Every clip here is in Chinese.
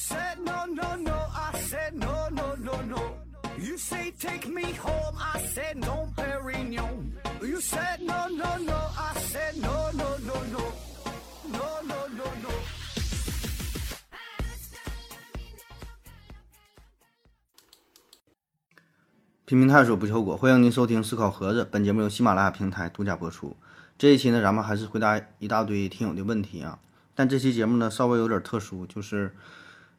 said no, no, no. I said no, no, no, no. You say take me home. I said no, Perignon. You said no, no, no. I said no, no, no, no. No, no, no, no. 拼命探索不求果，欢迎您收听思考盒子。本节目由喜马拉雅平台独家播出。这一期呢，咱们还是回答一大堆听友的问题啊。但这期节目呢，稍微有点特殊，就是，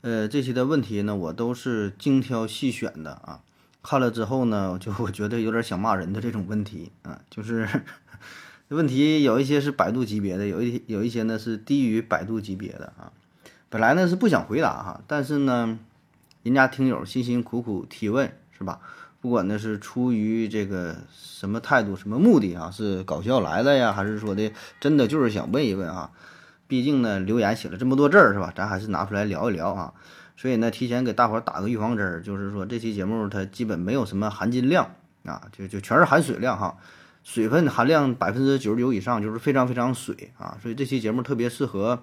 呃，这期的问题呢，我都是精挑细选的啊。看了之后呢，就我觉得有点想骂人的这种问题啊，就是问题有一些是百度级别的，有一有一些呢是低于百度级别的啊。本来呢是不想回答哈，但是呢，人家听友辛辛苦苦提问是吧？不管呢是出于这个什么态度、什么目的啊，是搞笑来的呀，还是说的真的就是想问一问啊？毕竟呢留言写了这么多字儿是吧？咱还是拿出来聊一聊啊。所以呢，提前给大伙儿打个预防针儿，就是说这期节目它基本没有什么含金量啊，就就全是含水量哈，水分含量百分之九十九以上，就是非常非常水啊。所以这期节目特别适合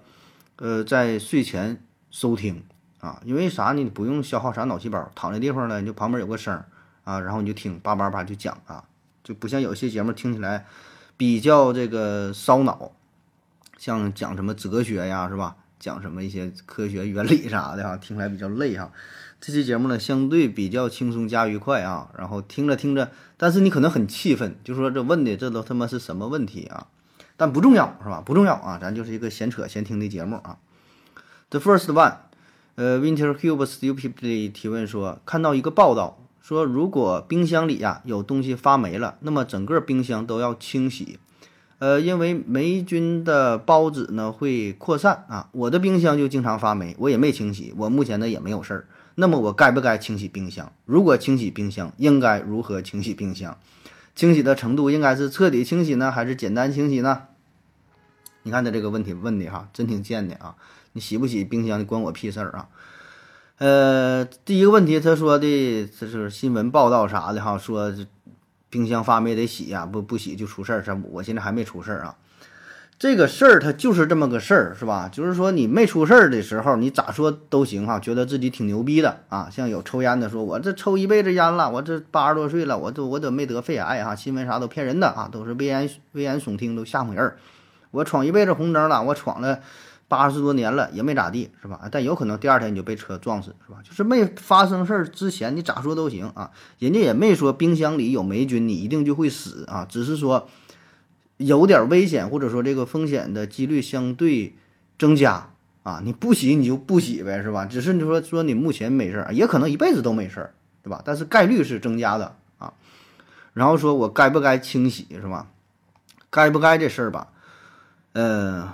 呃在睡前收听啊，因为啥呢？你不用消耗啥脑细胞，躺在地方呢，你就旁边有个声儿。啊，然后你就听叭叭叭就讲啊，就不像有些节目听起来比较这个烧脑，像讲什么哲学呀，是吧？讲什么一些科学原理啥的哈，听来比较累哈。这期节目呢，相对比较轻松加愉快啊，然后听着听着，但是你可能很气愤，就说这问的这都他妈是什么问题啊？但不重要是吧？不重要啊，咱就是一个闲扯闲听的节目啊。The first one，呃，Winter Cube Stupidly 提问说，看到一个报道。说如果冰箱里呀有东西发霉了，那么整个冰箱都要清洗，呃，因为霉菌的孢子呢会扩散啊。我的冰箱就经常发霉，我也没清洗，我目前呢也没有事儿。那么我该不该清洗冰箱？如果清洗冰箱，应该如何清洗冰箱？清洗的程度应该是彻底清洗呢，还是简单清洗呢？你看他这个问题问的哈，真挺贱的啊！你洗不洗冰箱，关我屁事儿啊！呃，第一个问题，他说的这是新闻报道啥的哈，说冰箱发霉得洗呀，不不洗就出事儿。这我现在还没出事儿啊，这个事儿它就是这么个事儿，是吧？就是说你没出事儿的时候，你咋说都行哈，觉得自己挺牛逼的啊。像有抽烟的说，我这抽一辈子烟了，我这八十多岁了，我都我都没得肺癌哈，新闻啥都骗人的啊，都是危言危言耸听，都吓唬人。我闯一辈子红灯了，我闯了。八十多年了也没咋地，是吧？但有可能第二天你就被车撞死，是吧？就是没发生事儿之前，你咋说都行啊。人家也没说冰箱里有霉菌，你一定就会死啊。只是说有点危险，或者说这个风险的几率相对增加啊。你不洗你就不洗呗，是吧？只是你说说你目前没事儿，也可能一辈子都没事儿，对吧？但是概率是增加的啊。然后说我该不该清洗，是吧？该不该这事儿吧？嗯。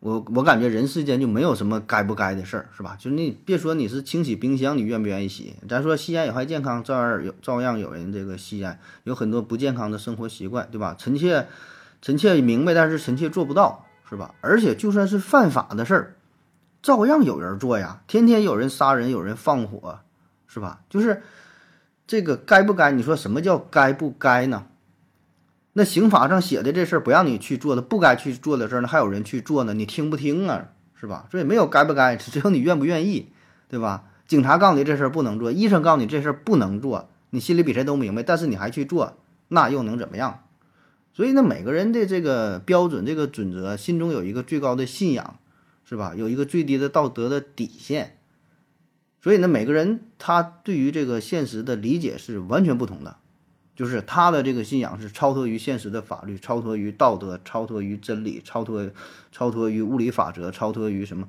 我我感觉人世间就没有什么该不该的事儿，是吧？就你别说你是清洗冰箱，你愿不愿意洗？咱说吸烟有害健康，照样有照样有人这个吸烟，有很多不健康的生活习惯，对吧？臣妾臣妾明白，但是臣妾做不到，是吧？而且就算是犯法的事儿，照样有人做呀，天天有人杀人，有人放火，是吧？就是这个该不该？你说什么叫该不该呢？那刑法上写的这事儿不让你去做的，不该去做的事儿呢，还有人去做呢，你听不听啊？是吧？所以没有该不该，只有你愿不愿意，对吧？警察告诉你这事儿不能做，医生告诉你这事儿不能做，你心里比谁都明白，但是你还去做，那又能怎么样？所以呢，每个人的这个标准、这个准则，心中有一个最高的信仰，是吧？有一个最低的道德的底线。所以呢，每个人他对于这个现实的理解是完全不同的。就是他的这个信仰是超脱于现实的法律，超脱于道德，超脱于真理，超脱，超脱于物理法则，超脱于什么？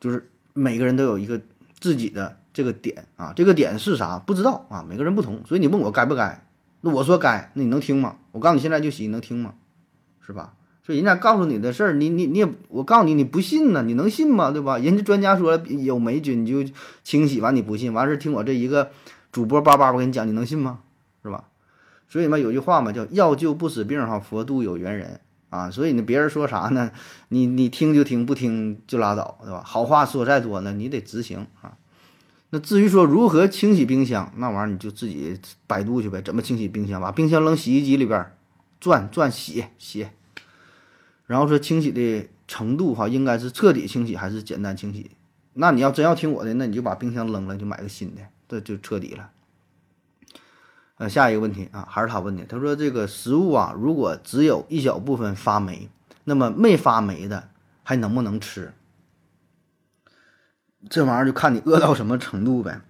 就是每个人都有一个自己的这个点啊，这个点是啥？不知道啊，每个人不同。所以你问我该不该？那我说该，那你能听吗？我告诉你现在就洗，你能听吗？是吧？所以人家告诉你的事儿，你你你也，我告诉你你不信呢，你能信吗？对吧？人家专家说有霉菌，你就清洗完，你不信，完事听我这一个主播叭叭我跟你讲，你能信吗？是吧？所以嘛，有句话嘛，叫“药救不死病，哈，佛度有缘人”啊。所以呢，别人说啥呢？你你听就听，不听就拉倒，对吧？好话说再多呢，你得执行啊。那至于说如何清洗冰箱，那玩意儿你就自己百度去呗。怎么清洗冰箱？把冰箱扔洗衣机里边转转洗洗。然后说清洗的程度哈，应该是彻底清洗还是简单清洗？那你要真要听我的，那你就把冰箱扔了，就买个新的，这就彻底了。呃，下一个问题啊，还是他问的。他说这个食物啊，如果只有一小部分发霉，那么没发霉的还能不能吃？这玩意儿就看你饿到什么程度呗。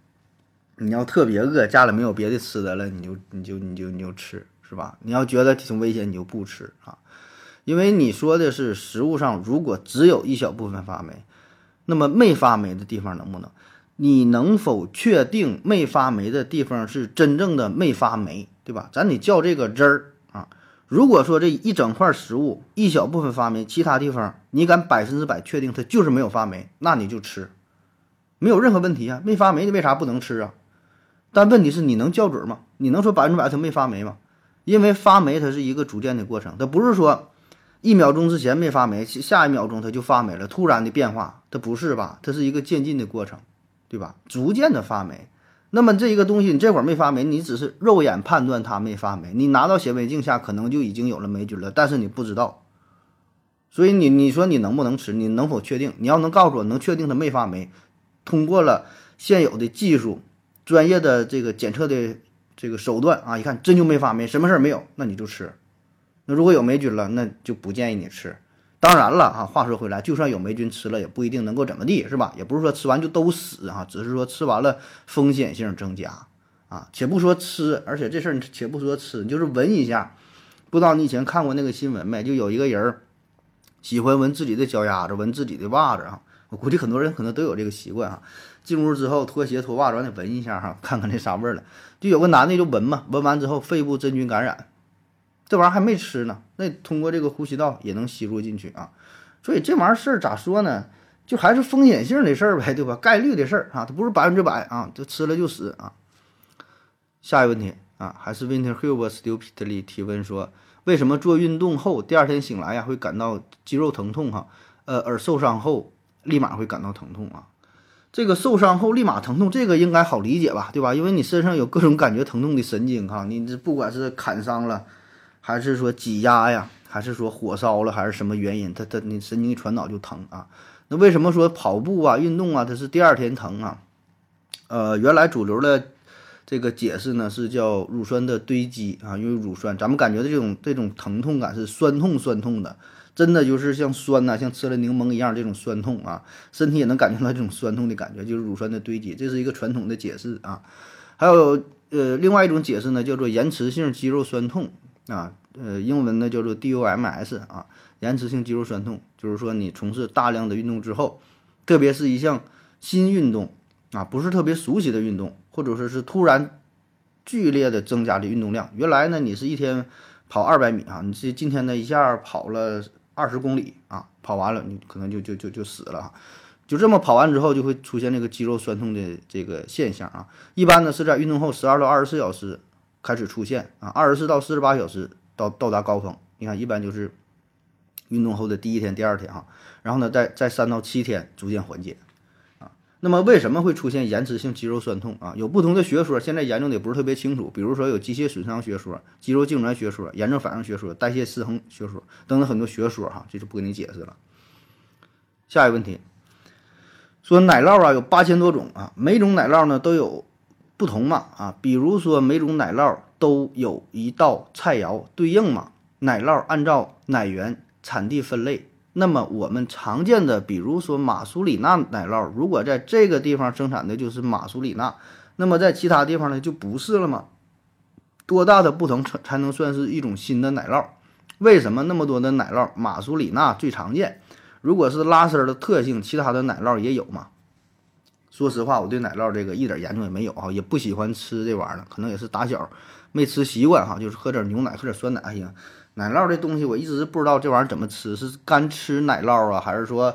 你要特别饿，家里没有别的吃的了，你就你就你就你就吃，是吧？你要觉得挺危险，你就不吃啊。因为你说的是食物上如果只有一小部分发霉，那么没发霉的地方能不能？你能否确定没发霉的地方是真正的没发霉，对吧？咱得较这个真儿啊。如果说这一整块食物一小部分发霉，其他地方你敢百分之百确定它就是没有发霉，那你就吃，没有任何问题啊。没发霉的为啥不能吃啊？但问题是你能校准吗？你能说百分之百它没发霉吗？因为发霉它是一个逐渐的过程，它不是说一秒钟之前没发霉，下一秒钟它就发霉了，突然的变化，它不是吧？它是一个渐进的过程。对吧？逐渐的发霉，那么这一个东西，你这会儿没发霉，你只是肉眼判断它没发霉，你拿到显微镜下可能就已经有了霉菌了，但是你不知道，所以你你说你能不能吃？你能否确定？你要能告诉我能确定它没发霉，通过了现有的技术、专业的这个检测的这个手段啊，一看真就没发霉，什么事儿没有，那你就吃。那如果有霉菌了，那就不建议你吃。当然了啊，话说回来，就算有霉菌吃了，也不一定能够怎么地，是吧？也不是说吃完就都死啊，只是说吃完了风险性增加啊。且不说吃，而且这事儿你且不说吃，你就是闻一下，不知道你以前看过那个新闻没？就有一个人儿喜欢闻自己的脚丫子，闻自己的袜子啊。我估计很多人可能都有这个习惯啊。进屋之后脱鞋脱袜子，完得闻一下哈，看看那啥味儿了。就有个男的就闻嘛，闻完之后肺部真菌感染。这玩意儿还没吃呢，那通过这个呼吸道也能吸入进去啊，所以这玩意儿事儿咋说呢？就还是风险性的事儿呗，对吧？概率的事儿啊，它不是百分之百啊，就吃了就死啊。下一个问题啊，还是 Winter Huber stupidly 提问说，为什么做运动后第二天醒来呀会感到肌肉疼痛哈？呃，而受伤后立马会感到疼痛啊？这个受伤后立马疼痛，这个应该好理解吧，对吧？因为你身上有各种感觉疼痛的神经哈，你这不管是砍伤了。还是说挤压呀，还是说火烧了，还是什么原因？它它你神经传导就疼啊？那为什么说跑步啊、运动啊，它是第二天疼啊？呃，原来主流的这个解释呢是叫乳酸的堆积啊，因为乳酸，咱们感觉的这种这种疼痛感是酸痛酸痛的，真的就是像酸呐，像吃了柠檬一样这种酸痛啊，身体也能感觉到这种酸痛的感觉，就是乳酸的堆积，这是一个传统的解释啊。还有呃，另外一种解释呢叫做延迟性肌肉酸痛。啊，呃，英文呢叫做 DOMS 啊，延迟性肌肉酸痛，就是说你从事大量的运动之后，特别是一项新运动啊，不是特别熟悉的运动，或者说是突然剧烈的增加的运动量。原来呢，你是一天跑二百米啊，你这今天呢一下跑了二十公里啊，跑完了你可能就就就就死了，就这么跑完之后就会出现这个肌肉酸痛的这个现象啊，一般呢是在运动后十二到二十四小时。开始出现啊，二十四到四十八小时到到达高峰。你看，一般就是运动后的第一天、第二天哈，然后呢，在在三到七天逐渐缓解啊。那么为什么会出现延迟性肌肉酸痛啊？有不同的学说，现在研究的也不是特别清楚。比如说有机械损伤学说、肌肉痉挛学说、炎症反应学说、代谢失衡学说等等很多学说哈，这就不给你解释了。下一个问题，说奶酪啊有八千多种啊，每种奶酪呢都有。不同嘛啊，比如说每种奶酪都有一道菜肴对应嘛，奶酪按照奶源产地分类。那么我们常见的，比如说马苏里纳奶酪，如果在这个地方生产的就是马苏里纳，那么在其他地方呢就不是了嘛？多大的不同才才能算是一种新的奶酪？为什么那么多的奶酪马苏里纳最常见？如果是拉丝的特性，其他的奶酪也有嘛？说实话，我对奶酪这个一点研究也没有哈，也不喜欢吃这玩意儿，可能也是打小没吃习惯哈，就是喝点牛奶，喝点酸奶还行。奶酪这东西我一直不知道这玩意儿怎么吃，是干吃奶酪啊，还是说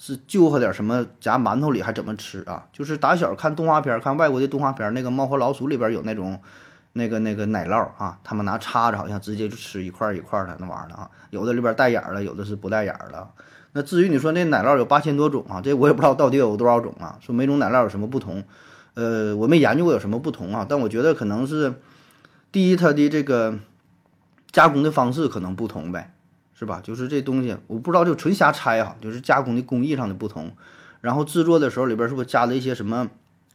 是就喝点什么夹馒头里还怎么吃啊？就是打小看动画片，看外国的动画片，那个猫和老鼠里边有那种那个那个奶酪啊，他们拿叉子好像直接就吃一块一块的那玩意儿啊，有的里边带眼儿的，有的是不带眼儿的。那至于你说那奶酪有八千多种啊，这我也不知道到底有多少种啊。说每种奶酪有什么不同，呃，我没研究过有什么不同啊。但我觉得可能是，第一它的这个加工的方式可能不同呗，是吧？就是这东西我不知道就纯瞎猜啊，就是加工的工艺上的不同。然后制作的时候里边是不是加了一些什么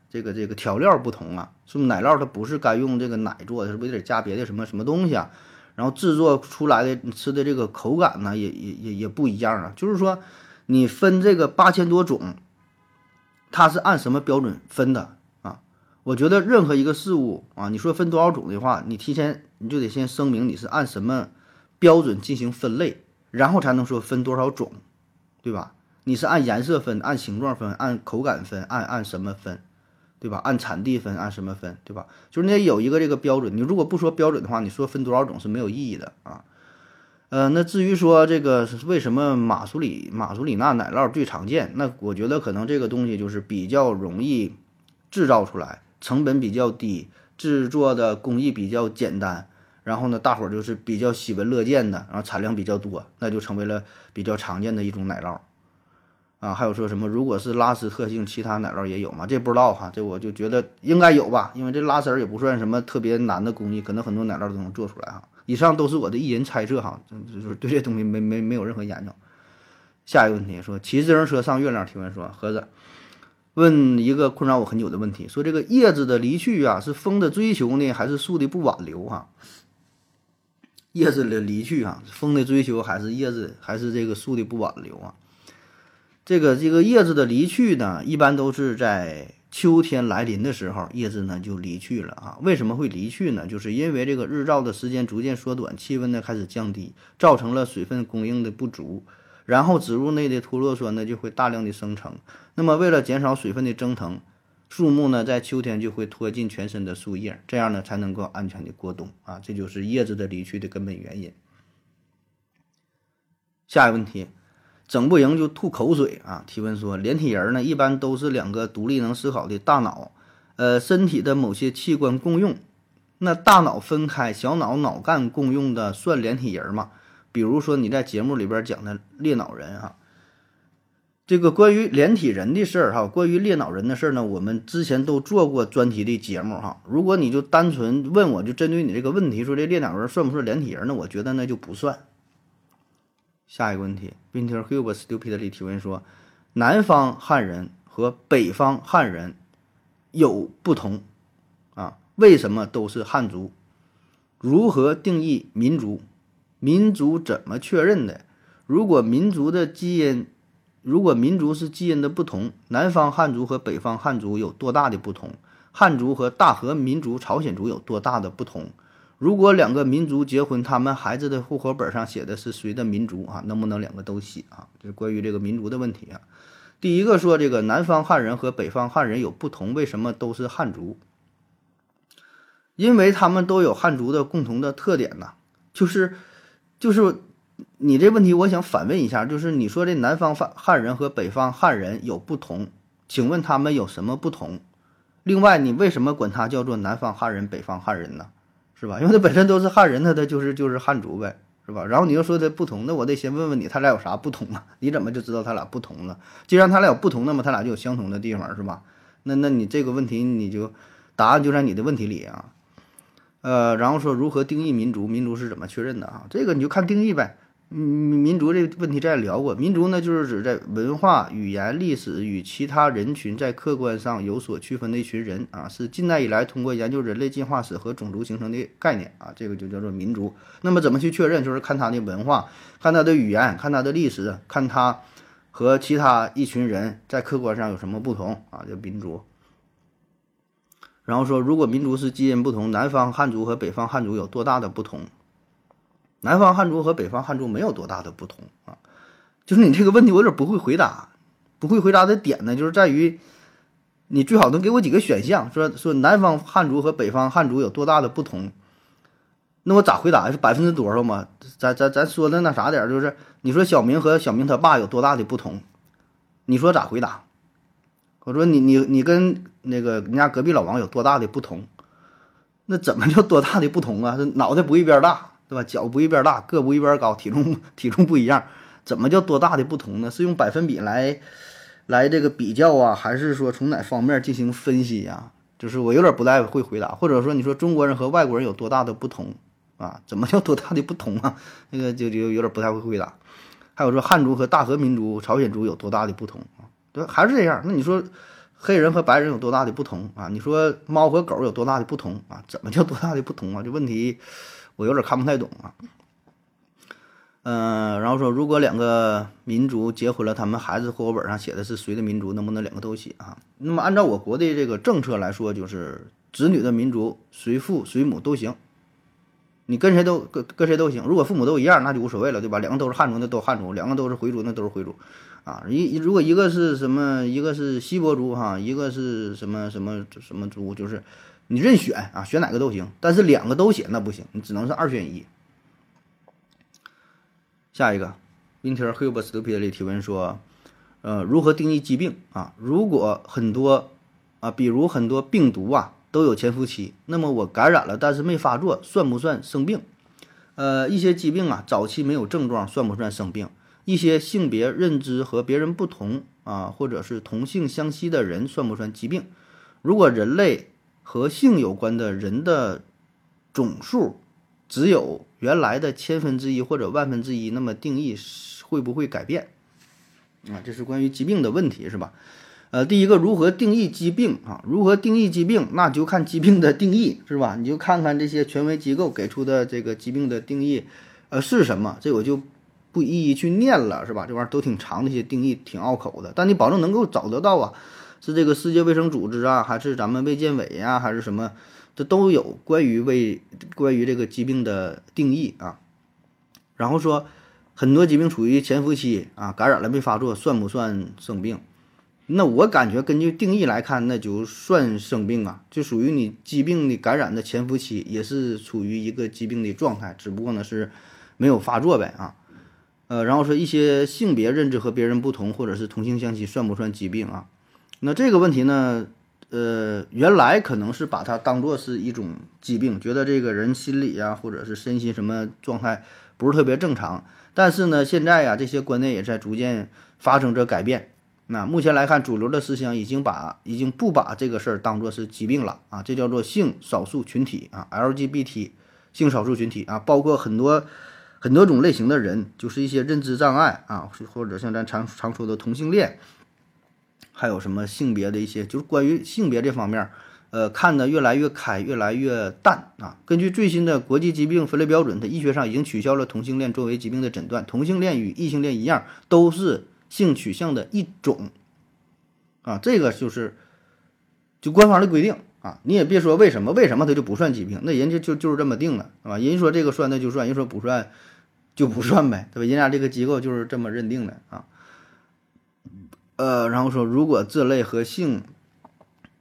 这个这个调料不同啊？是不是奶酪它不是该用这个奶做的，是不是得加别的什么什么东西啊？然后制作出来的你吃的这个口感呢，也也也也不一样啊。就是说，你分这个八千多种，它是按什么标准分的啊？我觉得任何一个事物啊，你说分多少种的话，你提前你就得先声明你是按什么标准进行分类，然后才能说分多少种，对吧？你是按颜色分，按形状分，按口感分，按按什么分？对吧？按产地分，按什么分？对吧？就是你有一个这个标准。你如果不说标准的话，你说分多少种是没有意义的啊。呃，那至于说这个为什么马苏里马苏里纳奶酪最常见，那我觉得可能这个东西就是比较容易制造出来，成本比较低，制作的工艺比较简单，然后呢，大伙儿就是比较喜闻乐见的，然后产量比较多，那就成为了比较常见的一种奶酪。啊，还有说什么？如果是拉丝特性，其他奶酪也有吗？这不知道哈，这我就觉得应该有吧，因为这拉丝儿也不算什么特别难的工艺，可能很多奶酪都能做出来哈。以上都是我的一人猜测哈，就是对这东西没没没有任何研究。下一个问题说骑自行车上月亮，提问说盒子问一个困扰我很久的问题，说这个叶子的离去啊，是风的追求呢，还是树的不挽留哈？叶子的离去啊，风的追求还是叶子还是这个树的不挽留啊？这个这个叶子的离去呢，一般都是在秋天来临的时候，叶子呢就离去了啊。为什么会离去呢？就是因为这个日照的时间逐渐缩短，气温呢开始降低，造成了水分供应的不足，然后植物内的脱落酸呢就会大量的生成。那么为了减少水分的蒸腾，树木呢在秋天就会脱尽全身的树叶，这样呢才能够安全的过冬啊。这就是叶子的离去的根本原因。下一个问题。整不赢就吐口水啊！提问说，连体人呢，一般都是两个独立能思考的大脑，呃，身体的某些器官共用。那大脑分开，小脑脑干共用的算连体人吗？比如说你在节目里边讲的裂脑人啊，这个关于连体人的事儿哈，关于裂脑人的事儿呢，我们之前都做过专题的节目哈。如果你就单纯问我就针对你这个问题说这裂脑人算不算连体人呢？我觉得那就不算。下一个问题，Winter Huber Stupidly 提问说：南方汉人和北方汉人有不同啊？为什么都是汉族？如何定义民族？民族怎么确认的？如果民族的基因，如果民族是基因的不同，南方汉族和北方汉族有多大的不同？汉族和大和民族、朝鲜族有多大的不同？如果两个民族结婚，他们孩子的户口本上写的是谁的民族啊？能不能两个都写啊？这是关于这个民族的问题啊。第一个说这个南方汉人和北方汉人有不同，为什么都是汉族？因为他们都有汉族的共同的特点呐，就是就是你这问题，我想反问一下，就是你说这南方汉汉人和北方汉人有不同，请问他们有什么不同？另外，你为什么管他叫做南方汉人、北方汉人呢？是吧？因为他本身都是汉人，他他就是就是汉族呗，是吧？然后你又说他不同，那我得先问问你，他俩有啥不同啊？你怎么就知道他俩不同了？既然他俩有不同，那么他俩就有相同的地方，是吧？那那你这个问题你就答案就在你的问题里啊。呃，然后说如何定义民族？民族是怎么确认的啊？这个你就看定义呗。民民族这个问题咱也聊过，民族呢就是指在文化、语言、历史与其他人群在客观上有所区分的一群人啊，是近代以来通过研究人类进化史和种族形成的概念啊，这个就叫做民族。那么怎么去确认？就是看他的文化，看他的语言，看他的历史，看他和其他一群人在客观上有什么不同啊，叫民族。然后说，如果民族是基因不同，南方汉族和北方汉族有多大的不同？南方汉族和北方汉族没有多大的不同啊，就是你这个问题我有点不会回答，不会回答的点呢，就是在于你最好能给我几个选项，说说南方汉族和北方汉族有多大的不同，那我咋回答？是百分之多少嘛？咱咱咱说的那啥点，就是你说小明和小明他爸有多大的不同，你说咋回答？我说你你你跟那个人家隔壁老王有多大的不同？那怎么叫多大的不同啊？是脑袋不一边大？对吧？脚不一边大，个不一边高，体重 体重不一样，怎么叫多大的不同呢？是用百分比来来这个比较啊，还是说从哪方面进行分析呀？就是我有点不太会回答，或者说你说中国人和外国人有多大的不同啊？怎么叫多大的不同啊？那个就就有点不太会回答。还有说汉族和大和民族、朝鲜族有多大的不同啊？对？还是这样。那你说黑人和白人有多大的不同啊？你说猫和狗有多大的不同啊？怎么叫多大的不同啊？这问题我有点看不太懂啊。嗯，然后说，如果两个民族结婚了，他们孩子户口本上写的是谁的民族，能不能两个都写啊？那么按照我国的这个政策来说，就是子女的民族随父随母都行，你跟谁都跟跟谁都行。如果父母都一样，那就无所谓了，对吧？两个都是汉族，那都汉族；两个都是回族，那都是回族。啊，一如果一个是什么，一个是锡伯族哈，一个是什么什么什么族，就是你任选啊，选哪个都行。但是两个都写那不行，你只能是二选一。下一个，Inter Hub Stupidly 提问说，呃，如何定义疾病啊？如果很多啊，比如很多病毒啊都有潜伏期，那么我感染了但是没发作，算不算生病？呃，一些疾病啊，早期没有症状，算不算生病？一些性别认知和别人不同啊，或者是同性相吸的人，算不算疾病？如果人类和性有关的人的总数只有原来的千分之一或者万分之一，那么定义会不会改变？啊，这是关于疾病的问题，是吧？呃，第一个，如何定义疾病啊？如何定义疾病？那就看疾病的定义，是吧？你就看看这些权威机构给出的这个疾病的定义，呃，是什么？这我就不一一去念了，是吧？这玩意儿都挺长，的一些定义挺拗口的，但你保证能够找得到啊？是这个世界卫生组织啊，还是咱们卫健委呀，还是什么？这都有关于为关于这个疾病的定义啊，然后说很多疾病处于潜伏期啊，感染了没发作，算不算生病？那我感觉根据定义来看，那就算生病啊，就属于你疾病的感染的潜伏期，也是处于一个疾病的状态，只不过呢是没有发作呗啊。呃，然后说一些性别认知和别人不同，或者是同性相吸，算不算疾病啊？那这个问题呢？呃，原来可能是把它当做是一种疾病，觉得这个人心理呀，或者是身心什么状态不是特别正常。但是呢，现在呀，这些观念也在逐渐发生着改变。那目前来看，主流的思想已经把已经不把这个事儿当做是疾病了啊，这叫做性少数群体啊，LGBT 性少数群体啊，包括很多很多种类型的人，就是一些认知障碍啊，或者像咱常常说的同性恋。还有什么性别的一些，就是关于性别这方面，呃，看得越来越开，越来越淡啊。根据最新的国际疾病分类标准，它医学上已经取消了同性恋作为疾病的诊断。同性恋与异性恋一样，都是性取向的一种啊。这个就是就官方的规定啊。你也别说为什么，为什么它就不算疾病？那人家就就是这么定了，是吧？人家说这个算，那就算；人说不算，就不算呗，对吧？人家这个机构就是这么认定的啊。呃，然后说，如果这类和性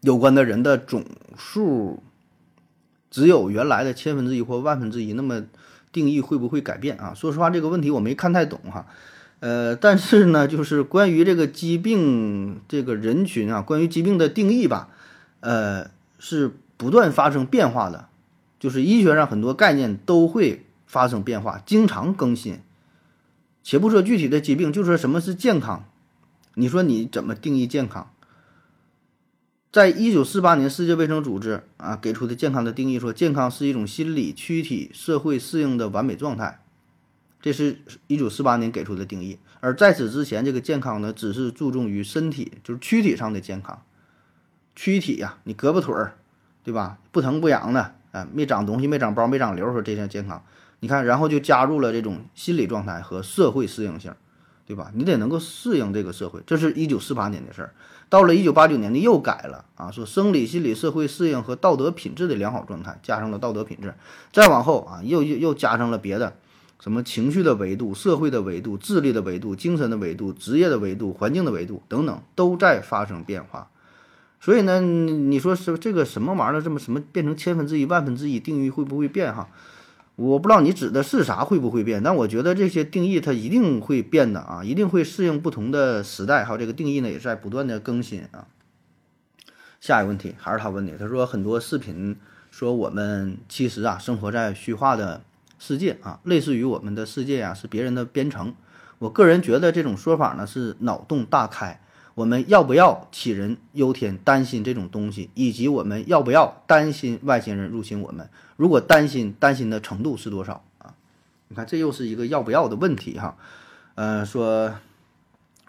有关的人的总数只有原来的千分之一或万分之一，那么定义会不会改变啊？说实话，这个问题我没看太懂哈。呃，但是呢，就是关于这个疾病这个人群啊，关于疾病的定义吧，呃，是不断发生变化的，就是医学上很多概念都会发生变化，经常更新。且不说具体的疾病，就说什么是健康。你说你怎么定义健康？在一九四八年，世界卫生组织啊给出的健康的定义说，健康是一种心理、躯体、社会适应的完美状态，这是一九四八年给出的定义。而在此之前，这个健康呢，只是注重于身体，就是躯体上的健康，躯体呀，你胳膊腿儿，对吧？不疼不痒的，啊，没长东西，没长包，没长瘤，说这叫健康。你看，然后就加入了这种心理状态和社会适应性。对吧？你得能够适应这个社会，这是一九四八年的事儿。到了一九八九年的又改了啊，说生理、心理、社会适应和道德品质的良好状态，加上了道德品质。再往后啊，又又又加上了别的，什么情绪的维度、社会的维度、智力的维度、精神的维度、职业的维度、环境的维度等等，都在发生变化。所以呢，你说是这个什么玩意儿，这么什么变成千分之一、万分之一，定义会不会变哈？我不知道你指的是啥，会不会变？但我觉得这些定义它一定会变的啊，一定会适应不同的时代。还有这个定义呢，也在不断的更新啊。下一个问题还是他问的，他说很多视频说我们其实啊生活在虚化的世界啊，类似于我们的世界呀是别人的编程。我个人觉得这种说法呢是脑洞大开。我们要不要杞人忧天，担心这种东西，以及我们要不要担心外星人入侵我们？如果担心，担心的程度是多少啊？你看，这又是一个要不要的问题哈。呃，说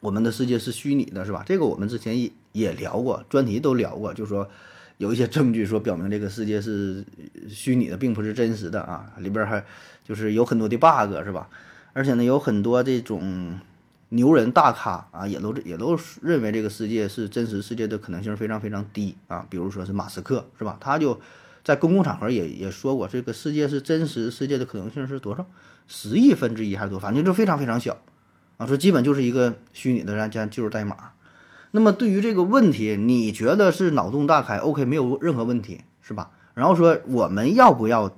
我们的世界是虚拟的，是吧？这个我们之前也也聊过，专题都聊过，就说有一些证据说表明这个世界是虚拟的，并不是真实的啊，里边还就是有很多的 bug，是吧？而且呢，有很多这种牛人大咖啊，也都也都认为这个世界是真实世界的可能性非常非常低啊。比如说是马斯克，是吧？他就在公共场合也也说过，这个世界是真实世界的可能性是多少？十亿分之一还是多？反正就非常非常小啊。说基本就是一个虚拟的这样技术代码。那么对于这个问题，你觉得是脑洞大开？OK，没有任何问题，是吧？然后说我们要不要？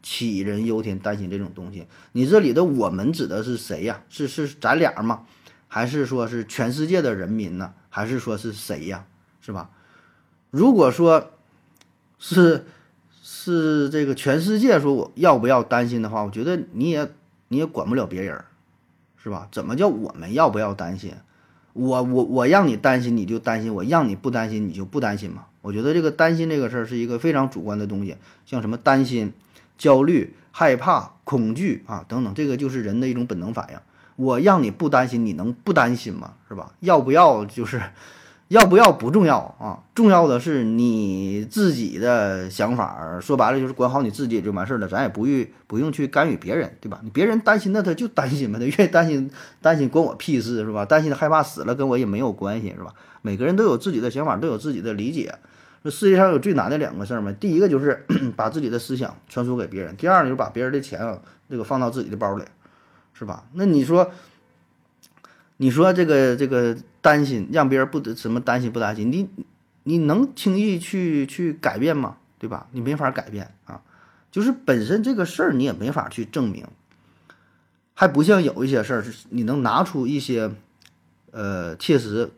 杞人忧天，担心这种东西。你这里的“我们”指的是谁呀？是是咱俩吗？还是说是全世界的人民呢？还是说是谁呀？是吧？如果说是是这个全世界说我要不要担心的话，我觉得你也你也管不了别人，是吧？怎么叫我们要不要担心？我我我让你担心你就担心，我让你不担心你就不担心嘛？我觉得这个担心这个事儿是一个非常主观的东西，像什么担心。焦虑、害怕、恐惧啊，等等，这个就是人的一种本能反应。我让你不担心，你能不担心吗？是吧？要不要就是，要不要不重要啊，重要的是你自己的想法。说白了就是管好你自己就完事儿了，咱也不用不用去干预别人，对吧？你别人担心那他就担心呗，他愿意担心担心关我屁事是吧？担心害怕死了跟我也没有关系是吧？每个人都有自己的想法，都有自己的理解。这世界上有最难的两个事儿嘛，第一个就是 把自己的思想传输给别人，第二呢就是把别人的钱啊这个放到自己的包里，是吧？那你说，你说这个这个担心让别人不得什么担心不担心，你你能轻易去去改变吗？对吧？你没法改变啊，就是本身这个事儿你也没法去证明，还不像有一些事儿是你能拿出一些呃切实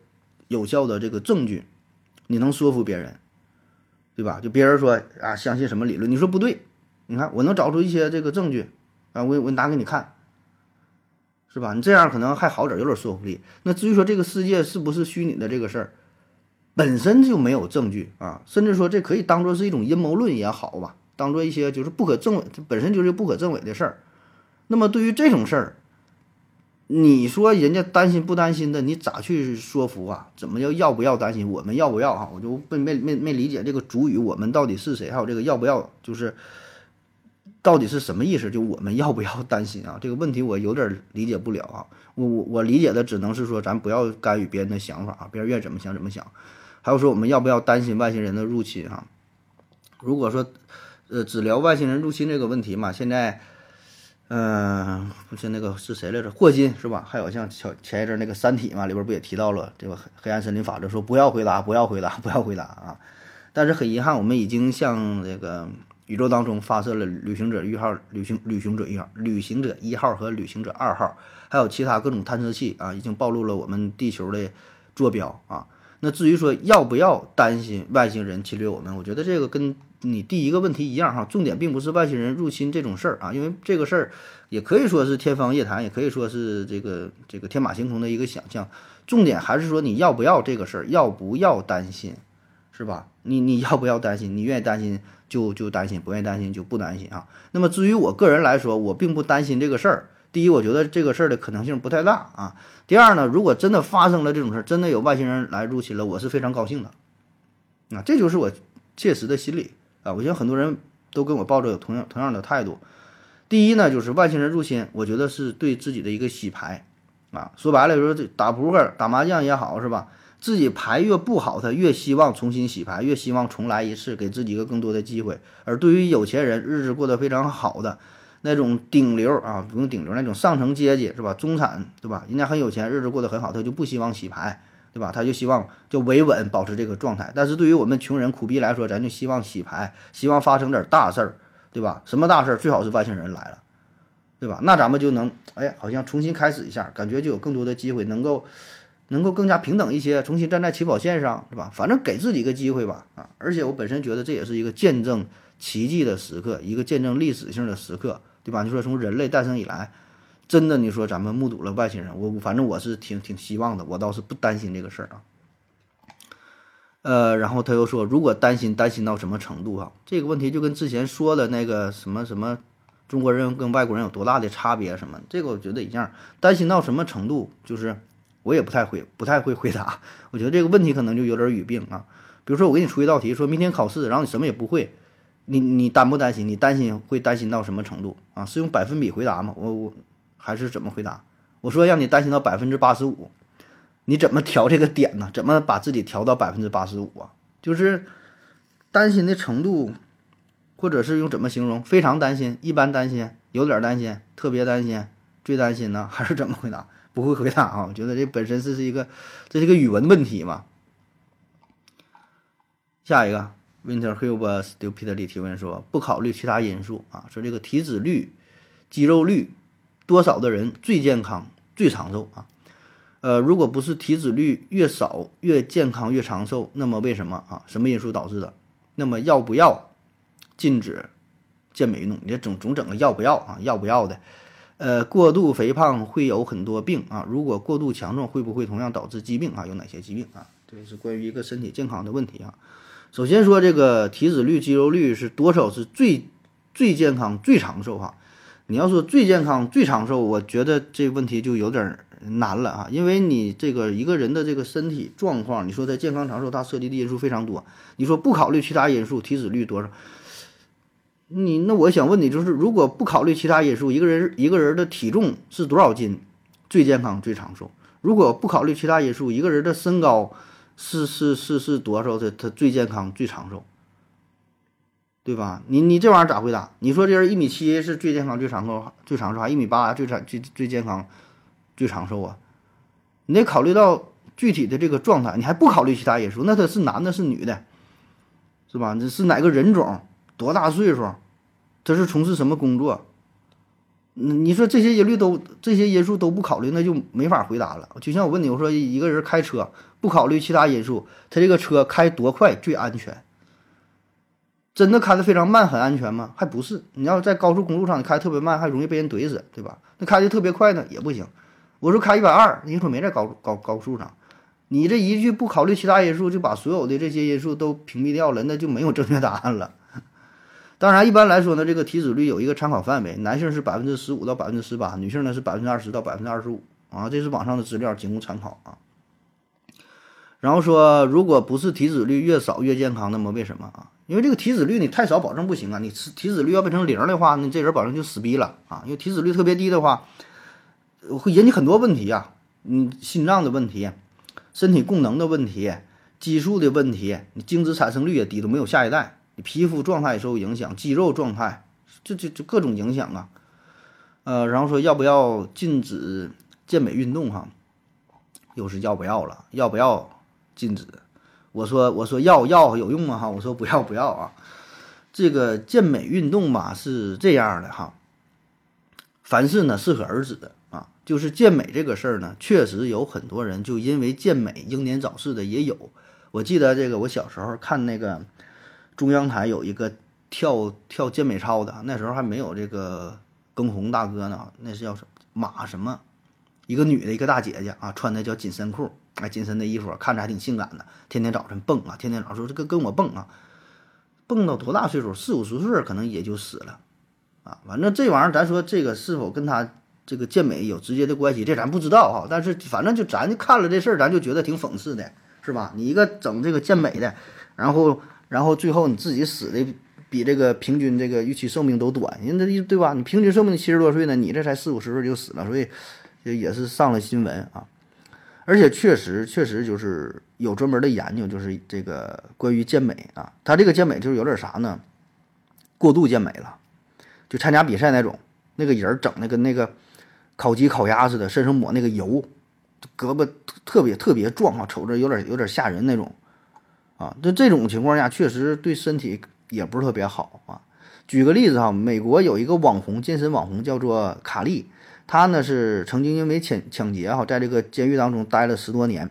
有效的这个证据，你能说服别人。对吧？就别人说啊，相信什么理论？你说不对，你看我能找出一些这个证据啊，我我拿给你看，是吧？你这样可能还好点，有点说服力。那至于说这个世界是不是虚拟的这个事儿，本身就没有证据啊，甚至说这可以当做是一种阴谋论也好吧，当做一些就是不可证伪，本身就是不可证伪的事儿。那么对于这种事儿，你说人家担心不担心的，你咋去说服啊？怎么叫要不要担心？我们要不要哈？我就没没没没理解这个主语，我们到底是谁？还有这个要不要，就是到底是什么意思？就我们要不要担心啊？这个问题我有点理解不了啊。我我我理解的只能是说，咱不要干预别人的想法啊，别人愿意怎么想怎么想。还有说我们要不要担心外星人的入侵啊？如果说呃只聊外星人入侵这个问题嘛，现在。嗯，不是那个是谁来着？霍金是吧？还有像前前一阵那个《三体》嘛，里边不也提到了这个黑暗森林法则，说不要回答，不要回答，不要回答啊！但是很遗憾，我们已经向这个宇宙当中发射了旅行者一号、旅行旅行者一号、旅行者一号和旅行者二号，还有其他各种探测器啊，已经暴露了我们地球的坐标啊。那至于说要不要担心外星人侵略我们，我觉得这个跟。你第一个问题一样哈，重点并不是外星人入侵这种事儿啊，因为这个事儿也可以说是天方夜谭，也可以说是这个这个天马行空的一个想象。重点还是说你要不要这个事儿，要不要担心，是吧？你你要不要担心？你愿意担心就就担心，不愿意担心就不担心啊。那么至于我个人来说，我并不担心这个事儿。第一，我觉得这个事儿的可能性不太大啊。第二呢，如果真的发生了这种事儿，真的有外星人来入侵了，我是非常高兴的。啊，这就是我切实的心理。啊，我想很多人都跟我抱着有同样同样的态度。第一呢，就是外星人入侵，我觉得是对自己的一个洗牌。啊，说白了，说这打扑克、打麻将也好，是吧？自己牌越不好，他越希望重新洗牌，越希望重来一次，给自己一个更多的机会。而对于有钱人，日子过得非常好的那种顶流啊，不用顶流，那种上层阶级，是吧？中产，对吧？人家很有钱，日子过得很好，他就不希望洗牌。对吧？他就希望就维稳，保持这个状态。但是对于我们穷人苦逼来说，咱就希望洗牌，希望发生点大事儿，对吧？什么大事儿？最好是外星人来了，对吧？那咱们就能，哎，好像重新开始一下，感觉就有更多的机会，能够，能够更加平等一些，重新站在起跑线上，是吧？反正给自己一个机会吧，啊！而且我本身觉得这也是一个见证奇迹的时刻，一个见证历史性的时刻，对吧？你说从人类诞生以来。真的，你说咱们目睹了外星人，我反正我是挺挺希望的，我倒是不担心这个事儿啊。呃，然后他又说，如果担心，担心到什么程度啊？这个问题就跟之前说的那个什么什么，中国人跟外国人有多大的差别什么？这个我觉得一样，担心到什么程度，就是我也不太会，不太会回答。我觉得这个问题可能就有点语病啊。比如说我给你出一道题，说明天考试，然后你什么也不会，你你担不担心？你担心会担心到什么程度啊？是用百分比回答吗？我我还是怎么回答？我说让你担心到百分之八十五，你怎么调这个点呢？怎么把自己调到百分之八十五啊？就是担心的程度，或者是用怎么形容？非常担心，一般担心，有点担心，特别担心，最担心呢？还是怎么回答？不会回答啊？我觉得这本身是是一个，这是个语文问题嘛。下一个，Winter Hube Stupidly 提问说：不考虑其他因素啊，说这个体脂率、肌肉率多少的人最健康、最长寿啊？呃，如果不是体脂率越少越健康越长寿，那么为什么啊？什么因素导致的？那么要不要禁止健美运动？你这总总整个要不要啊？要不要的？呃，过度肥胖会有很多病啊。如果过度强壮，会不会同样导致疾病啊？有哪些疾病啊？这是关于一个身体健康的问题啊。首先说这个体脂率、肌肉率是多少是最最健康、最长寿哈？你要说最健康、最长寿，我觉得这问题就有点难了啊，因为你这个一个人的这个身体状况，你说在健康长寿，它涉及的因素非常多。你说不考虑其他因素，体脂率多少？你那我想问你，就是如果不考虑其他因素，一个人一个人的体重是多少斤最健康最长寿？如果不考虑其他因素，一个人的身高是是是是多少的他最健康最长寿？对吧？你你这玩意儿咋回答？你说这人一米七是最健康最长寿最长寿，还一米八最长最最健康最长寿啊？你得考虑到具体的这个状态，你还不考虑其他因素，那他是男的是女的，是吧？这是哪个人种？多大岁数？他是从事什么工作？你说这些因素都这些因素都不考虑，那就没法回答了。就像我问你，我说一个人开车不考虑其他因素，他这个车开多快最安全？真的开的非常慢很安全吗？还不是。你要在高速公路上你开特别慢，还容易被人怼死，对吧？那开的特别快呢也不行。我说开一百二，你说没在高高高速上，你这一句不考虑其他因素，就把所有的这些因素都屏蔽掉了，那就没有正确答案了。当然，一般来说呢，这个体脂率有一个参考范围，男性是百分之十五到百分之十八，女性呢是百分之二十到百分之二十五啊，这是网上的资料，仅供参考啊。然后说，如果不是体脂率越少越健康，那么为什么啊？因为这个体脂率你太少保证不行啊，你体脂率要变成零的话，那这人保证就死逼了啊。因为体脂率特别低的话，会引起很多问题啊，嗯，心脏的问题，身体功能的问题，激素的问题，你精子产生率也低，都没有下一代。皮肤状态受影响，肌肉状态，这这这各种影响啊，呃，然后说要不要禁止健美运动哈？又是要不要了？要不要禁止？我说我说要要有用吗哈？我说不要不要啊。这个健美运动吧是这样的哈，凡事呢适可而止啊。就是健美这个事儿呢，确实有很多人就因为健美英年早逝的也有。我记得这个我小时候看那个。中央台有一个跳跳健美操的，那时候还没有这个更红大哥呢，那是叫什么马什么，一个女的，一个大姐姐啊，穿的叫紧身裤，哎，紧身的衣服，看着还挺性感的，天天早晨蹦啊，天天早上说这个跟我蹦啊，蹦到多大岁数？四五十岁可能也就死了，啊，反正这玩意儿咱说这个是否跟他这个健美有直接的关系，这咱不知道哈，但是反正就咱就看了这事儿，咱就觉得挺讽刺的，是吧？你一个整这个健美的，然后。然后最后你自己死的比这个平均这个预期寿命都短，人家对吧？你平均寿命七十多岁呢，你这才四五十岁就死了，所以也是上了新闻啊。而且确实确实就是有专门的研究，就是这个关于健美啊，他这个健美就是有点啥呢？过度健美了，就参加比赛那种，那个人整的跟那个烤鸡烤鸭似的，身上抹那个油，胳膊特别特别壮啊，瞅着有点有点吓人那种。啊，那这种情况下确实对身体也不是特别好啊。举个例子哈，美国有一个网红健身网红叫做卡利，他呢是曾经因为抢抢劫哈，在这个监狱当中待了十多年，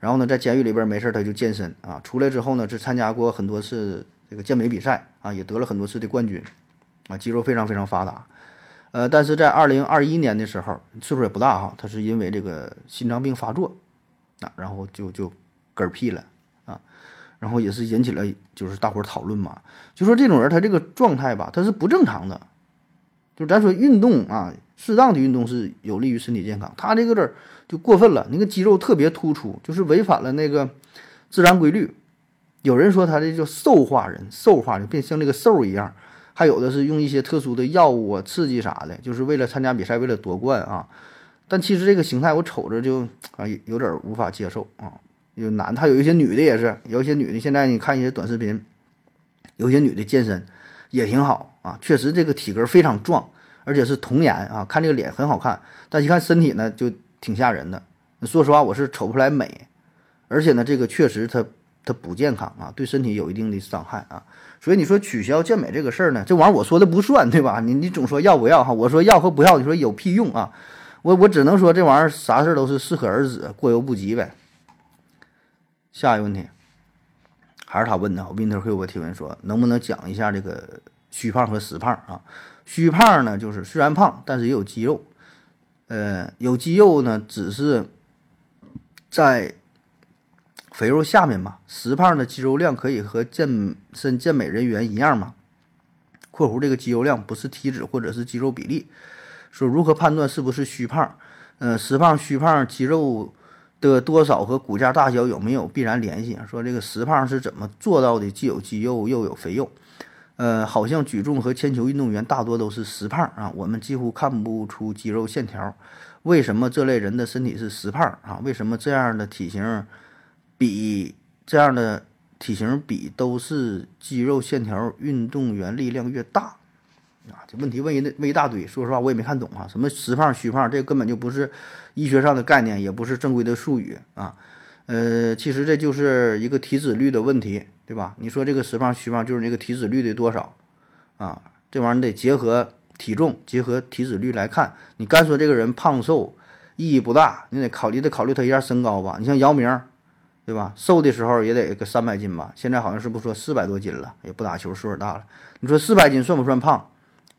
然后呢在监狱里边没事他就健身啊，出来之后呢是参加过很多次这个健美比赛啊，也得了很多次的冠军啊，肌肉非常非常发达。呃，但是在二零二一年的时候，岁数也不大哈，他是因为这个心脏病发作啊，然后就就嗝屁了。然后也是引起了就是大伙儿讨论嘛，就说这种人他这个状态吧，他是不正常的。就咱说运动啊，适当的运动是有利于身体健康。他这个有点就过分了，那个肌肉特别突出，就是违反了那个自然规律。有人说他这叫瘦化人，瘦化就变像那个兽一样。还有的是用一些特殊的药物啊刺激啥的，就是为了参加比赛，为了夺冠啊。但其实这个形态我瞅着就啊有点无法接受啊。有男，他有一些女的也是，有一些女的现在你看一些短视频，有些女的健身也挺好啊，确实这个体格非常壮，而且是童颜啊，看这个脸很好看，但一看身体呢就挺吓人的。说实话，我是瞅不出来美，而且呢，这个确实它它不健康啊，对身体有一定的伤害啊。所以你说取消健美这个事儿呢，这玩意儿我说的不算，对吧？你你总说要不要哈，我说要和不要，你说有屁用啊？我我只能说这玩意儿啥事儿都是适可而止，过犹不及呗。下一个问题，还是他问的。Winter 会有个提问说，能不能讲一下这个虚胖和实胖啊？虚胖呢，就是虽然胖，但是也有肌肉。呃，有肌肉呢，只是在肥肉下面嘛。实胖的肌肉量可以和健身健美人员一样吗？（括弧这个肌肉量不是体脂或者是肌肉比例。）说如何判断是不是虚胖？呃，实胖、虚胖肌肉。的多少和骨架大小有没有必然联系？说这个实胖是怎么做到的？既有肌肉又有肥肉，呃，好像举重和铅球运动员大多都是实胖啊，我们几乎看不出肌肉线条。为什么这类人的身体是实胖啊？为什么这样的体型比这样的体型比都是肌肉线条运动员力量越大？啊，这问题问一问一大堆，说实话我也没看懂啊。什么实胖虚胖，这根本就不是医学上的概念，也不是正规的术语啊。呃，其实这就是一个体脂率的问题，对吧？你说这个实胖虚胖就是那个体脂率的多少啊？这玩意儿得结合体重，结合体脂率来看。你干说这个人胖瘦意义不大，你得考虑得考虑他一下身高吧。你像姚明，对吧？瘦的时候也得个三百斤吧，现在好像是不说四百多斤了，也不打球，岁数大了。你说四百斤算不算胖？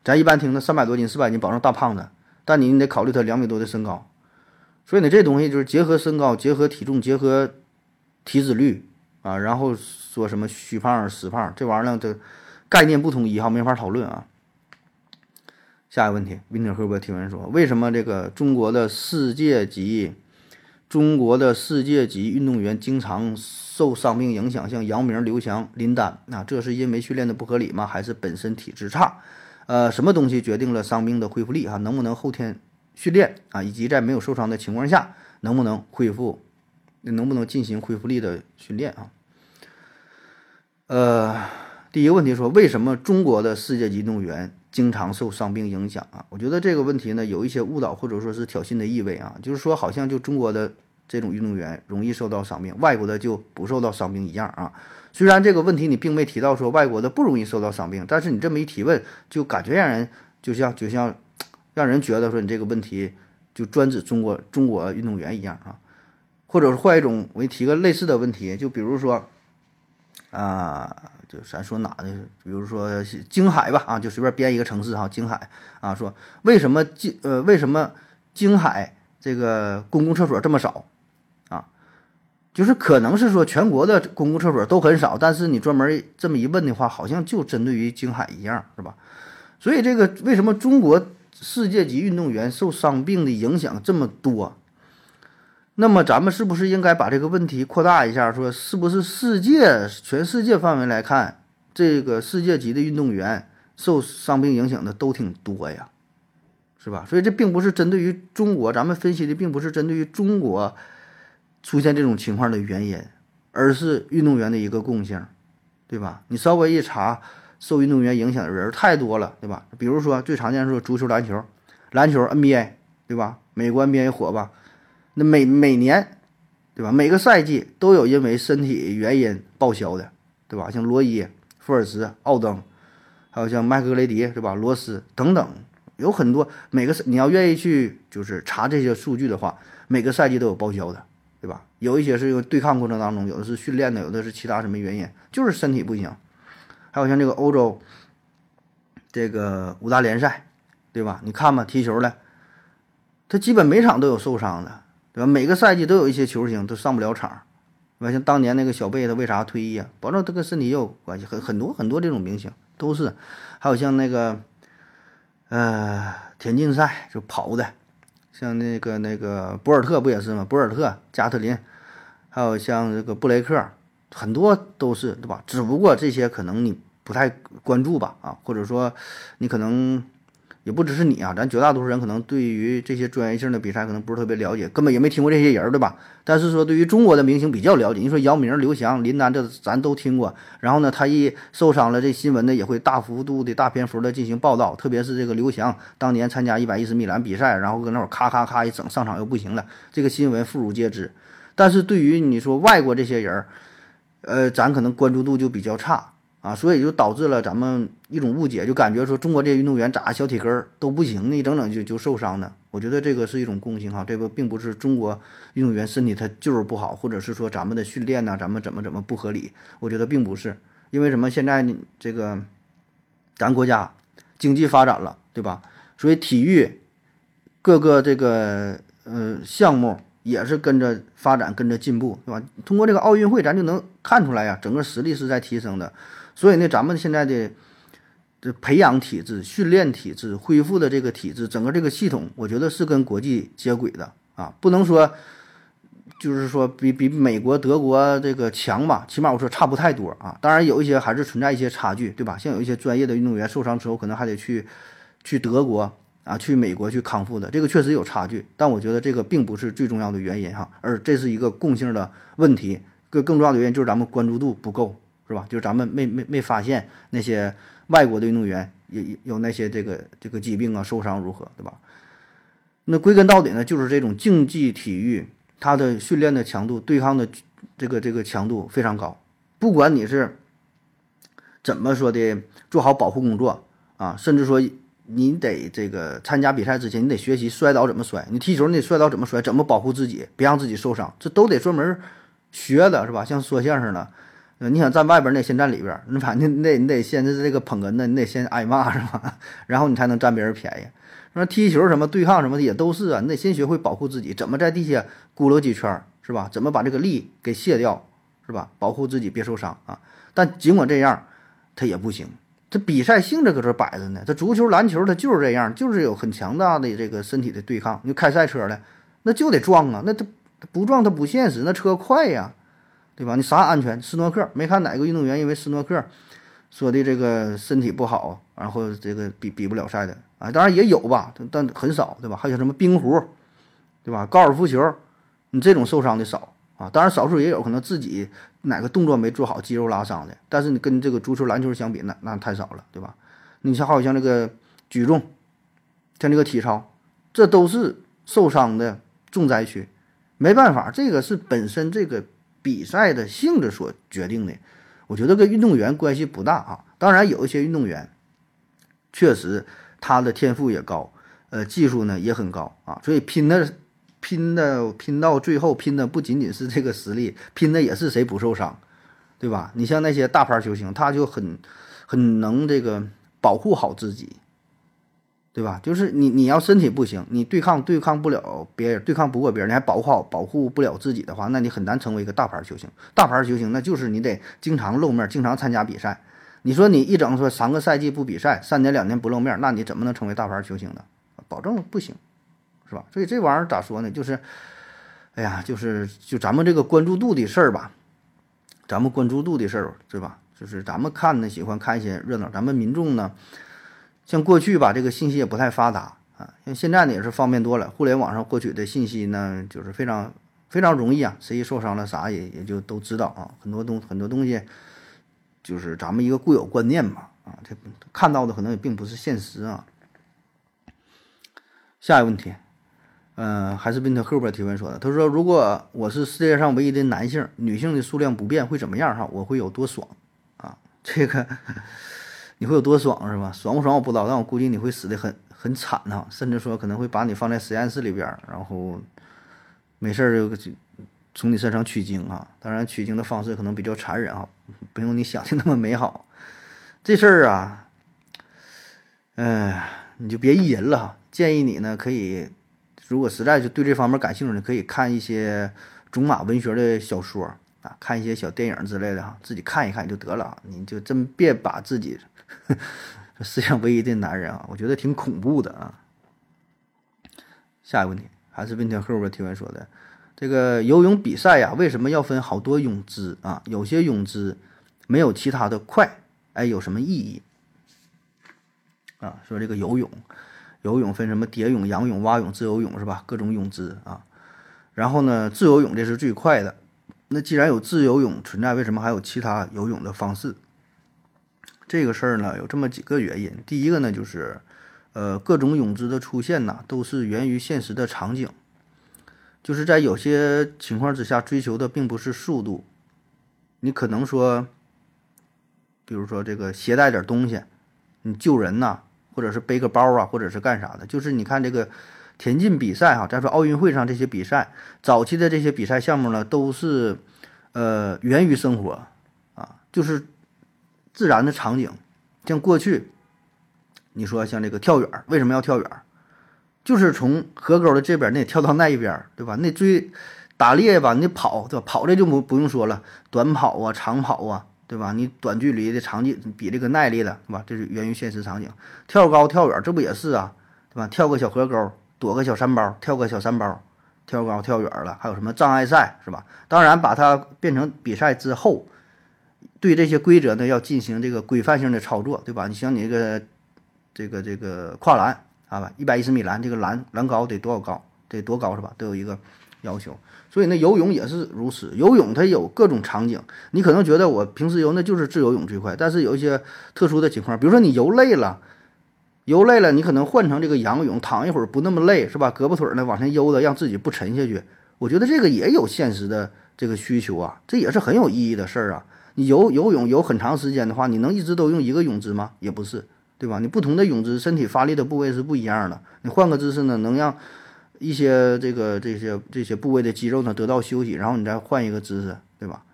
咱一般听的三百多斤、四百斤，保证大胖子，但你你得考虑他两米多的身高，所以呢，这东西就是结合身高、结合体重、结合体脂率啊，然后说什么虚胖、实胖，这玩意儿呢，这概念不统一哈，没法讨论啊。下一个问题，Winter 会不会提问说，为什么这个中国的世界级、中国的世界级运动员经常受伤病影响，像姚明、刘翔、林丹，啊这是因为训练的不合理吗？还是本身体质差？呃，什么东西决定了伤病的恢复力啊？能不能后天训练啊？以及在没有受伤的情况下，能不能恢复？能不能进行恢复力的训练啊？呃，第一个问题说，为什么中国的世界级运动员经常受伤病影响啊？我觉得这个问题呢，有一些误导或者说是挑衅的意味啊，就是说好像就中国的这种运动员容易受到伤病，外国的就不受到伤病一样啊。虽然这个问题你并没提到说外国的不容易受到伤病，但是你这么一提问，就感觉让人就像就像让人觉得说你这个问题就专指中国中国运动员一样啊，或者是换一种，我给你提个类似的问题，就比如说啊，就咱说哪的，比如说京海吧啊，就随便编一个城市哈，京海啊，说为什么京呃为什么京海这个公共厕所这么少啊？就是可能是说全国的公共厕所都很少，但是你专门这么一问的话，好像就针对于京海一样，是吧？所以这个为什么中国世界级运动员受伤病的影响这么多？那么咱们是不是应该把这个问题扩大一下，说是不是世界全世界范围来看，这个世界级的运动员受伤病影响的都挺多呀，是吧？所以这并不是针对于中国，咱们分析的并不是针对于中国。出现这种情况的原因，而是运动员的一个共性，对吧？你稍微一查，受运动员影响的人太多了，对吧？比如说最常见说足球、篮球，篮球 NBA，对吧？美国 NBA 火吧？那每每年，对吧？每个赛季都有因为身体原因报销的，对吧？像罗伊、福尔斯、奥登，还有像麦克格雷迪，对吧？罗斯等等，有很多。每个你要愿意去就是查这些数据的话，每个赛季都有报销的。对吧？有一些是因为对抗过程当中，有的是训练的，有的是其他什么原因，就是身体不行。还有像这个欧洲这个五大联赛，对吧？你看吧，踢球的，他基本每场都有受伤的，对吧？每个赛季都有一些球星都上不了场，对吧？像当年那个小贝，他为啥退役啊？保证他跟身体也有关系，很很多很多这种明星都是。还有像那个呃，田径赛就跑的，像那个那个博尔特不也是吗？博尔特、加特林，还有像这个布雷克，很多都是对吧？只不过这些可能你不太关注吧，啊，或者说你可能。也不只是你啊，咱绝大多数人可能对于这些专业性的比赛可能不是特别了解，根本也没听过这些人，对吧？但是说对于中国的明星比较了解，你说姚明、刘翔、林丹，这咱都听过。然后呢，他一受伤了，这新闻呢也会大幅度的大篇幅的进行报道。特别是这个刘翔当年参加一百一十米栏比赛，然后搁那会儿咔咔咔一整，上场又不行了，这个新闻妇孺皆知。但是对于你说外国这些人，呃，咱可能关注度就比较差。啊，所以就导致了咱们一种误解，就感觉说中国这些运动员咋小体根儿都不行呢？一整整就就受伤呢？我觉得这个是一种共性哈，这个并不是中国运动员身体他就是不好，或者是说咱们的训练呢，咱们怎么怎么不合理？我觉得并不是，因为什么？现在这个咱国家经济发展了，对吧？所以体育各个这个呃项目也是跟着发展，跟着进步，对吧？通过这个奥运会，咱就能看出来呀，整个实力是在提升的。所以呢，咱们现在的这培养体制、训练体制、恢复的这个体制，整个这个系统，我觉得是跟国际接轨的啊，不能说就是说比比美国、德国这个强吧，起码我说差不太多啊。当然有一些还是存在一些差距，对吧？像有一些专业的运动员受伤之后，可能还得去去德国啊、去美国去康复的，这个确实有差距。但我觉得这个并不是最重要的原因哈，而这是一个共性的问题。更更重要的原因就是咱们关注度不够。是吧？就是咱们没没没发现那些外国的运动员有有那些这个这个疾病啊，受伤如何，对吧？那归根到底呢，就是这种竞技体育，它的训练的强度、对抗的这个这个强度非常高。不管你是怎么说的，做好保护工作啊，甚至说你得这个参加比赛之前，你得学习摔倒怎么摔，你踢球你得摔倒怎么摔，怎么保护自己，别让自己受伤，这都得专门学的，是吧？像说相声的。你想站外边，你得先站里边。你反正你得你得先这个捧哏的，你得先挨骂是吧？然后你才能占别人便宜。那踢球什么对抗什么的也都是啊，你得先学会保护自己，怎么在地下咕噜几圈是吧？怎么把这个力给卸掉是吧？保护自己别受伤啊。但尽管这样，他也不行。这比赛性质搁这摆着呢。这足球、篮球它就是这样，就是有很强大的这个身体的对抗。你开赛车的，那就得撞啊，那它不撞它不现实，那车快呀。对吧？你啥安全？斯诺克没看哪个运动员因为斯诺克说的这个身体不好，然后这个比比不了赛的啊？当然也有吧，但很少，对吧？还有什么冰壶，对吧？高尔夫球，你这种受伤的少啊。当然少数也有可能自己哪个动作没做好，肌肉拉伤的。但是你跟这个足球、篮球相比，那那太少了，对吧？你像好像这个举重，像这个体操，这都是受伤的重灾区。没办法，这个是本身这个。比赛的性质所决定的，我觉得跟运动员关系不大啊。当然，有一些运动员确实他的天赋也高，呃，技术呢也很高啊。所以拼的、拼的、拼到最后，拼的不仅仅是这个实力，拼的也是谁不受伤，对吧？你像那些大牌球星，他就很很能这个保护好自己。对吧？就是你，你要身体不行，你对抗对抗不了别人，对抗不过别人，你还保护好保护不了自己的话，那你很难成为一个大牌球星。大牌球星那就是你得经常露面，经常参加比赛。你说你一整说三个赛季不比赛，三年两年不露面，那你怎么能成为大牌球星呢？保证不行，是吧？所以这玩意儿咋说呢？就是，哎呀，就是就咱们这个关注度的事儿吧，咱们关注度的事儿，对吧？就是咱们看呢，喜欢看一些热闹，咱们民众呢。像过去吧，这个信息也不太发达啊，像现在呢也是方便多了。互联网上获取的信息呢，就是非常非常容易啊，谁受伤了啥也也就都知道啊。很多东很多东西，就是咱们一个固有观念吧啊，这看到的可能也并不是现实啊。下一个问题，嗯，还是问他后边提问说的，他说如果我是世界上唯一的男性，女性的数量不变会怎么样哈？我会有多爽啊？这个。你会有多爽是吧？爽不爽我不知道，但我估计你会死的很很惨呐，甚至说可能会把你放在实验室里边，然后没事儿就从你身上取精啊。当然取精的方式可能比较残忍啊，不用你想的那么美好。这事儿啊，哎，你就别意淫了。建议你呢，可以如果实在是对这方面感兴趣的，可以看一些种马文学的小说啊，看一些小电影之类的哈，自己看一看就得了。你就真别把自己。世界上唯一的男人啊，我觉得挺恐怖的啊。下一个问题还是问题后边提问说的，这个游泳比赛呀，为什么要分好多泳姿啊？有些泳姿没有其他的快，哎，有什么意义？啊，说这个游泳，游泳分什么蝶泳、仰泳、蛙泳、自由泳是吧？各种泳姿啊。然后呢，自由泳这是最快的。那既然有自由泳存在，为什么还有其他游泳的方式？这个事儿呢，有这么几个原因。第一个呢，就是，呃，各种泳姿的出现呢，都是源于现实的场景。就是在有些情况之下，追求的并不是速度，你可能说，比如说这个携带点东西，你救人呐，或者是背个包啊，或者是干啥的。就是你看这个。田径比赛哈，再说奥运会上这些比赛，早期的这些比赛项目呢，都是，呃，源于生活，啊，就是自然的场景。像过去，你说像这个跳远，为什么要跳远？就是从河沟的这边那跳到那一边，对吧？那追打猎吧，你跑，对吧？跑这就不不用说了，短跑啊，长跑啊，对吧？你短距离的场景比这个耐力的，对吧？这是源于现实场景。跳高跳远，这不也是啊，对吧？跳个小河沟。躲个小山包，跳个小山包，跳高跳远了，还有什么障碍赛是吧？当然，把它变成比赛之后，对这些规则呢要进行这个规范性的操作，对吧？你像你这个这个这个跨栏啊，一百一十米栏，这个栏栏高得多少高？得多高是吧？都有一个要求。所以呢，游泳也是如此。游泳它有各种场景，你可能觉得我平时游那就是自由泳最快，但是有一些特殊的情况，比如说你游累了。游累了，你可能换成这个仰泳，躺一会儿不那么累，是吧？胳膊腿呢往前悠的，让自己不沉下去。我觉得这个也有现实的这个需求啊，这也是很有意义的事儿啊。你游游泳游很长时间的话，你能一直都用一个泳姿吗？也不是，对吧？你不同的泳姿，身体发力的部位是不一样的。你换个姿势呢，能让一些这个这些这些部位的肌肉呢得到休息，然后你再换一个姿势，对吧？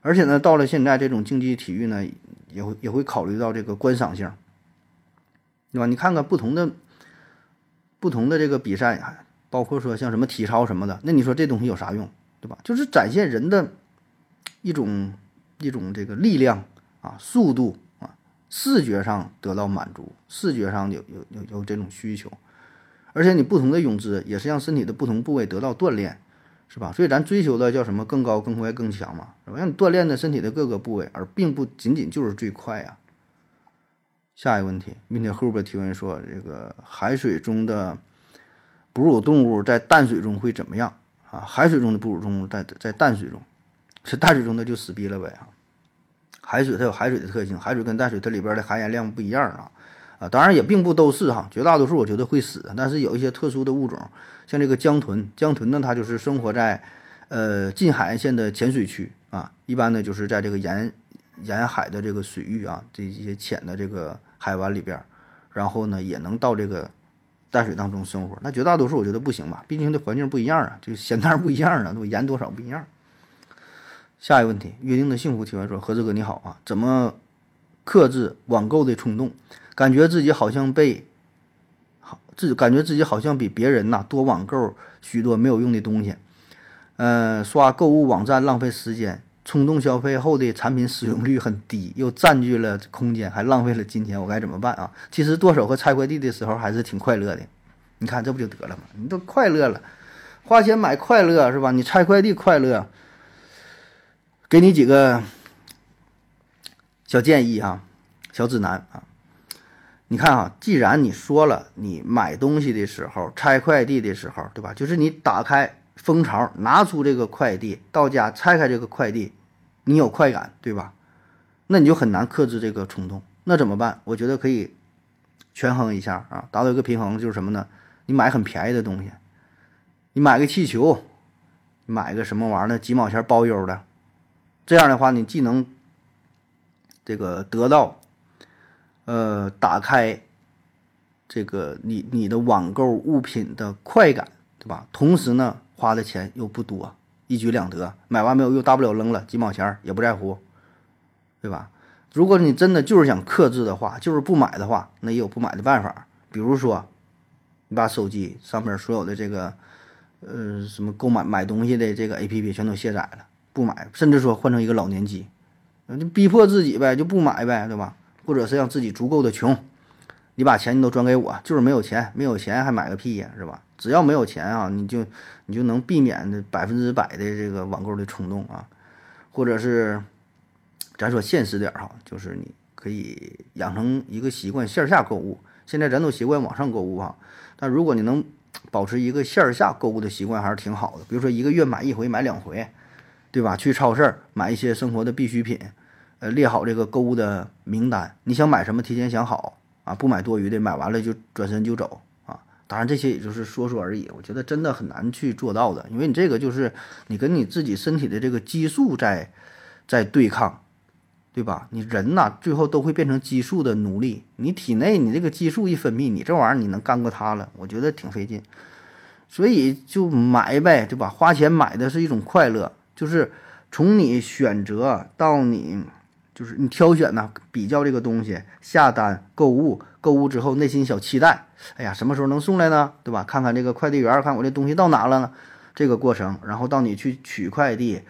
而且呢，到了现在这种竞技体育呢，也会也会考虑到这个观赏性。对吧？你看看不同的、不同的这个比赛，包括说像什么体操什么的，那你说这东西有啥用？对吧？就是展现人的一种一种这个力量啊、速度啊，视觉上得到满足，视觉上有有有有这种需求，而且你不同的泳姿也是让身体的不同部位得到锻炼，是吧？所以咱追求的叫什么？更高、更快、更强嘛，是吧？让你锻炼的身体的各个部位，而并不仅仅就是最快呀。下一个问题，明天后边提问说，这个海水中的哺乳动物在淡水中会怎么样啊？海水中的哺乳动物在在淡水中，是淡水中的就死逼了呗啊！海水它有海水的特性，海水跟淡水它里边的含盐量不一样啊啊！当然也并不都是哈，绝大多数我觉得会死，但是有一些特殊的物种，像这个江豚，江豚呢它就是生活在呃近海岸线的浅水区啊，一般呢就是在这个沿沿海的这个水域啊，这一些浅的这个海湾里边，然后呢也能到这个淡水当中生活。那绝大多数我觉得不行吧，毕竟这环境不一样啊，这个咸淡不一样啊，都盐多少不一样。下一个问题，约定的幸福提问说：何志哥你好啊，怎么克制网购的冲动？感觉自己好像被好自感觉自己好像比别人呐多网购许多没有用的东西，嗯，刷购物网站浪费时间。冲动消费后的产品使用率很低，又占据了空间，还浪费了金钱，我该怎么办啊？其实剁手和拆快递的时候还是挺快乐的，你看这不就得了吗？你都快乐了，花钱买快乐是吧？你拆快递快乐，给你几个小建议啊，小指南啊。你看啊，既然你说了，你买东西的时候，拆快递的时候，对吧？就是你打开。蜂巢拿出这个快递到家，拆开这个快递，你有快感，对吧？那你就很难克制这个冲动。那怎么办？我觉得可以权衡一下啊，达到一个平衡，就是什么呢？你买很便宜的东西，你买个气球，买个什么玩意儿呢？几毛钱包邮的，这样的话，你既能这个得到呃打开这个你你的网购物品的快感，对吧？同时呢。花的钱又不多，一举两得，买完没有用，大不了扔了，几毛钱也不在乎，对吧？如果你真的就是想克制的话，就是不买的话，那也有不买的办法。比如说，你把手机上面所有的这个，呃，什么购买买东西的这个 A P P 全都卸载了，不买，甚至说换成一个老年机，就逼迫自己呗，就不买呗，对吧？或者是让自己足够的穷，你把钱你都转给我，就是没有钱，没有钱还买个屁呀，是吧？只要没有钱啊，你就你就能避免的百分之百的这个网购的冲动啊，或者是咱说现实点儿哈，就是你可以养成一个习惯，线下购物。现在咱都习惯网上购物哈，但如果你能保持一个线下购物的习惯，还是挺好的。比如说一个月买一回，买两回，对吧？去超市买一些生活的必需品，呃，列好这个购物的名单，你想买什么提前想好啊，不买多余的，买完了就转身就走啊。当然这些也就是说说而已，我觉得真的很难去做到的，因为你这个就是你跟你自己身体的这个激素在在对抗。对吧？你人呐，最后都会变成激素的奴隶。你体内你这个激素一分泌，你这玩意儿你能干过它了？我觉得挺费劲，所以就买呗，对吧？花钱买的是一种快乐，就是从你选择到你，就是你挑选呢，比较这个东西，下单购物，购物之后内心小期待，哎呀，什么时候能送来呢？对吧？看看这个快递员，看我这东西到哪了呢？这个过程，然后到你去取快递。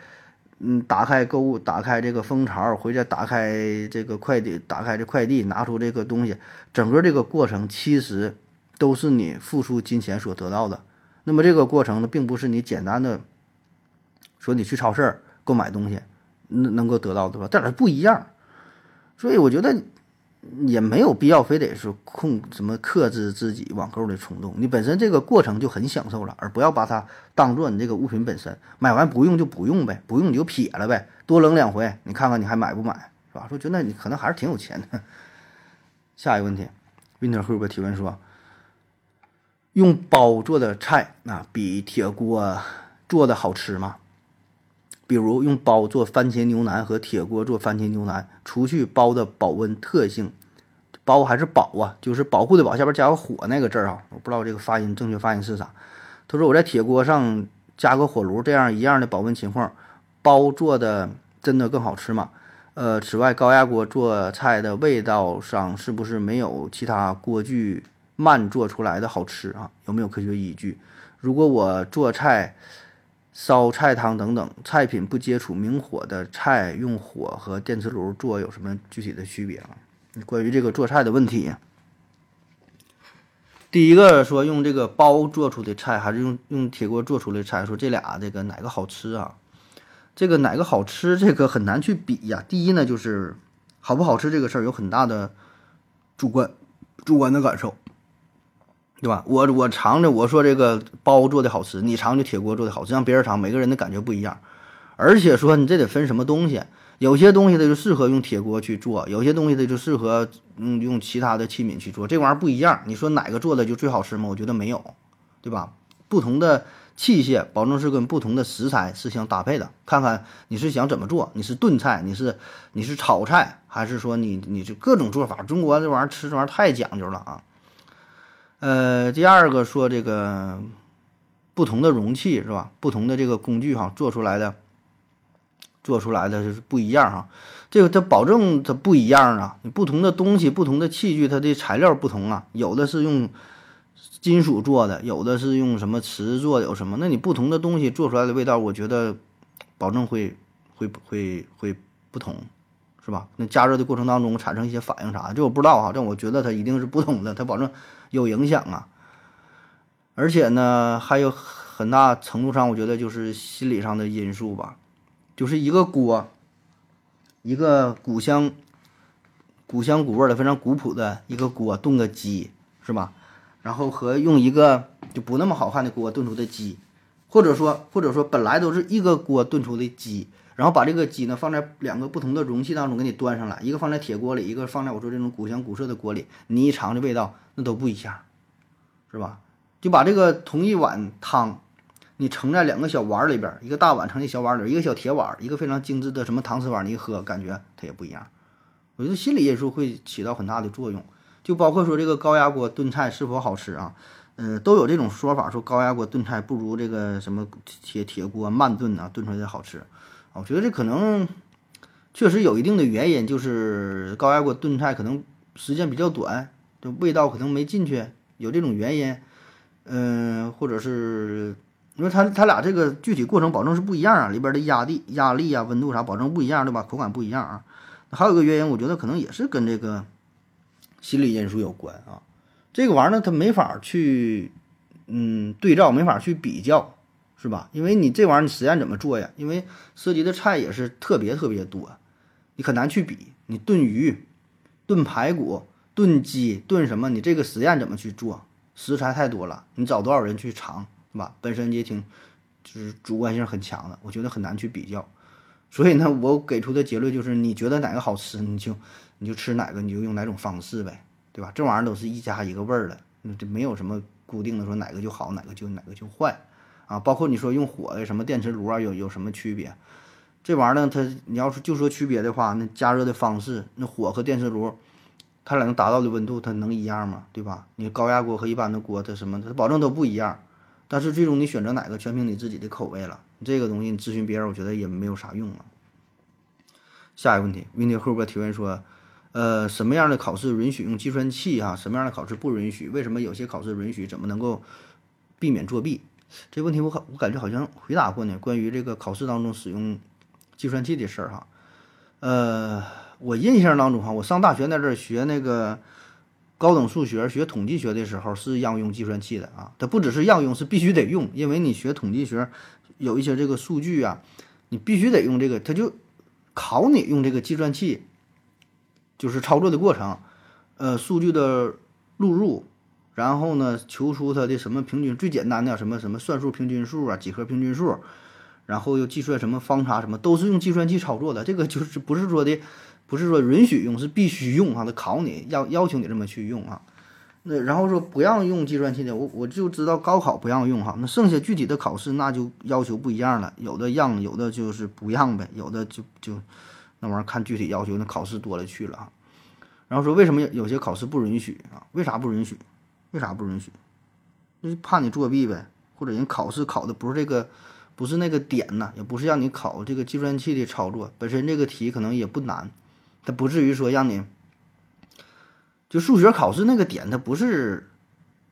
嗯，打开购物，打开这个蜂巢，回家打开这个快递，打开这快递，拿出这个东西，整个这个过程其实都是你付出金钱所得到的。那么这个过程呢，并不是你简单的说你去超市购买东西能能够得到，对吧？但是不一样。所以我觉得。也没有必要非得是控什么克制自己网购的冲动，你本身这个过程就很享受了，而不要把它当做你这个物品本身。买完不用就不用呗，不用你就撇了呗，多扔两回，你看看你还买不买，是吧？说觉得你可能还是挺有钱的。下一个问题，Winter 会不会提问说，用包做的菜啊，比铁锅做的好吃吗？比如用煲做番茄牛腩和铁锅做番茄牛腩，除去煲的保温特性，煲还是保啊，就是保护的保，下边加个火那个字儿啊，我不知道这个发音正确发音是啥。他说我在铁锅上加个火炉，这样一样的保温情况，煲做的真的更好吃吗？呃，此外高压锅做菜的味道上是不是没有其他锅具慢做出来的好吃啊？有没有科学依据？如果我做菜。烧菜汤等等菜品不接触明火的菜，用火和电磁炉做有什么具体的区别啊？关于这个做菜的问题，第一个说用这个煲做出的菜，还是用用铁锅做出的菜，说这俩这个哪个好吃啊？这个哪个好吃，这个很难去比呀。第一呢，就是好不好吃这个事儿有很大的主观主观的感受。对吧？我我尝着，我说这个包做的好吃，你尝就铁锅做的好吃，让别人尝，每个人的感觉不一样。而且说你这得分什么东西，有些东西它就适合用铁锅去做，有些东西它就适合嗯用其他的器皿去做，这玩意儿不一样。你说哪个做的就最好吃吗？我觉得没有，对吧？不同的器械保证是跟不同的食材是相搭配的。看看你是想怎么做，你是炖菜，你是你是炒菜，还是说你你就各种做法？中国这玩意儿吃这玩意儿太讲究了啊。呃，第二个说这个不同的容器是吧？不同的这个工具哈，做出来的做出来的就是不一样哈。这个它保证它不一样啊。你不同的东西、不同的器具，它的材料不同啊。有的是用金属做的，有的是用什么瓷做的，有什么？那你不同的东西做出来的味道，我觉得保证会会会会不同，是吧？那加热的过程当中产生一些反应啥的，这我不知道哈。这我觉得它一定是不同的，它保证。有影响啊，而且呢，还有很大程度上，我觉得就是心理上的因素吧。就是一个锅，一个古香、古香古味的非常古朴的一个锅炖个鸡，是吧？然后和用一个就不那么好看的锅炖出的鸡，或者说或者说本来都是一个锅炖出的鸡，然后把这个鸡呢放在两个不同的容器当中给你端上来，一个放在铁锅里，一个放在我说这种古香古色的锅里，你一尝这味道。那都不一样，是吧？就把这个同一碗汤，你盛在两个小碗里边，一个大碗盛在小碗里，一个小铁碗，一个非常精致的什么搪瓷碗，你一喝感觉它也不一样。我觉得心理因素会起到很大的作用，就包括说这个高压锅炖菜是否好吃啊？嗯，都有这种说法，说高压锅炖菜不如这个什么铁铁锅慢炖啊炖出来的好吃。我觉得这可能确实有一定的原因，就是高压锅炖菜可能时间比较短。就味道可能没进去，有这种原因，嗯，或者是因为它它俩这个具体过程保证是不一样啊，里边的压力、压力啊、温度啥保证不一样，对吧？口感不一样啊。还有一个原因，我觉得可能也是跟这个心理因素有关啊。这个玩意儿呢，它没法去，嗯，对照，没法去比较，是吧？因为你这玩意儿你实验怎么做呀？因为涉及的菜也是特别特别多，你很难去比。你炖鱼、炖排骨、炖鸡、炖什么？你这个实验怎么去做？食材太多了，你找多少人去尝，是吧？本身也挺，就是主观性很强的，我觉得很难去比较。所以呢，我给出的结论就是，你觉得哪个好吃，你就你就吃哪个，你就用哪种方式呗。对吧？这玩意儿都是一家一个味儿的，那这没有什么固定的说哪个就好，哪个就哪个就坏，啊，包括你说用火的什么电磁炉啊，有有什么区别？这玩意儿呢，它你要是就说区别的话，那加热的方式，那火和电磁炉，它俩能达到的温度，它能一样吗？对吧？你高压锅和一般的锅，它什么，它保证都不一样。但是最终你选择哪个，全凭你自己的口味了。这个东西你咨询别人，我觉得也没有啥用啊。下一个问题，问题后边提问说。呃，什么样的考试允许用计算器哈？什么样的考试不允许？为什么有些考试允许？怎么能够避免作弊？这问题我好，我感觉好像回答过呢。关于这个考试当中使用计算器的事儿哈，呃，我印象当中哈，我上大学那阵儿学那个高等数学、学统计学的时候是让用计算器的啊。它不只是让用，是必须得用，因为你学统计学有一些这个数据啊，你必须得用这个，它就考你用这个计算器。就是操作的过程，呃，数据的录入，然后呢，求出它的什么平均，最简单的什么什么算术平均数啊，几何平均数，然后又计算什么方差什么，都是用计算器操作的。这个就是不是说的，不是说允许用，是必须用啊，它考你要要求你这么去用啊。那然后说不让用计算器的，我我就知道高考不让用哈。那剩下具体的考试那就要求不一样了，有的让，有的就是不让呗，有的就就。那玩意儿看具体要求，那考试多了去了啊。然后说为什么有些考试不允许啊？为啥不允许？为啥不允许？就是怕你作弊呗，或者人考试考的不是这个，不是那个点呢，也不是让你考这个计算器的操作，本身这个题可能也不难，它不至于说让你就数学考试那个点，它不是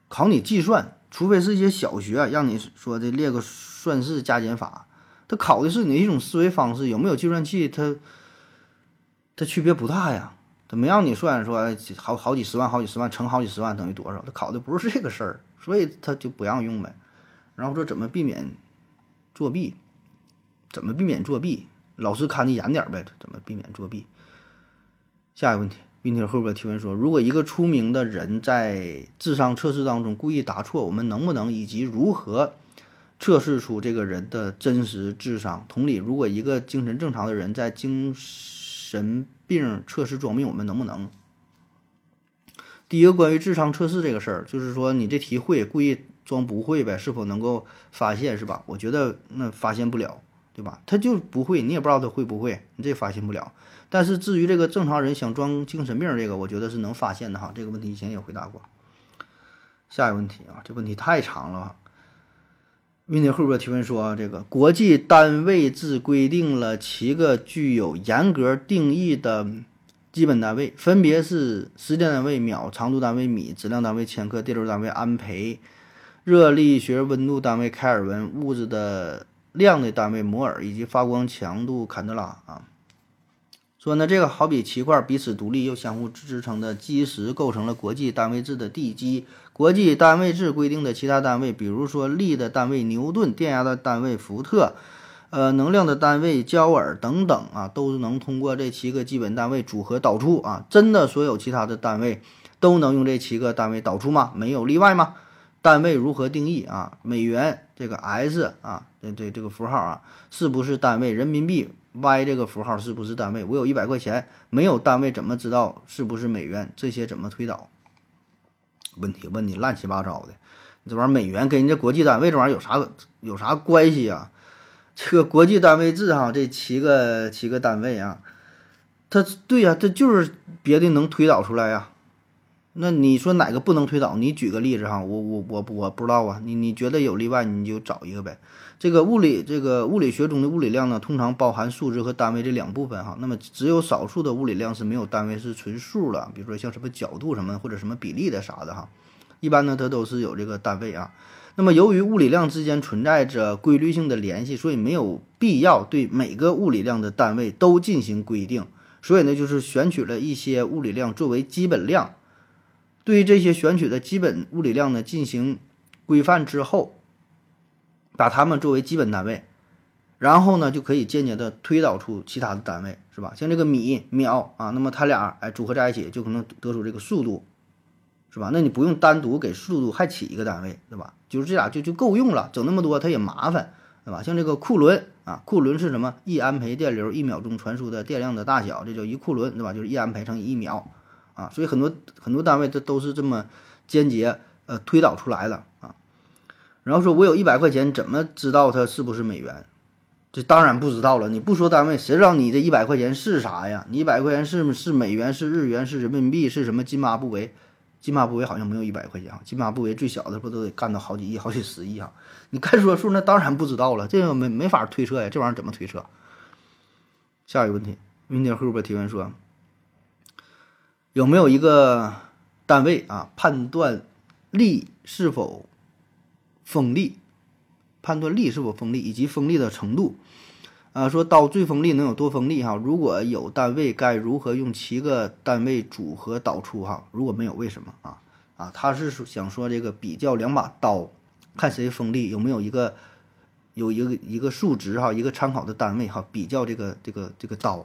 考你计算，除非是一些小学让你说的列个算式加减法，它考的是你一种思维方式，有没有计算器它。它区别不大呀，他没让你算说好好几十万、好几十万乘好几十万等于多少，他考的不是这个事儿，所以他就不让用呗。然后说怎么避免作弊？怎么避免作弊？老师看你严点呗。怎么避免作弊？下一个问题，并且后边提问说，如果一个出名的人在智商测试当中故意答错，我们能不能以及如何测试出这个人的真实智商？同理，如果一个精神正常的人在精神神病测试装病，我们能不能？第一个关于智商测试这个事儿，就是说你这题会，故意装不会呗？是否能够发现，是吧？我觉得那发现不了，对吧？他就不会，你也不知道他会不会，你这发现不了。但是至于这个正常人想装精神病这个，我觉得是能发现的哈。这个问题以前也回答过。下一个问题啊，这问题太长了。问题后边提问说啊：“这个国际单位制规定了七个具有严格定义的基本单位，分别是时间单位秒、长度单位米、质量单位千克、电流单位安培、热力学温度单位开尔文、物质的量的单位摩尔以及发光强度坎德拉啊。说呢，这个好比七块彼此独立又相互支撑的基石，构成了国际单位制的地基。”国际单位制规定的其他单位，比如说力的单位牛顿、电压的单位伏特、呃能量的单位焦耳等等啊，都能通过这七个基本单位组合导出啊。真的所有其他的单位都能用这七个单位导出吗？没有例外吗？单位如何定义啊？美元这个 S 啊，这这这个符号啊，是不是单位？人民币 Y 这个符号是不是单位？我有一百块钱，没有单位怎么知道是不是美元？这些怎么推导？问题问你乱七八糟的，你这玩意儿美元跟人家国际单位这玩意儿有啥有啥关系啊？这个国际单位制哈，这七个七个单位啊，它对呀，这就是别的能推导出来呀。那你说哪个不能推导？你举个例子哈，我我我我不知道啊。你你觉得有例外，你就找一个呗。这个物理这个物理学中的物理量呢，通常包含数值和单位这两部分哈。那么只有少数的物理量是没有单位，是纯数的，比如说像什么角度什么或者什么比例的啥的哈。一般呢，它都是有这个单位啊。那么由于物理量之间存在着规律性的联系，所以没有必要对每个物理量的单位都进行规定。所以呢，就是选取了一些物理量作为基本量。对于这些选取的基本物理量呢进行规范之后，把它们作为基本单位，然后呢就可以间接的推导出其他的单位，是吧？像这个米、秒啊，那么它俩哎组合在一起就可能得出这个速度，是吧？那你不用单独给速度还起一个单位，对吧？就是这俩就就够用了，整那么多它也麻烦，对吧？像这个库仑啊，库仑是什么？一安培电流一秒钟传输的电量的大小，这叫一库仑，对吧？就是一安培乘以一秒啊，所以很多很多单位它都是这么间接呃推导出来的。然后说我有一百块钱，怎么知道它是不是美元？这当然不知道了。你不说单位，谁知道你这一百块钱是啥呀？你一百块钱是是美元、是日元、是人民币、是什么津巴布韦？津巴布韦好像没有一百块钱啊，津巴布韦最小的不都得干到好几亿、好几十亿啊？你该说数，那当然不知道了，这个没没法推测呀，这玩意儿怎么推测？下一个问题，明天后边提问说，有没有一个单位啊，判断力是否锋利，判断力是否锋利以及锋利的程度？啊，说刀最锋利能有多锋利哈？如果有单位，该如何用七个单位组合导出哈？如果没有，为什么啊？啊，他是想说这个比较两把刀，看谁锋利，有没有一个有一个一个数值哈，一个参考的单位哈，比较这个这个这个刀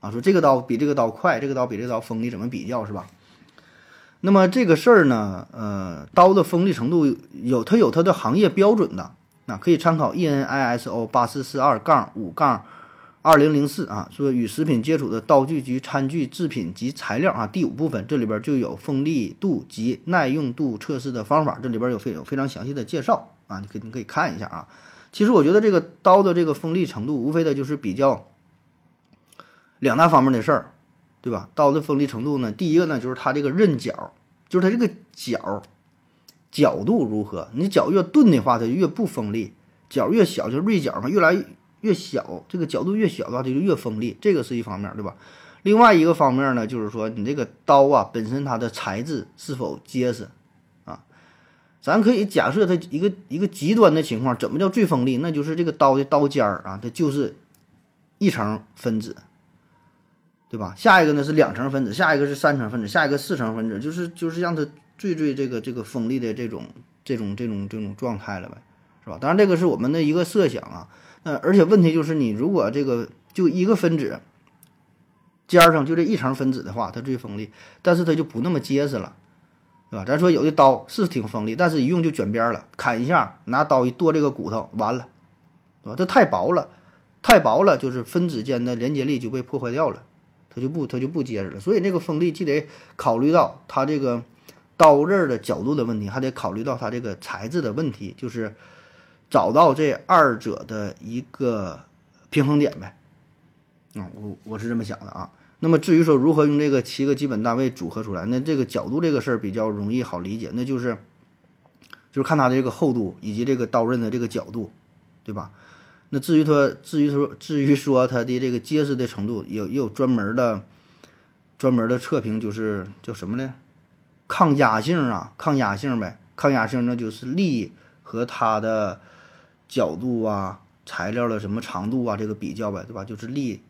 啊，说这个刀比这个刀快，这个刀比这个刀锋利，怎么比较是吧？那么这个事儿呢，呃，刀的锋利程度有它有它的行业标准的。那可以参考 EN ISO 八四四二杠五杠二零零四啊，说与食品接触的刀具及餐具制品及材料啊，第五部分这里边就有锋利度及耐用度测试的方法，这里边有非有非常详细的介绍啊，你可以你可以看一下啊。其实我觉得这个刀的这个锋利程度，无非的就是比较两大方面的事儿，对吧？刀的锋利程度呢，第一个呢就是它这个刃角，就是它这个角。角度如何？你角越钝的话，它就越不锋利；角越小，就锐角嘛，越来越小，这个角度越小的话，它就越锋利。这个是一方面，对吧？另外一个方面呢，就是说你这个刀啊，本身它的材质是否结实啊？咱可以假设它一个一个极端的情况，怎么叫最锋利？那就是这个刀的刀尖儿啊，它就是一层分子，对吧？下一个呢是两层分子，下一个是三层分子，下一个四层分子，就是就是让它。最最这个这个锋利的这种这种这种这种状态了呗，是吧？当然这个是我们的一个设想啊。那而且问题就是你如果这个就一个分子尖上就这一层分子的话，它最锋利，但是它就不那么结实了，对吧？咱说有的刀是挺锋利，但是一用就卷边了，砍一下拿刀一剁这个骨头完了，对吧？它太薄了，太薄了，就是分子间的连接力就被破坏掉了，它就不它就不结实了。所以这个锋利既得考虑到它这个。刀刃的角度的问题，还得考虑到它这个材质的问题，就是找到这二者的一个平衡点呗。啊，我我是这么想的啊。那么至于说如何用这个七个基本单位组合出来，那这个角度这个事儿比较容易好理解，那就是就是看它的这个厚度以及这个刀刃的这个角度，对吧？那至于说至于说至于说它的这个结实的程度，有也有专门的专门的测评，就是叫什么呢？抗压性啊，抗压性呗，抗压性那就是力和它的角度啊，材料的什么长度啊，这个比较呗，对吧？就是力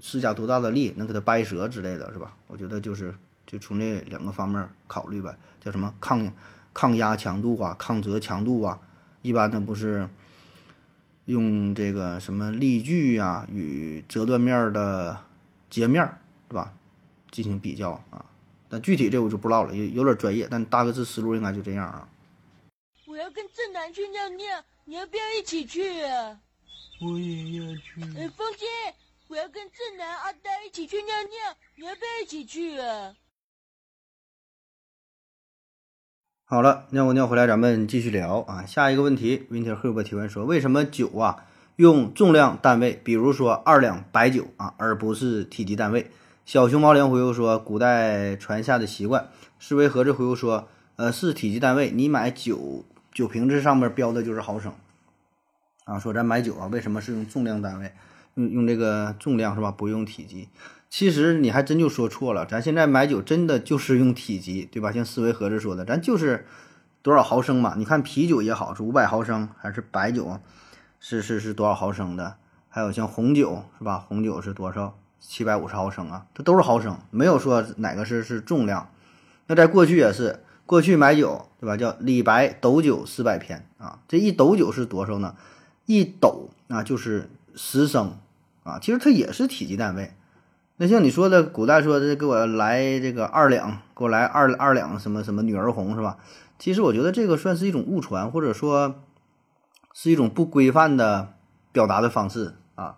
施加多大的力能给它掰折之类的是吧？我觉得就是就从这两个方面考虑呗，叫什么抗抗压强度啊，抗折强度啊，一般的不是用这个什么力矩呀与折断面的截面对吧进行比较啊。但具体这我就不知道了，有有点专业，但大概这思路应该就这样啊。我要跟正南去尿尿，你要不要一起去啊？我也要去。哎，风姐，我要跟正南、阿呆一起去尿尿，你要不要一起去啊？好了，尿过尿回来，咱们继续聊啊。下一个问题，Winter Hub 提问说，为什么酒啊用重量单位，比如说二两白酒啊，而不是体积单位？小熊猫连回复说：“古代传下的习惯。”思维盒子回复说：“呃，是体积单位。你买酒酒瓶子上面标的就是毫升啊。说咱买酒啊，为什么是用重量单位？用用这个重量是吧？不用体积。其实你还真就说错了。咱现在买酒真的就是用体积，对吧？像思维盒子说的，咱就是多少毫升嘛。你看啤酒也好，是五百毫升还是白酒？是是是多少毫升的？还有像红酒是吧？红酒是多少？”七百五十毫升啊，它都是毫升，没有说哪个是是重量。那在过去也是，过去买酒，对吧？叫李白斗酒诗百篇啊。这一斗酒是多少呢？一斗啊，就是十升啊。其实它也是体积单位。那像你说的，古代说的给我来这个二两，给我来二二两什么什么女儿红是吧？其实我觉得这个算是一种误传，或者说是一种不规范的表达的方式啊。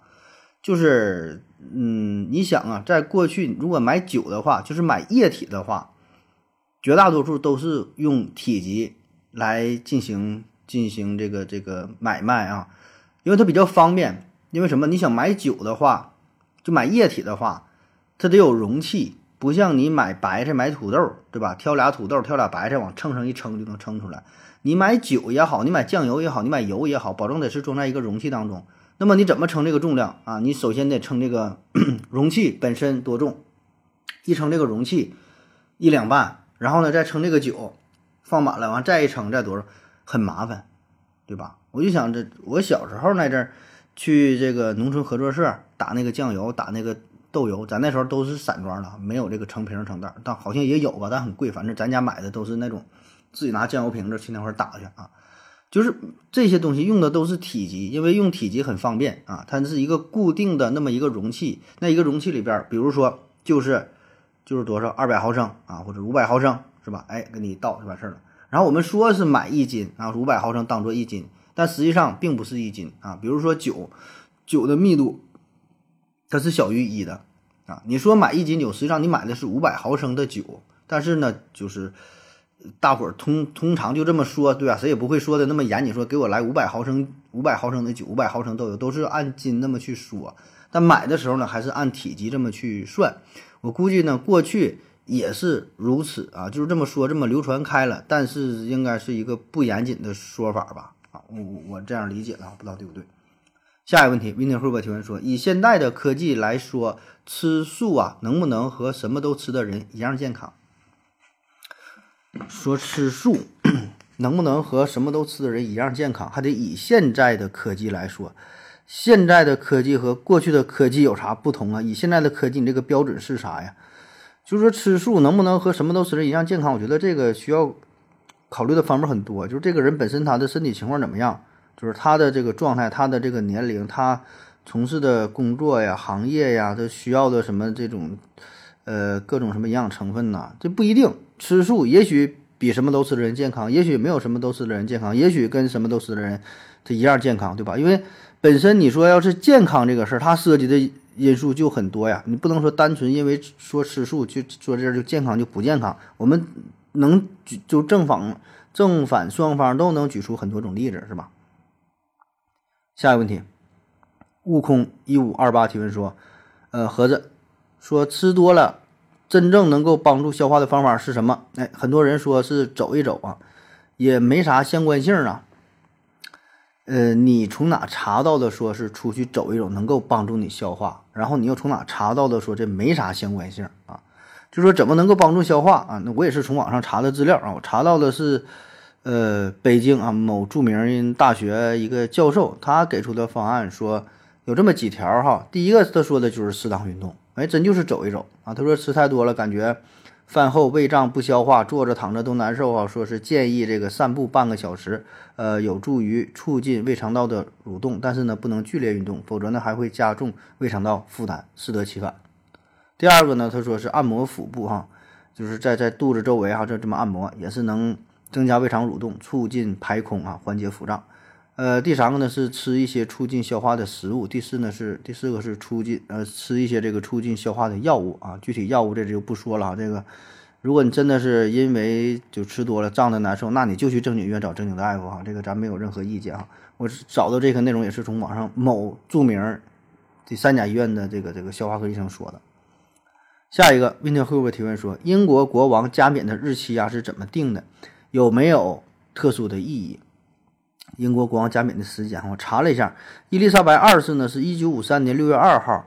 就是嗯，你想啊，在过去如果买酒的话，就是买液体的话。绝大多数都是用体积来进行进行这个这个买卖啊，因为它比较方便。因为什么？你想买酒的话，就买液体的话，它得有容器，不像你买白菜、买土豆，对吧？挑俩土豆，挑俩白菜，往秤上一称就能称出来。你买酒也好，你买酱油也好，你买油也好，保证得是装在一个容器当中。那么你怎么称这个重量啊？你首先得称这个 容器本身多重，一称这个容器一两半。然后呢，再称这个酒，放满了，完再一称，再多少，很麻烦，对吧？我就想着我小时候那阵儿，去这个农村合作社打那个酱油，打那个豆油，咱那时候都是散装的，没有这个成瓶成袋，但好像也有吧，但很贵。反正咱家买的都是那种自己拿酱油瓶子去那块打去啊。就是这些东西用的都是体积，因为用体积很方便啊。它是一个固定的那么一个容器，那一个容器里边，比如说就是。就是多少二百毫升啊，或者五百毫升是吧？哎，给你倒就完事儿了。然后我们说是买一斤啊，五百毫升当做一斤，但实际上并不是一斤啊。比如说酒，酒的密度它是小于一的啊。你说买一斤酒，实际上你买的是五百毫升的酒，但是呢，就是大伙儿通通常就这么说，对吧？谁也不会说的那么严谨，说给我来五百毫升五百毫升的酒，五百毫升都有，都是按斤那么去说。但买的时候呢，还是按体积这么去算。我估计呢，过去也是如此啊，就是这么说，这么流传开了，但是应该是一个不严谨的说法吧？啊，我我我这样理解的，不知道对不对？下一个问题，明天会不提问说，以现在的科技来说，吃素啊，能不能和什么都吃的人一样健康？说吃素 能不能和什么都吃的人一样健康，还得以现在的科技来说。现在的科技和过去的科技有啥不同啊？以现在的科技，你这个标准是啥呀？就是说吃素能不能和什么都吃的一样健康？我觉得这个需要考虑的方面很多。就是这个人本身他的身体情况怎么样？就是他的这个状态，他的这个年龄，他从事的工作呀、行业呀，他需要的什么这种呃各种什么营养成分呐？这不一定。吃素也许比什么都吃的人健康，也许没有什么都吃的人健康，也许跟什么都吃的人他一样健康，对吧？因为本身你说要是健康这个事儿，它涉及的因素就很多呀。你不能说单纯因为说吃素就说这就健康就不健康。我们能举就正反正反双方都能举出很多种例子，是吧？下一个问题，悟空一五二八提问说，呃，盒子说吃多了真正能够帮助消化的方法是什么？哎，很多人说是走一走啊，也没啥相关性啊。呃，你从哪查到的说是出去走一走能够帮助你消化？然后你又从哪查到的说这没啥相关性啊？就说怎么能够帮助消化啊？那我也是从网上查的资料啊，我查到的是，呃，北京啊某著名大学一个教授他给出的方案说有这么几条哈。第一个他说的就是适当运动，哎，真就是走一走啊。他说吃太多了感觉。饭后胃胀不消化，坐着躺着都难受啊。说是建议这个散步半个小时，呃，有助于促进胃肠道的蠕动，但是呢，不能剧烈运动，否则呢还会加重胃肠道负担，适得其反。第二个呢，他说是按摩腹部哈，就是在在肚子周围哈，这这么按摩也是能增加胃肠蠕动，促进排空啊，缓解腹胀。呃，第三个呢是吃一些促进消化的食物，第四呢是第四个是促进呃吃一些这个促进消化的药物啊，具体药物这就不说了啊。这个如果你真的是因为就吃多了胀的难受，那你就去正经医院找正经大夫哈，这个咱没有任何意见啊。我找到这个内容也是从网上某著名第三甲医院的这个这个消化科医生说的。下一个问题会不会提问说，英国国王加冕的日期啊是怎么定的？有没有特殊的意义？英国国王加冕的时间，我查了一下，伊丽莎白二世呢是一九五三年六月二号，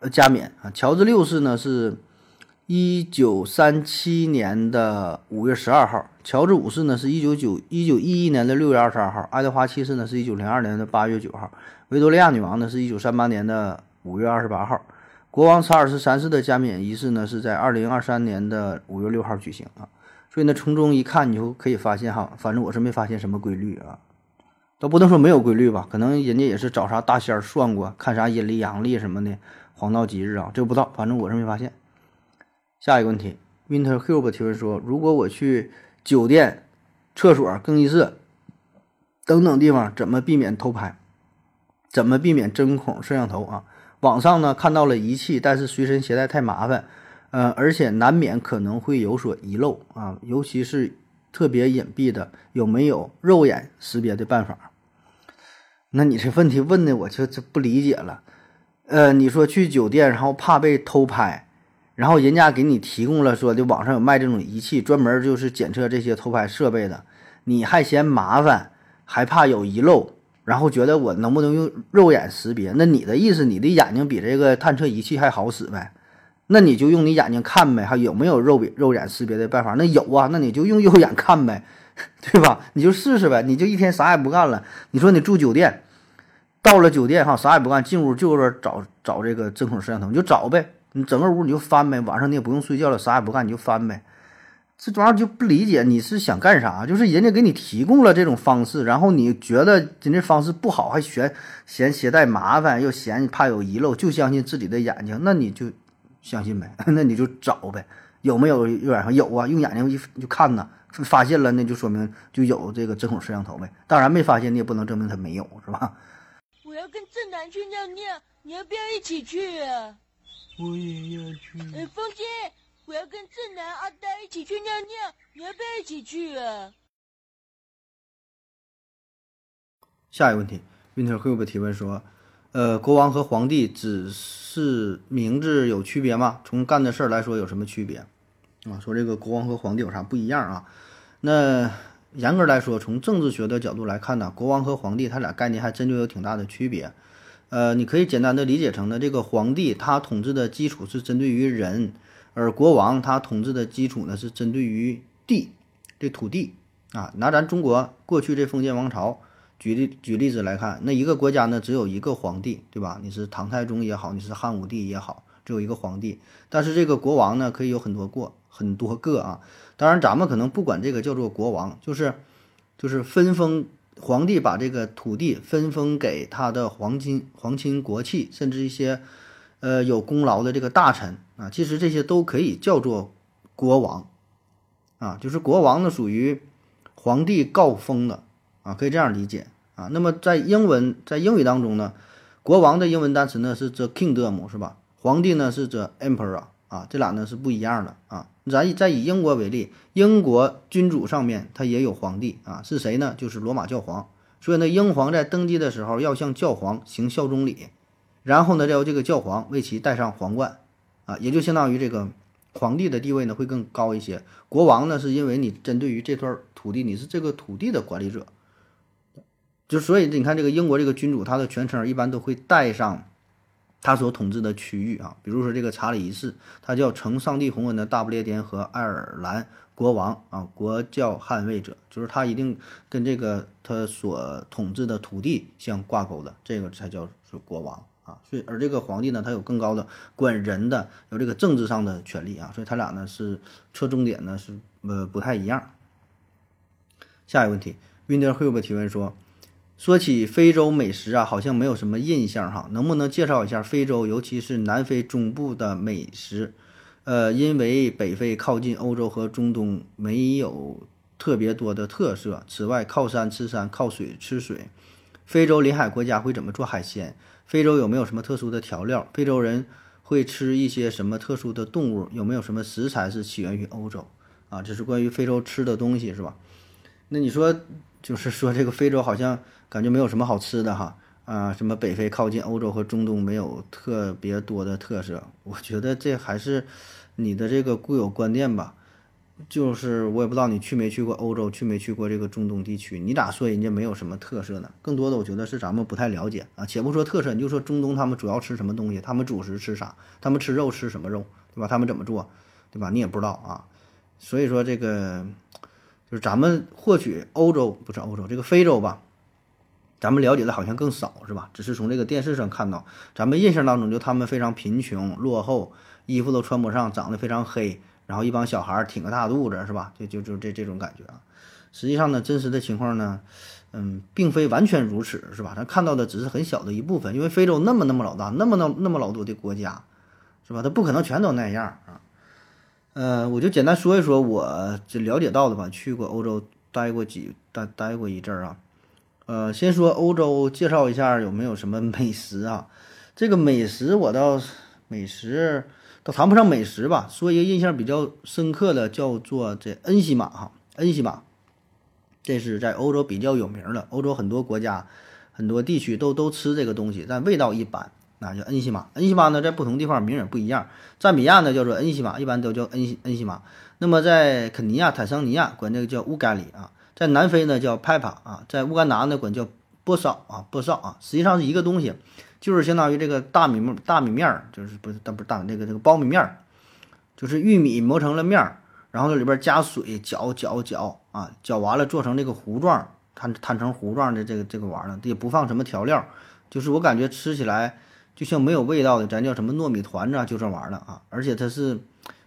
呃加冕啊。乔治六世呢是一九三七年的五月十二号，乔治五世呢是一九九一九一一年的六月二十二号，爱德华七世呢是一九零二年的八月九号，维多利亚女王呢是一九三八年的五月二十八号。国王查尔斯三世的加冕仪式呢是在二零二三年的五月六号举行啊。所以呢，从中一看，你就可以发现哈，反正我是没发现什么规律啊，都不能说没有规律吧，可能人家也是找啥大仙算过，看啥阴历阳历什么的，黄道吉日啊，这不知道，反正我是没发现。下一个问题，Winter Cube 提问说，如果我去酒店、厕所、更衣室等等地方，怎么避免偷拍？怎么避免针孔摄像头啊？网上呢看到了仪器，但是随身携带太麻烦，呃，而且难免可能会有所遗漏啊，尤其是特别隐蔽的，有没有肉眼识别的办法？那你这问题问的我就不理解了，呃，你说去酒店，然后怕被偷拍，然后人家给你提供了说的网上有卖这种仪器，专门就是检测这些偷拍设备的，你还嫌麻烦，还怕有遗漏？然后觉得我能不能用肉眼识别？那你的意思，你的眼睛比这个探测仪器还好使呗？那你就用你眼睛看呗，还有没有肉比肉眼识别的办法？那有啊，那你就用肉眼看呗，对吧？你就试试呗，你就一天啥也不干了。你说你住酒店，到了酒店哈，啥也不干，进屋就是找找这个针孔摄像头，你就找呗，你整个屋你就翻呗，晚上你也不用睡觉了，啥也不干你就翻呗。这玩意儿就不理解，你是想干啥？就是人家给你提供了这种方式，然后你觉得人这方式不好，还嫌嫌携带麻烦，又嫌怕有遗漏，就相信自己的眼睛，那你就相信呗，那你就找呗，有没有肉眼上有啊？用眼睛一就看呢，发现了那就说明就有这个针孔摄像头呗。当然没发现，你也不能证明它没有，是吧？我要跟正南去尿尿，你要不要一起去啊？我也要去。哎，风姐，我要跟正南、阿呆一起去尿尿，你要不要一起去啊？下一个问题，Winter Cube 提问说，呃，国王和皇帝只是名字有区别吗？从干的事儿来说有什么区别？啊，说这个国王和皇帝有啥不一样啊？那严格来说，从政治学的角度来看呢，国王和皇帝他俩概念还真就有挺大的区别。呃，你可以简单的理解成呢，这个皇帝他统治的基础是针对于人，而国王他统治的基础呢是针对于地，这土地啊。拿咱中国过去这封建王朝举例举例子来看，那一个国家呢只有一个皇帝，对吧？你是唐太宗也好，你是汉武帝也好，只有一个皇帝。但是这个国王呢可以有很多过很多个啊。当然咱们可能不管这个叫做国王，就是就是分封。皇帝把这个土地分封给他的皇亲、皇亲国戚，甚至一些，呃有功劳的这个大臣啊，其实这些都可以叫做国王，啊，就是国王呢属于皇帝告封的啊，可以这样理解啊。那么在英文在英语当中呢，国王的英文单词呢是 the kingdom 是吧？皇帝呢是 the emperor 啊，这俩呢是不一样的啊。咱以再以英国为例，英国君主上面他也有皇帝啊，是谁呢？就是罗马教皇。所以呢，英皇在登基的时候要向教皇行效忠礼，然后呢，再由这个教皇为其戴上皇冠，啊，也就相当于这个皇帝的地位呢会更高一些。国王呢，是因为你针对于这段土地，你是这个土地的管理者，就所以你看这个英国这个君主，他的全称一般都会带上。他所统治的区域啊，比如说这个查理一世，他叫承上帝洪恩的大不列颠和爱尔兰国王啊，国教捍卫者，就是他一定跟这个他所统治的土地相挂钩的，这个才叫是国王啊。所以而这个皇帝呢，他有更高的管人的，有这个政治上的权利啊，所以他俩呢是侧重点呢是呃不太一样。下一个问题，Winter Hub 提问说。说起非洲美食啊，好像没有什么印象哈，能不能介绍一下非洲，尤其是南非中部的美食？呃，因为北非靠近欧洲和中东，没有特别多的特色。此外，靠山吃山，靠水吃水。非洲临海国家会怎么做海鲜？非洲有没有什么特殊的调料？非洲人会吃一些什么特殊的动物？有没有什么食材是起源于欧洲？啊，这是关于非洲吃的东西是吧？那你说，就是说这个非洲好像。感觉没有什么好吃的哈啊，什么北非靠近欧洲和中东没有特别多的特色，我觉得这还是你的这个固有观念吧。就是我也不知道你去没去过欧洲，去没去过这个中东地区，你咋说人家没有什么特色呢？更多的我觉得是咱们不太了解啊。且不说特色，你就说中东他们主要吃什么东西，他们主食吃啥，他们吃肉吃什么肉，对吧？他们怎么做，对吧？你也不知道啊。所以说这个就是咱们获取欧洲不是欧洲这个非洲吧。咱们了解的好像更少，是吧？只是从这个电视上看到，咱们印象当中就他们非常贫穷、落后，衣服都穿不上，长得非常黑，然后一帮小孩挺个大肚子是吧？就就就这这种感觉啊。实际上呢，真实的情况呢，嗯，并非完全如此，是吧？咱看到的只是很小的一部分，因为非洲那么那么老大，那么那那么老多的国家，是吧？它不可能全都那样啊。呃，我就简单说一说我这了解到的吧。去过欧洲，待过几待待过一阵儿啊。呃，先说欧洲，介绍一下有没有什么美食啊？这个美食我倒美食倒谈不上美食吧，说一个印象比较深刻的，叫做这恩西玛哈，恩西玛。这是在欧洲比较有名的，欧洲很多国家、很多地区都都吃这个东西，但味道一般。那叫恩西玛，恩西玛呢，在不同地方名也不一样。赞比亚呢叫做恩西玛，一般都叫恩西恩西玛。那么在肯尼亚、坦桑尼亚管这个叫乌干里啊，在南非呢叫派帕啊，在乌干达呢管叫波少啊，波少啊，实际上是一个东西，就是相当于这个大米大米面儿，就是不是但不是大那个这个苞米面儿，就是玉米磨成了面儿。然后里边加水搅搅搅啊，搅完了做成这个糊状，摊摊成糊状的这个这个玩意儿，也不放什么调料，就是我感觉吃起来就像没有味道的，咱叫什么糯米团子啊，就这玩意儿啊。而且它是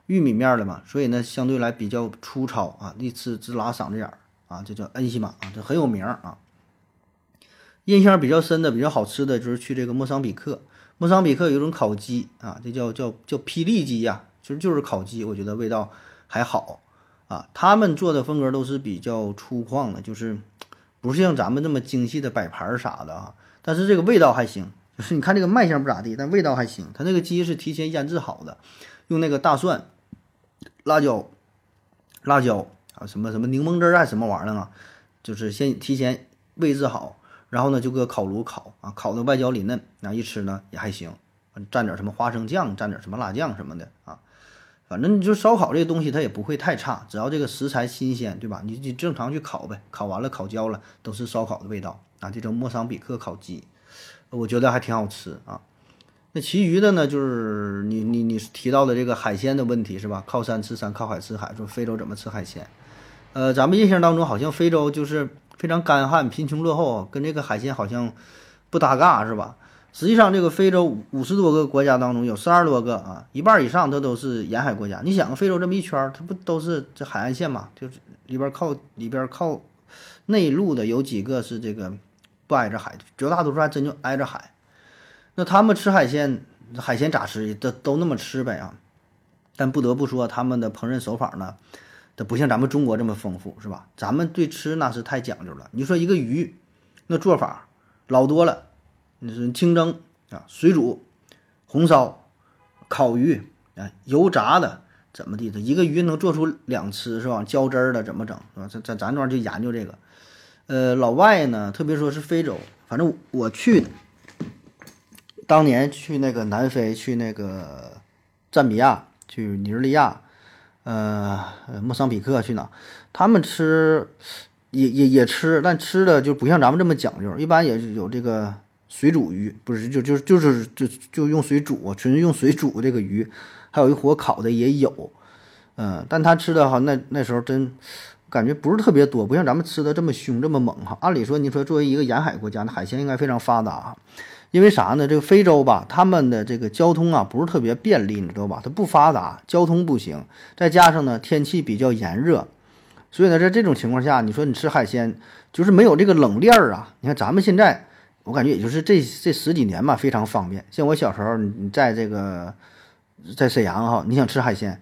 玉米面的嘛，所以呢相对来比较粗糙啊，一吃直拉嗓子眼儿啊，这叫恩西玛啊，这很有名啊。印象比较深的、比较好吃的就是去这个莫桑比克，莫桑比克有一种烤鸡啊，这叫叫叫霹雳鸡呀，其实就是烤鸡，我觉得味道。还好，啊，他们做的风格都是比较粗犷的，就是不是像咱们这么精细的摆盘啥的啊。但是这个味道还行，就是你看这个卖相不咋地，但味道还行。他那个鸡是提前腌制好的，用那个大蒜、辣椒、辣椒啊，什么什么柠檬汁儿啊，什么玩意儿啊，就是先提前位置好，然后呢就搁烤炉烤啊，烤的外焦里嫩，那一吃呢也还行，蘸点什么花生酱，蘸点什么辣酱什么的啊。反正你就烧烤这个东西，它也不会太差，只要这个食材新鲜，对吧？你你正常去烤呗，烤完了烤焦了，都是烧烤的味道啊。这种莫桑比克烤鸡，我觉得还挺好吃啊。那其余的呢，就是你你你提到的这个海鲜的问题是吧？靠山吃山，靠海吃海，说非洲怎么吃海鲜？呃，咱们印象当中好像非洲就是非常干旱、贫穷落后，跟这个海鲜好像不搭嘎是吧？实际上，这个非洲五十多个国家当中，有三十多个啊，一半以上它都是沿海国家。你想，非洲这么一圈，它不都是这海岸线嘛？就是里边靠里边靠内陆的有几个是这个不挨着海，绝大多数还真就挨着海。那他们吃海鲜，海鲜咋吃？都都那么吃呗啊！但不得不说，他们的烹饪手法呢，它不像咱们中国这么丰富，是吧？咱们对吃那是太讲究了。你说一个鱼，那做法老多了。你说清蒸啊，水煮、红烧、烤鱼啊，油炸的怎么地？的一个鱼能做出两吃是吧？浇汁儿的怎么整是吧？在在咱这儿就研究这个。呃，老外呢，特别说是非洲，反正我去的，当年去那个南非，去那个赞比亚，去尼日利亚，呃，莫桑比克去哪？他们吃也也也吃，但吃的就不像咱们这么讲究，一般也是有这个。水煮鱼不是就就就是就就用水煮，纯用水煮这个鱼，还有一火烤的也有，嗯，但他吃的哈那那时候真感觉不是特别多，不像咱们吃的这么凶这么猛哈。按理说你说作为一个沿海国家，那海鲜应该非常发达，因为啥呢？这个非洲吧，他们的这个交通啊不是特别便利，你知道吧？它不发达，交通不行，再加上呢天气比较炎热，所以呢在这种情况下，你说你吃海鲜就是没有这个冷链儿啊。你看咱们现在。我感觉也就是这这十几年吧，非常方便。像我小时候，你在这个在沈阳哈，你想吃海鲜，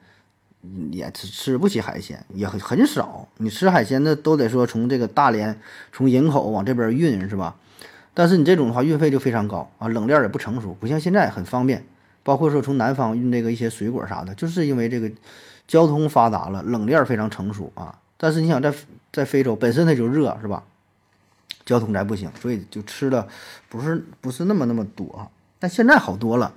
也吃吃不起海鲜，也很很少。你吃海鲜那都得说从这个大连、从营口往这边运是吧？但是你这种的话，运费就非常高啊，冷链也不成熟，不像现在很方便。包括说从南方运这个一些水果啥的，就是因为这个交通发达了，冷链非常成熟啊。但是你想在在非洲本身它就热是吧？交通咱不行，所以就吃的不是不是那么那么多啊。但现在好多了，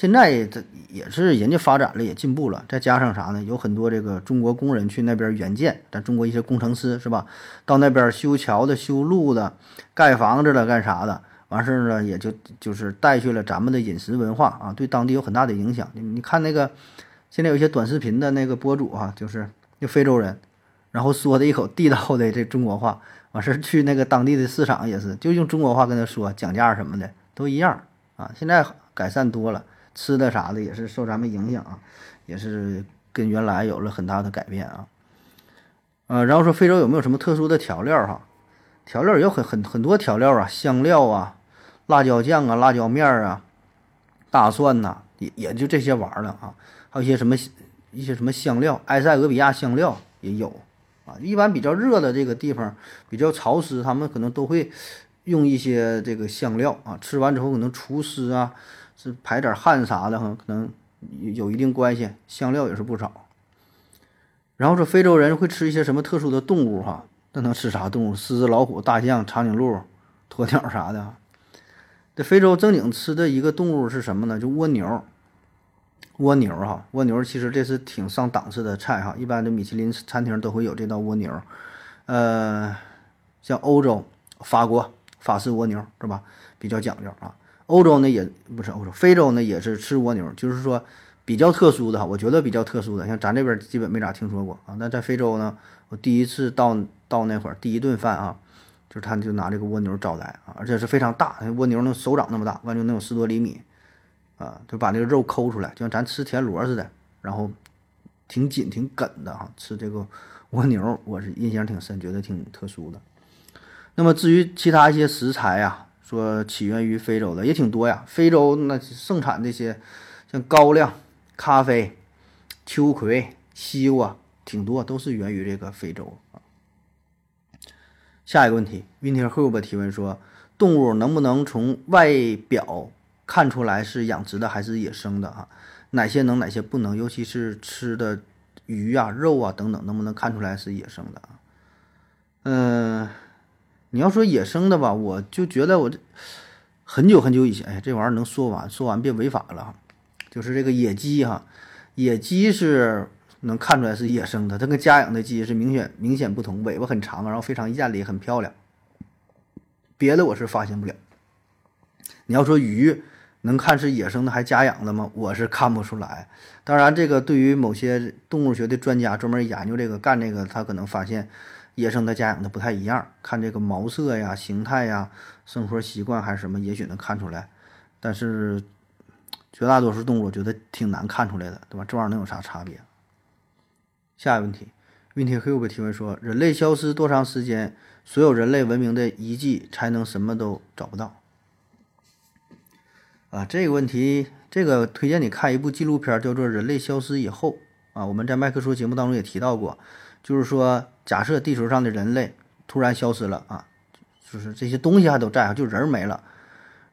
现在这也是人家发展了，也进步了。再加上啥呢？有很多这个中国工人去那边援建，咱中国一些工程师是吧？到那边修桥的、修路的、盖房子的、干啥的，完事儿呢，也就就是带去了咱们的饮食文化啊，对当地有很大的影响。你你看那个现在有些短视频的那个博主啊，就是那非洲人，然后说的一口地道的这中国话。完事儿去那个当地的市场也是，就用中国话跟他说讲价什么的都一样啊。现在改善多了，吃的啥的也是受咱们影响啊，也是跟原来有了很大的改变啊。呃，然后说非洲有没有什么特殊的调料哈？调料有很很很多调料啊，香料啊，辣椒酱啊，辣椒面儿啊，大蒜呐、也也就这些玩意儿了啊。还有一些什么一些什么香料，埃塞俄比亚香料也有啊。一般比较热的这个地方，比较潮湿，他们可能都会用一些这个香料啊。吃完之后可能除湿啊，是排点汗啥的哈，可能有一定关系。香料也是不少。然后说非洲人会吃一些什么特殊的动物哈？那能吃啥动物？狮子、老虎、大象、长颈鹿、鸵鸟啥的。这非洲正经吃的一个动物是什么呢？就蜗牛。蜗牛哈，蜗牛其实这是挺上档次的菜哈，一般的米其林餐厅都会有这道蜗牛。呃，像欧洲，法国法式蜗牛是吧？比较讲究啊。欧洲呢也不是欧洲，非洲呢也是吃蜗牛，就是说比较特殊的哈，我觉得比较特殊的，像咱这边基本没咋听说过啊。那在非洲呢，我第一次到到那会儿，第一顿饭啊，就是他就拿这个蜗牛招待啊，而且是非常大，蜗牛能手掌那么大，完就能有十多厘米。啊，就把那个肉抠出来，就像咱吃田螺似的，然后挺紧挺梗的哈。吃这个蜗牛，我是印象挺深，觉得挺特殊的。那么至于其他一些食材呀，说起源于非洲的也挺多呀。非洲那盛产这些像高粱、咖啡、秋葵、西瓜，挺多，都是源于这个非洲啊。下一个问题，Winter Hope 提问说，动物能不能从外表？看出来是养殖的还是野生的啊？哪些能，哪些不能？尤其是吃的鱼啊、肉啊等等，能不能看出来是野生的啊？嗯，你要说野生的吧，我就觉得我这很久很久以前，哎，这玩意儿能说完，说完别违法了。就是这个野鸡哈，野鸡是能看出来是野生的，它跟家养的鸡是明显明显不同，尾巴很长，然后非常艳丽，很漂亮。别的我是发现不了。你要说鱼。能看是野生的还家养的吗？我是看不出来。当然，这个对于某些动物学的专家专门研究这个干这个，他可能发现野生的家养的不太一样。看这个毛色呀、形态呀、生活习惯还是什么，也许能看出来。但是绝大多数动物，我觉得挺难看出来的，对吧？这玩意儿能有啥差别？下一个问题，问题会不会提问说，人类消失多长时间，所有人类文明的遗迹才能什么都找不到？啊，这个问题，这个推荐你看一部纪录片，叫做《人类消失以后》啊。我们在麦克说节目当中也提到过，就是说，假设地球上的人类突然消失了啊，就是这些东西还都在，就人没了。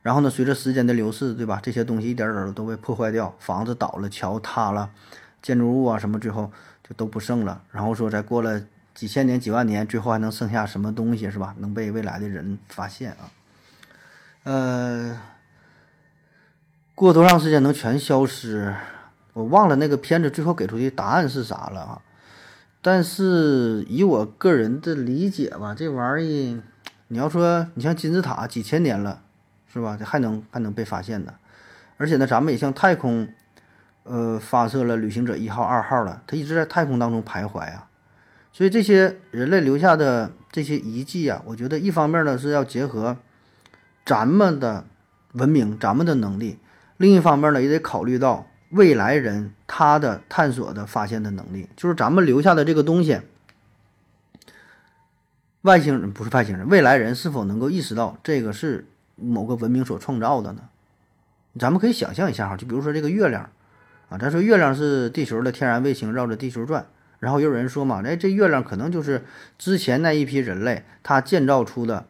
然后呢，随着时间的流逝，对吧？这些东西一点点都被破坏掉，房子倒了，桥塌了，建筑物啊什么，最后就都不剩了。然后说，再过了几千年、几万年，最后还能剩下什么东西，是吧？能被未来的人发现啊？呃。过多长时间能全消失？我忘了那个片子最后给出的答案是啥了啊！但是以我个人的理解吧，这玩意儿，你要说你像金字塔几千年了，是吧？这还能还能被发现的？而且呢，咱们也向太空，呃，发射了旅行者一号、二号了，它一直在太空当中徘徊啊。所以这些人类留下的这些遗迹啊，我觉得一方面呢是要结合咱们的文明、咱们的能力。另一方面呢，也得考虑到未来人他的探索的发现的能力，就是咱们留下的这个东西，外星人不是外星人，未来人是否能够意识到这个是某个文明所创造的呢？咱们可以想象一下哈，就比如说这个月亮，啊，咱说月亮是地球的天然卫星，绕着地球转，然后又有人说嘛，哎，这月亮可能就是之前那一批人类他建造出的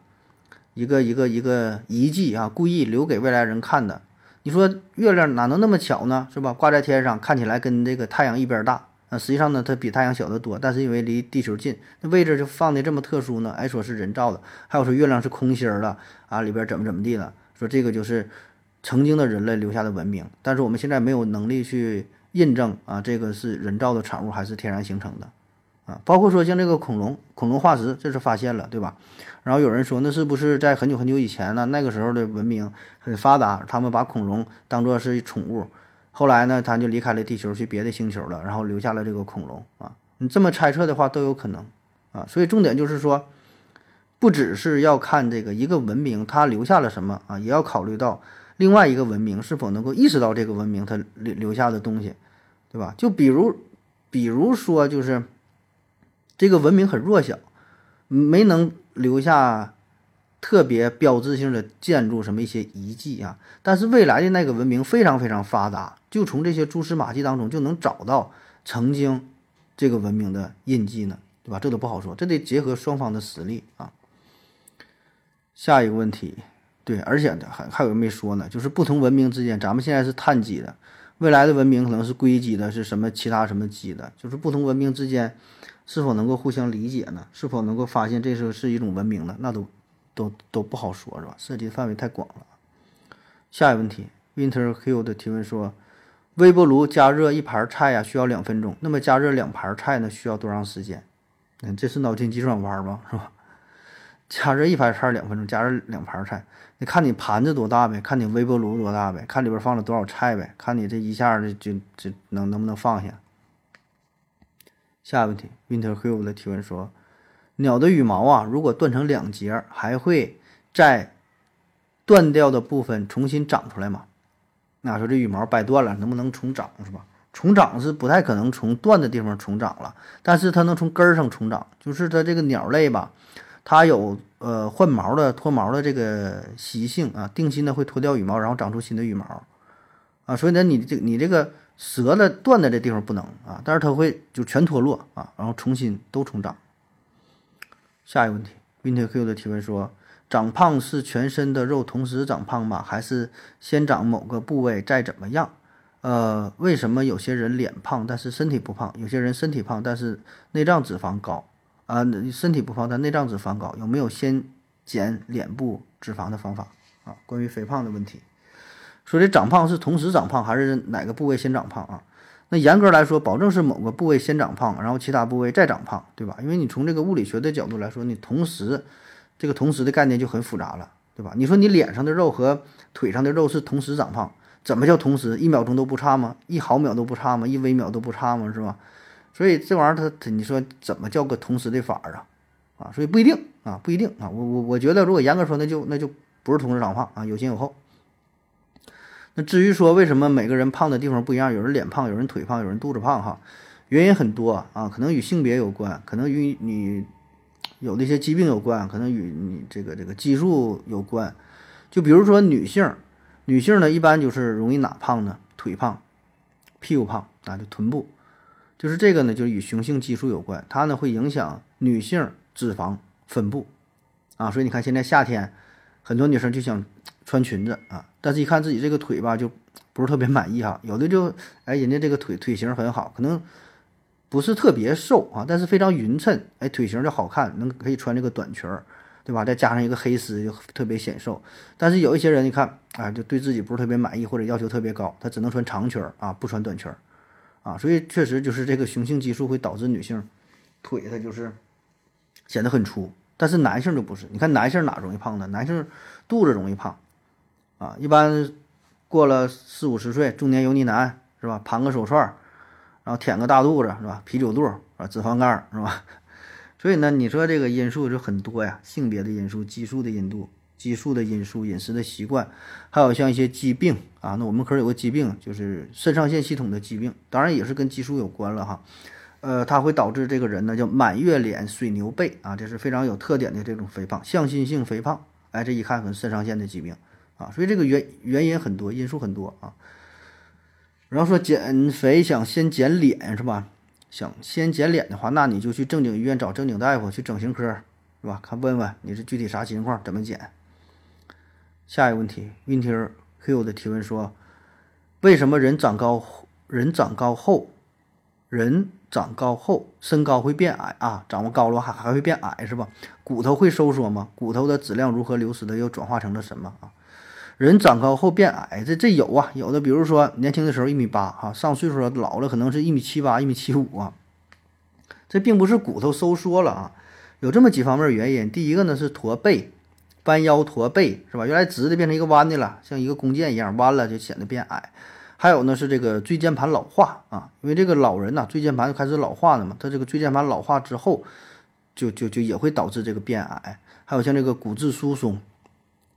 一个一个一个遗迹啊，故意留给未来人看的。你说月亮哪能那么巧呢？是吧？挂在天上，看起来跟这个太阳一边大，啊，实际上呢，它比太阳小得多。但是因为离地球近，那位置就放的这么特殊呢？哎，说是人造的，还有说月亮是空心儿的啊，里边怎么怎么地了？说这个就是曾经的人类留下的文明，但是我们现在没有能力去印证啊，这个是人造的产物还是天然形成的？啊，包括说像这个恐龙，恐龙化石，这是发现了，对吧？然后有人说，那是不是在很久很久以前呢？那个时候的文明很发达，他们把恐龙当做是宠物。后来呢，他就离开了地球，去别的星球了，然后留下了这个恐龙啊。你这么猜测的话，都有可能啊。所以重点就是说，不只是要看这个一个文明它留下了什么啊，也要考虑到另外一个文明是否能够意识到这个文明它留留下的东西，对吧？就比如比如说就是这个文明很弱小，没能留下特别标志性的建筑，什么一些遗迹啊。但是未来的那个文明非常非常发达，就从这些蛛丝马迹当中就能找到曾经这个文明的印记呢，对吧？这都不好说，这得结合双方的实力啊。下一个问题，对，而且还还有没说呢，就是不同文明之间，咱们现在是碳基的，未来的文明可能是硅基的，是什么其他什么基的，就是不同文明之间是否能够互相理解呢？是否能够发现这是是一种文明呢？那都都都不好说，是吧？涉及范围太广了。下一个问题，Winter Q 的提问说，微波炉加热一盘菜呀需要两分钟，那么加热两盘菜呢需要多长时间？嗯，这是脑筋急转弯吗？是吧？加热一盘菜两分钟，加热两盘菜，你看你盘子多大呗，看你微波炉多大呗，看里边放了多少菜呗，看你这一下的就就能能不能放下。下一个问题，Winter Hill 的提问说，鸟的羽毛啊，如果断成两截，还会在断掉的部分重新长出来吗？那说这羽毛掰断了，能不能重长是吧？重长是不太可能从断的地方重长了，但是它能从根儿上重长，就是它这个鸟类吧。它有呃换毛的脱毛的这个习性啊，定期呢会脱掉羽毛，然后长出新的羽毛，啊，所以呢你这你这个折的断的这地方不能啊，但是它会就全脱落啊，然后重新都重长。下一个问题，WinterQ 的提问说，长胖是全身的肉同时长胖吗？还是先长某个部位再怎么样？呃，为什么有些人脸胖但是身体不胖，有些人身体胖但是内脏脂肪高？啊，身体不胖，但内脏脂肪高，有没有先减脸部脂肪的方法啊？关于肥胖的问题，说这长胖是同时长胖，还是哪个部位先长胖啊？那严格来说，保证是某个部位先长胖，然后其他部位再长胖，对吧？因为你从这个物理学的角度来说，你同时这个同时的概念就很复杂了，对吧？你说你脸上的肉和腿上的肉是同时长胖，怎么叫同时？一秒钟都不差吗？一毫秒都不差吗？一微秒都不差吗？是吧？所以这玩意儿，它它，你说怎么叫个同时的法儿啊？啊，所以不一定啊，不一定啊。我我我觉得，如果严格说，那就那就不是同时长胖啊，有先有后。那至于说为什么每个人胖的地方不一样，有人脸胖，有人腿胖，有人肚子胖，哈，原因很多啊，可能与性别有关，可能与你有那些疾病有关，可能与你这个这个激素有关。就比如说女性，女性呢一般就是容易哪胖呢？腿胖，屁股胖啊，就臀部。就是这个呢，就是与雄性激素有关，它呢会影响女性脂肪分布，啊，所以你看现在夏天，很多女生就想穿裙子啊，但是一看自己这个腿吧，就不是特别满意哈。有的就哎，人家这个腿腿型很好，可能不是特别瘦啊，但是非常匀称，哎，腿型就好看，能可以穿这个短裙儿，对吧？再加上一个黑丝，就特别显瘦。但是有一些人，你看啊，就对自己不是特别满意，或者要求特别高，他只能穿长裙儿啊，不穿短裙儿。啊，所以确实就是这个雄性激素会导致女性腿它就是显得很粗，但是男性就不是。你看男性哪容易胖呢？男性肚子容易胖啊，一般过了四五十岁，中年油腻男是吧？盘个手串，然后舔个大肚子是吧？啤酒肚啊，脂肪肝是吧？所以呢，你说这个因素就很多呀，性别的因素、激素的因素。激素的因素、饮食的习惯，还有像一些疾病啊，那我们可是有个疾病，就是肾上腺系统的疾病，当然也是跟激素有关了哈。呃，它会导致这个人呢叫满月脸、水牛背啊，这是非常有特点的这种肥胖，向心性肥胖。哎，这一看很肾上腺的疾病啊，所以这个原原因很多，因素很多啊。然后说减肥想先减脸是吧？想先减脸的话，那你就去正经医院找正经大夫，去整形科是吧？看问问你是具体啥情况，怎么减。下一个问题，Winter Hill 的提问说：“为什么人长高，人长高后，人长高后身高会变矮啊？长得高了还还会变矮是吧？骨头会收缩吗？骨头的质量如何流失的？又转化成了什么啊？人长高后变矮，这这有啊，有的，比如说年轻的时候一米八哈，上岁数了老了可能是一米七八、一米七五啊。这并不是骨头收缩了啊，有这么几方面原因。第一个呢是驼背。”弯腰驼背是吧？原来直的变成一个弯的了，像一个弓箭一样弯了，就显得变矮。还有呢是这个椎间盘老化啊，因为这个老人呐，椎间盘就开始老化了嘛，他这个椎间盘老化之后，就就就也会导致这个变矮。还有像这个骨质疏松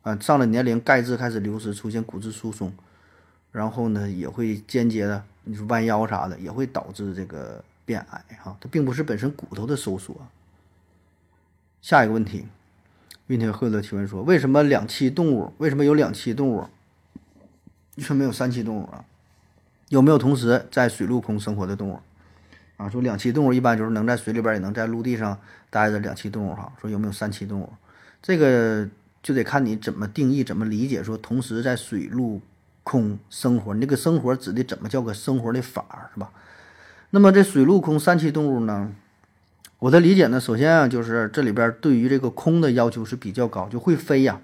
啊，上了年龄钙质开始流失，出现骨质疏松，然后呢也会间接的，你说弯腰啥的也会导致这个。变矮哈，它并不是本身骨头的收缩。下一个问题，运天惠勒提问说：为什么两栖动物为什么有两栖动物，却没有三栖动物啊？有没有同时在水陆空生活的动物？啊，说两栖动物一般就是能在水里边也能在陆地上待着两栖动物哈。说有没有三栖动物？这个就得看你怎么定义、怎么理解。说同时在水陆空生活，你这个生活指的怎么叫个生活的法儿是吧？那么这水陆空三栖动物呢？我的理解呢，首先啊，就是这里边对于这个空的要求是比较高，就会飞呀。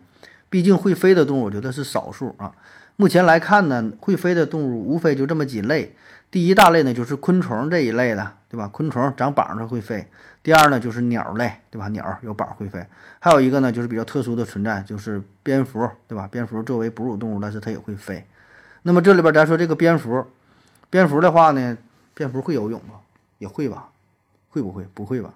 毕竟会飞的动物，我觉得是少数啊。目前来看呢，会飞的动物无非就这么几类。第一大类呢，就是昆虫这一类的，对吧？昆虫长膀它会飞。第二呢，就是鸟类，对吧？鸟有膀会飞。还有一个呢，就是比较特殊的存在，就是蝙蝠，对吧？蝙蝠作为哺乳动物，但是它也会飞。那么这里边咱说这个蝙蝠，蝙蝠的话呢，蝙蝠会游泳吗？也会吧？会不会？不会吧？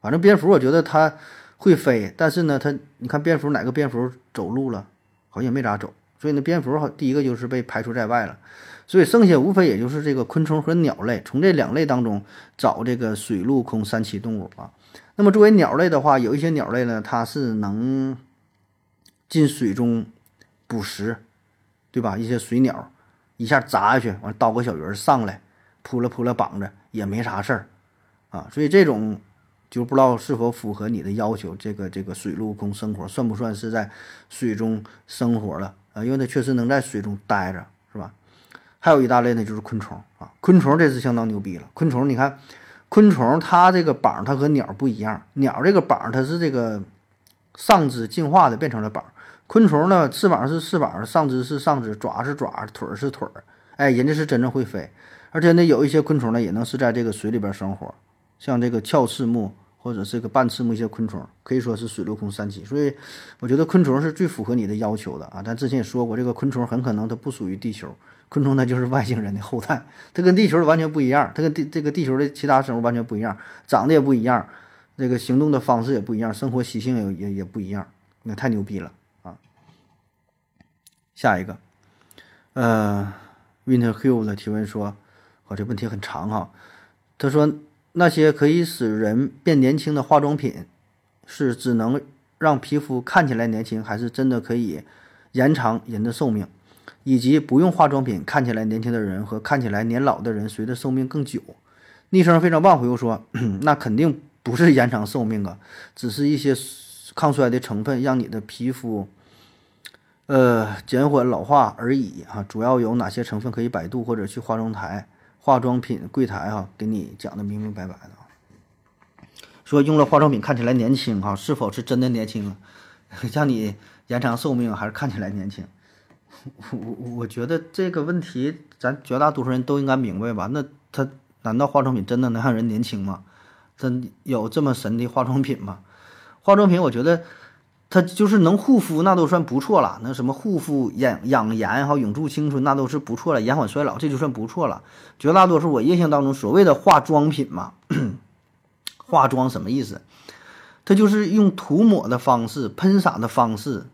反正蝙蝠，我觉得它会飞，但是呢，它你看蝙蝠哪个蝙蝠走路了？好像也没咋走。所以呢，蝙蝠好，第一个就是被排除在外了，所以剩下无非也就是这个昆虫和鸟类，从这两类当中找这个水陆空三栖动物啊。那么作为鸟类的话，有一些鸟类呢，它是能进水中捕食，对吧？一些水鸟一下砸下去，完倒个小鱼上来，扑了扑了绑着也没啥事儿啊。所以这种。就不知道是否符合你的要求，这个这个水陆空生活算不算是在水中生活了啊？因为它确实能在水中待着，是吧？还有一大类呢，就是昆虫啊。昆虫这是相当牛逼了。昆虫，你看，昆虫它这个膀它和鸟不一样，鸟这个膀它是这个上肢进化的变成了膀，昆虫呢翅膀是翅膀，上肢是上肢，爪是爪，腿是腿儿。哎，人家是真正会飞，而且呢有一些昆虫呢也能是在这个水里边生活。像这个鞘翅目或者这个半翅目一些昆虫，可以说是水陆空三栖，所以我觉得昆虫是最符合你的要求的啊。但之前也说过，这个昆虫很可能它不属于地球，昆虫它就是外星人的后代，它跟地球完全不一样，它跟地这个地球的其他生物完全不一样，长得也不一样，这个行动的方式也不一样，生活习性也也也不一样，那太牛逼了啊！下一个，呃，Winter Hill 的提问说，我这问题很长哈，他说。那些可以使人变年轻的化妆品，是只能让皮肤看起来年轻，还是真的可以延长人的寿命？以及不用化妆品看起来年轻的人和看起来年老的人，谁的寿命更久？昵称非常棒回复说：“ 那肯定不是延长寿命啊，只是一些抗衰的成分让你的皮肤，呃，减缓老化而已啊。主要有哪些成分？可以百度或者去化妆台。”化妆品柜台哈，给你讲的明明白白的说用了化妆品看起来年轻哈，是否是真的年轻？让你延长寿命还是看起来年轻？我我我觉得这个问题咱绝大多数人都应该明白吧？那他难道化妆品真的能让人年轻吗？真有这么神的化妆品吗？化妆品我觉得。它就是能护肤，那都算不错了。那什么护肤、养养颜哈、永驻青春，那都是不错了。延缓衰老，这就算不错了。绝大多数我印象当中所谓的化妆品嘛，化妆什么意思？它就是用涂抹的方式、喷洒的方式，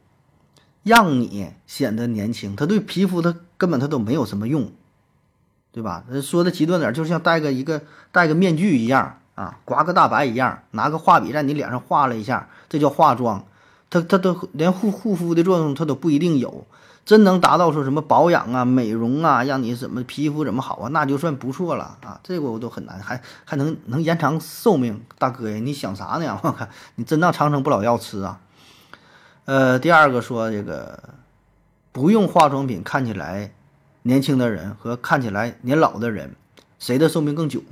让你显得年轻。它对皮肤它根本它都没有什么用，对吧？说的极端点，就像戴个一个戴个面具一样啊，刮个大白一样，拿个画笔在你脸上画了一下，这叫化妆。它它都连护护肤的作用，它都不一定有，真能达到说什么保养啊、美容啊，让你什么皮肤怎么好啊，那就算不错了啊。这个我都很难，还还能能延长寿命，大哥呀，你想啥呢？我看你真当长生不老药吃啊？呃，第二个说这个不用化妆品看起来年轻的人和看起来年老的人，谁的寿命更久？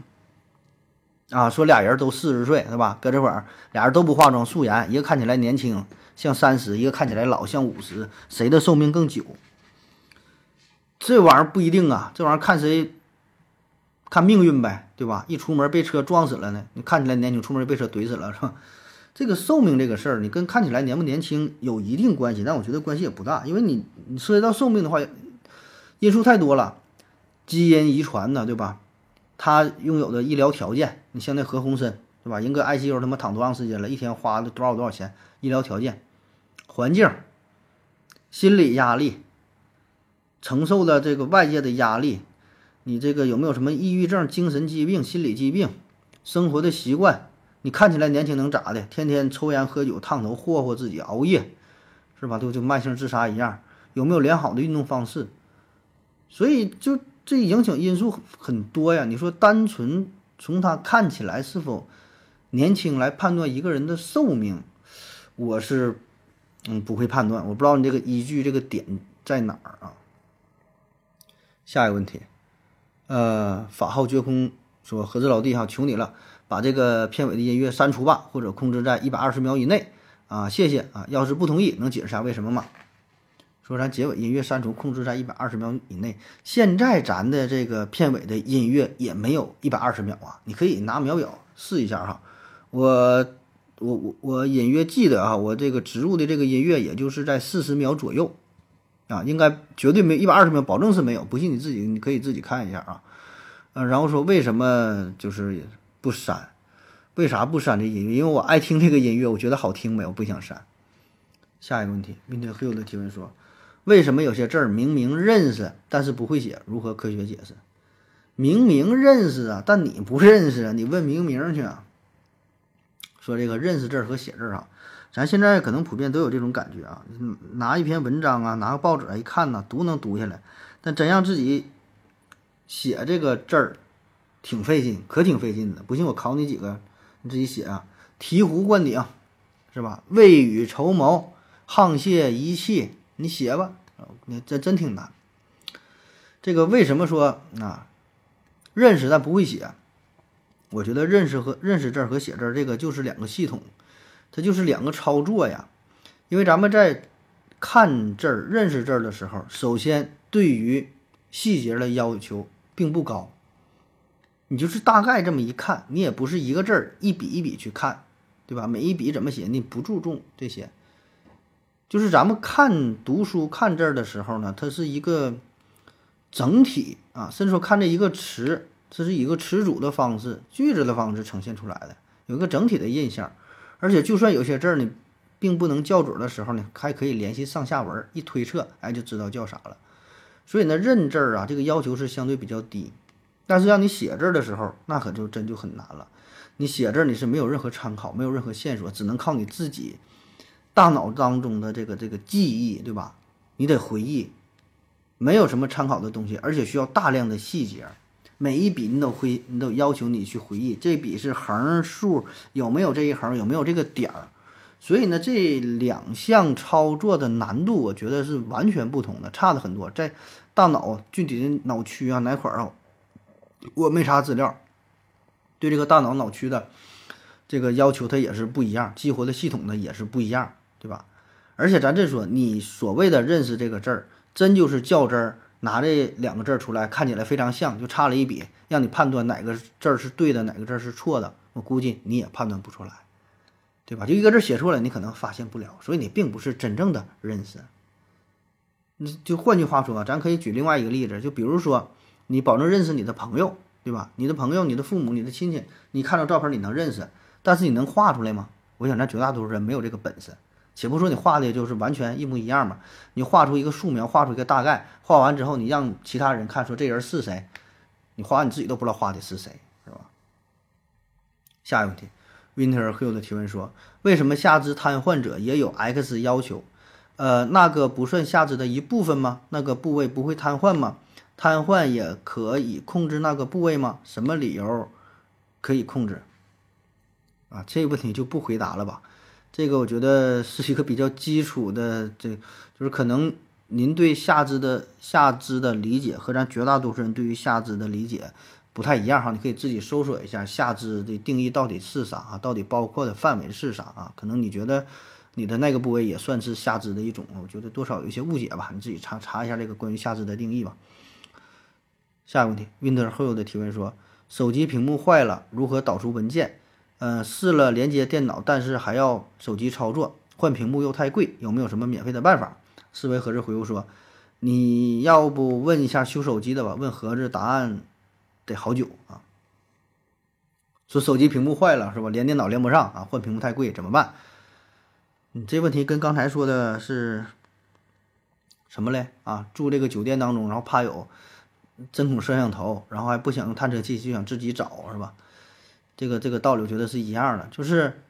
啊，说俩人都四十岁，是吧？搁这块儿，俩人都不化妆，素颜，一个看起来年轻，像三十，一个看起来老，像五十，谁的寿命更久？这玩意儿不一定啊，这玩意儿看谁，看命运呗，对吧？一出门被车撞死了呢，你看起来年轻，出门被车怼死了，是吧？这个寿命这个事儿，你跟看起来年不年轻有一定关系，但我觉得关系也不大，因为你你涉及到寿命的话，因素太多了，基因遗传呢，对吧？他拥有的医疗条件，你像那何鸿燊，对吧？人搁 ICU 他妈躺多长时间了？一天花了多少多少钱？医疗条件、环境、心理压力，承受的这个外界的压力，你这个有没有什么抑郁症、精神疾病、心理疾病，生活的习惯？你看起来年轻能咋的？天天抽烟喝酒、烫头、霍霍自己、熬夜，是吧？都就慢性自杀一样。有没有良好的运动方式？所以就这影响因素很多呀。你说单纯从他看起来是否年轻来判断一个人的寿命，我是嗯不会判断。我不知道你这个依据这个点在哪儿啊？下一个问题，呃，法号绝空说：“盒子老弟哈，求你了，把这个片尾的音乐删除吧，或者控制在一百二十秒以内啊，谢谢啊。要是不同意，能解释下为什么吗？”说咱结尾音乐删除，控制在一百二十秒以内。现在咱的这个片尾的音乐也没有一百二十秒啊，你可以拿秒表试一下哈。我我我我隐约记得啊，我这个植入的这个音乐也就是在四十秒左右啊，应该绝对没一百二十秒，保证是没有。不信你自己你可以自己看一下啊。嗯，然后说为什么就是不删？为啥不删这音乐？因为我爱听这个音乐，我觉得好听呗，我不想删。下一个问题，Winter Hill 的提问说。为什么有些字儿明明认识，但是不会写？如何科学解释？明明认识啊，但你不认识啊，你问明明去啊。说这个认识字儿和写字儿啊，咱现在可能普遍都有这种感觉啊。拿一篇文章啊，拿个报纸一看呢，读能读下来，但真让自己写这个字儿，挺费劲，可挺费劲的。不信我考你几个，你自己写啊。醍醐灌顶，是吧？未雨绸缪，沆瀣一气。你写吧，你这真挺难。这个为什么说啊？认识但不会写，我觉得认识和认识字和写字这个就是两个系统，它就是两个操作呀。因为咱们在看字儿、认识字儿的时候，首先对于细节的要求并不高，你就是大概这么一看，你也不是一个字儿一笔一笔去看，对吧？每一笔怎么写，你不注重这些。就是咱们看读书看字儿的时候呢，它是一个整体啊，甚至说看这一个词，这是一个词组的方式、句子的方式呈现出来的，有一个整体的印象。而且就算有些字儿呢，并不能校准的时候呢，还可以联系上下文，一推测，哎，就知道叫啥了。所以呢，认字儿啊，这个要求是相对比较低。但是让你写字的时候，那可就真就很难了。你写字你是没有任何参考，没有任何线索，只能靠你自己。大脑当中的这个这个记忆，对吧？你得回忆，没有什么参考的东西，而且需要大量的细节，每一笔你都会，你都要求你去回忆，这笔是横竖有没有这一横，有没有这个点儿？所以呢，这两项操作的难度，我觉得是完全不同的，差的很多。在大脑具体的脑区啊哪块啊，我没啥资料，对这个大脑脑区的这个要求它也是不一样，激活的系统呢也是不一样。对吧？而且咱这说，你所谓的认识这个字儿，真就是较真儿，拿这两个字儿出来，看起来非常像，就差了一笔，让你判断哪个字儿是对的，哪个字儿是错的，我估计你也判断不出来，对吧？就一个字写错了，你可能发现不了，所以你并不是真正的认识。你就换句话说，咱可以举另外一个例子，就比如说，你保证认识你的朋友，对吧？你的朋友、你的父母、你的亲戚，你看到照片你能认识，但是你能画出来吗？我想，咱绝大多数人没有这个本事。且不说你画的就是完全一模一样嘛，你画出一个素描，画出一个大概，画完之后你让其他人看，说这人是谁，你画完你自己都不知道画的是谁，是吧？下一个问题，Winter Hill 的提问说，为什么下肢瘫痪者也有 X 要求？呃，那个不算下肢的一部分吗？那个部位不会瘫痪吗？瘫痪也可以控制那个部位吗？什么理由可以控制？啊，这个问题就不回答了吧。这个我觉得是一个比较基础的，这就是可能您对下肢的下肢的理解和咱绝大多数人对于下肢的理解不太一样哈。你可以自己搜索一下下肢的定义到底是啥啊？到底包括的范围是啥啊？可能你觉得你的那个部位也算是下肢的一种，我觉得多少有一些误解吧。你自己查查一下这个关于下肢的定义吧。下一个问题，Winter 后的提问说：手机屏幕坏了，如何导出文件？嗯，试了连接电脑，但是还要手机操作，换屏幕又太贵，有没有什么免费的办法？思维盒子回复说：“你要不问一下修手机的吧？问盒子答案得好久啊。说手机屏幕坏了是吧？连电脑连不上啊，换屏幕太贵怎么办？你这问题跟刚才说的是什么嘞？啊，住这个酒店当中，然后怕有针孔摄像头，然后还不想用探测器，就想自己找，是吧？这个这个道理我觉得是一样的，就是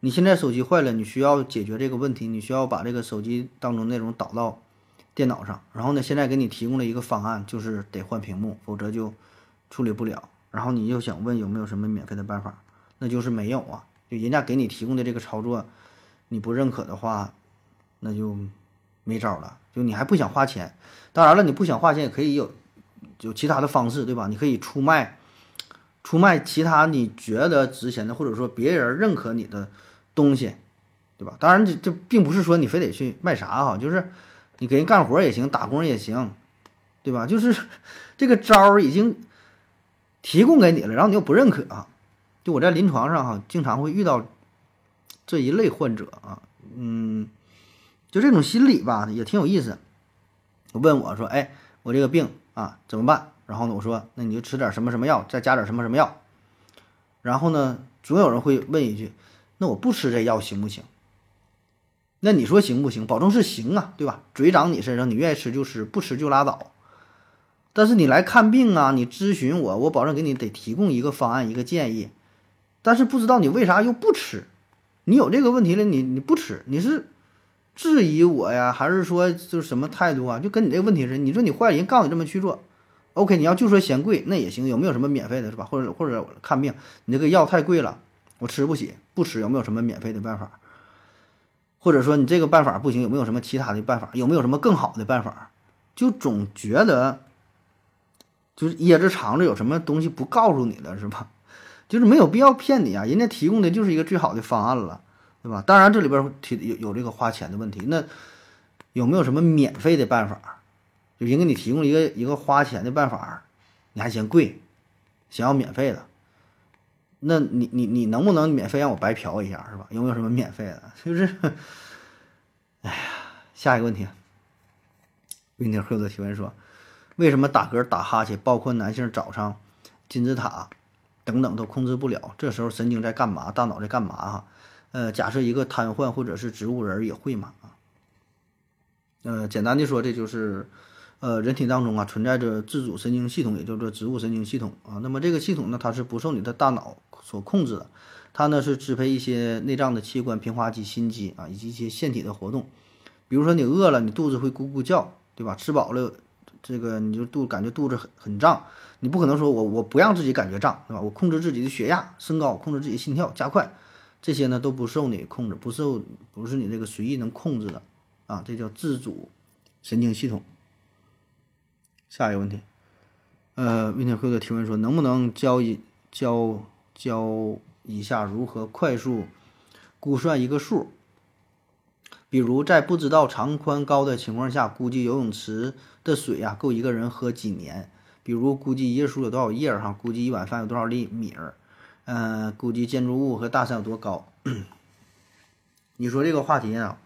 你现在手机坏了，你需要解决这个问题，你需要把这个手机当中内容导到电脑上，然后呢，现在给你提供了一个方案，就是得换屏幕，否则就处理不了。然后你又想问有没有什么免费的办法，那就是没有啊，就人家给你提供的这个操作，你不认可的话，那就没招了。就你还不想花钱，当然了，你不想花钱也可以有有其他的方式，对吧？你可以出卖。出卖其他你觉得值钱的，或者说别人认可你的东西，对吧？当然，这这并不是说你非得去卖啥哈，就是你给人干活也行，打工也行，对吧？就是 这个招儿已经提供给你了，然后你又不认可啊。就我在临床上哈，经常会遇到这一类患者啊，嗯，就这种心理吧，也挺有意思。问我说：“哎，我这个病啊，怎么办？”然后呢，我说，那你就吃点什么什么药，再加点什么什么药。然后呢，总有人会问一句，那我不吃这药行不行？那你说行不行？保证是行啊，对吧？嘴长你身上，你愿意吃就吃，不吃就拉倒。但是你来看病啊，你咨询我，我保证给你得提供一个方案，一个建议。但是不知道你为啥又不吃？你有这个问题了，你你不吃，你是质疑我呀，还是说就是什么态度啊？就跟你这个问题似的，你说你坏人告诉你这么去做。OK，你要就说嫌贵那也行，有没有什么免费的，是吧？或者或者看病，你这个药太贵了，我吃不起，不吃有没有什么免费的办法？或者说你这个办法不行，有没有什么其他的办法？有没有什么更好的办法？就总觉得就是掖着藏着有什么东西不告诉你了，是吧？就是没有必要骗你啊，人家提供的就是一个最好的方案了，对吧？当然这里边提有有这个花钱的问题，那有没有什么免费的办法？就人给你提供一个一个花钱的办法，你还嫌贵，想要免费的，那你你你能不能免费让我白嫖一下是吧？有没有什么免费的？就是，哎呀，下一个问题，云听赫的提问说，为什么打嗝、打哈欠，包括男性早上金字塔等等都控制不了？这时候神经在干嘛？大脑在干嘛？哈，呃，假设一个瘫痪或者是植物人也会嘛？啊，呃，简单的说，这就是。呃，人体当中啊存在着自主神经系统，也叫做植物神经系统啊。那么这个系统呢，它是不受你的大脑所控制的，它呢是支配一些内脏的器官、平滑肌、心肌啊，以及一些腺体的活动。比如说你饿了，你肚子会咕咕叫，对吧？吃饱了，这个你就肚感觉肚子很很胀，你不可能说我我不让自己感觉胀，对吧？我控制自己的血压升高，控制自己心跳加快，这些呢都不受你控制，不受不是你这个随意能控制的啊，这叫自主神经系统。下一个问题，呃，温天辉的提问说，能不能教一教教一下如何快速估算一个数？比如在不知道长宽高的情况下，估计游泳池的水呀够一个人喝几年？比如估计一页书有多少页哈？估计一碗饭有多少粒米儿？嗯，估计建筑物和大山有多高？你说这个话题啊，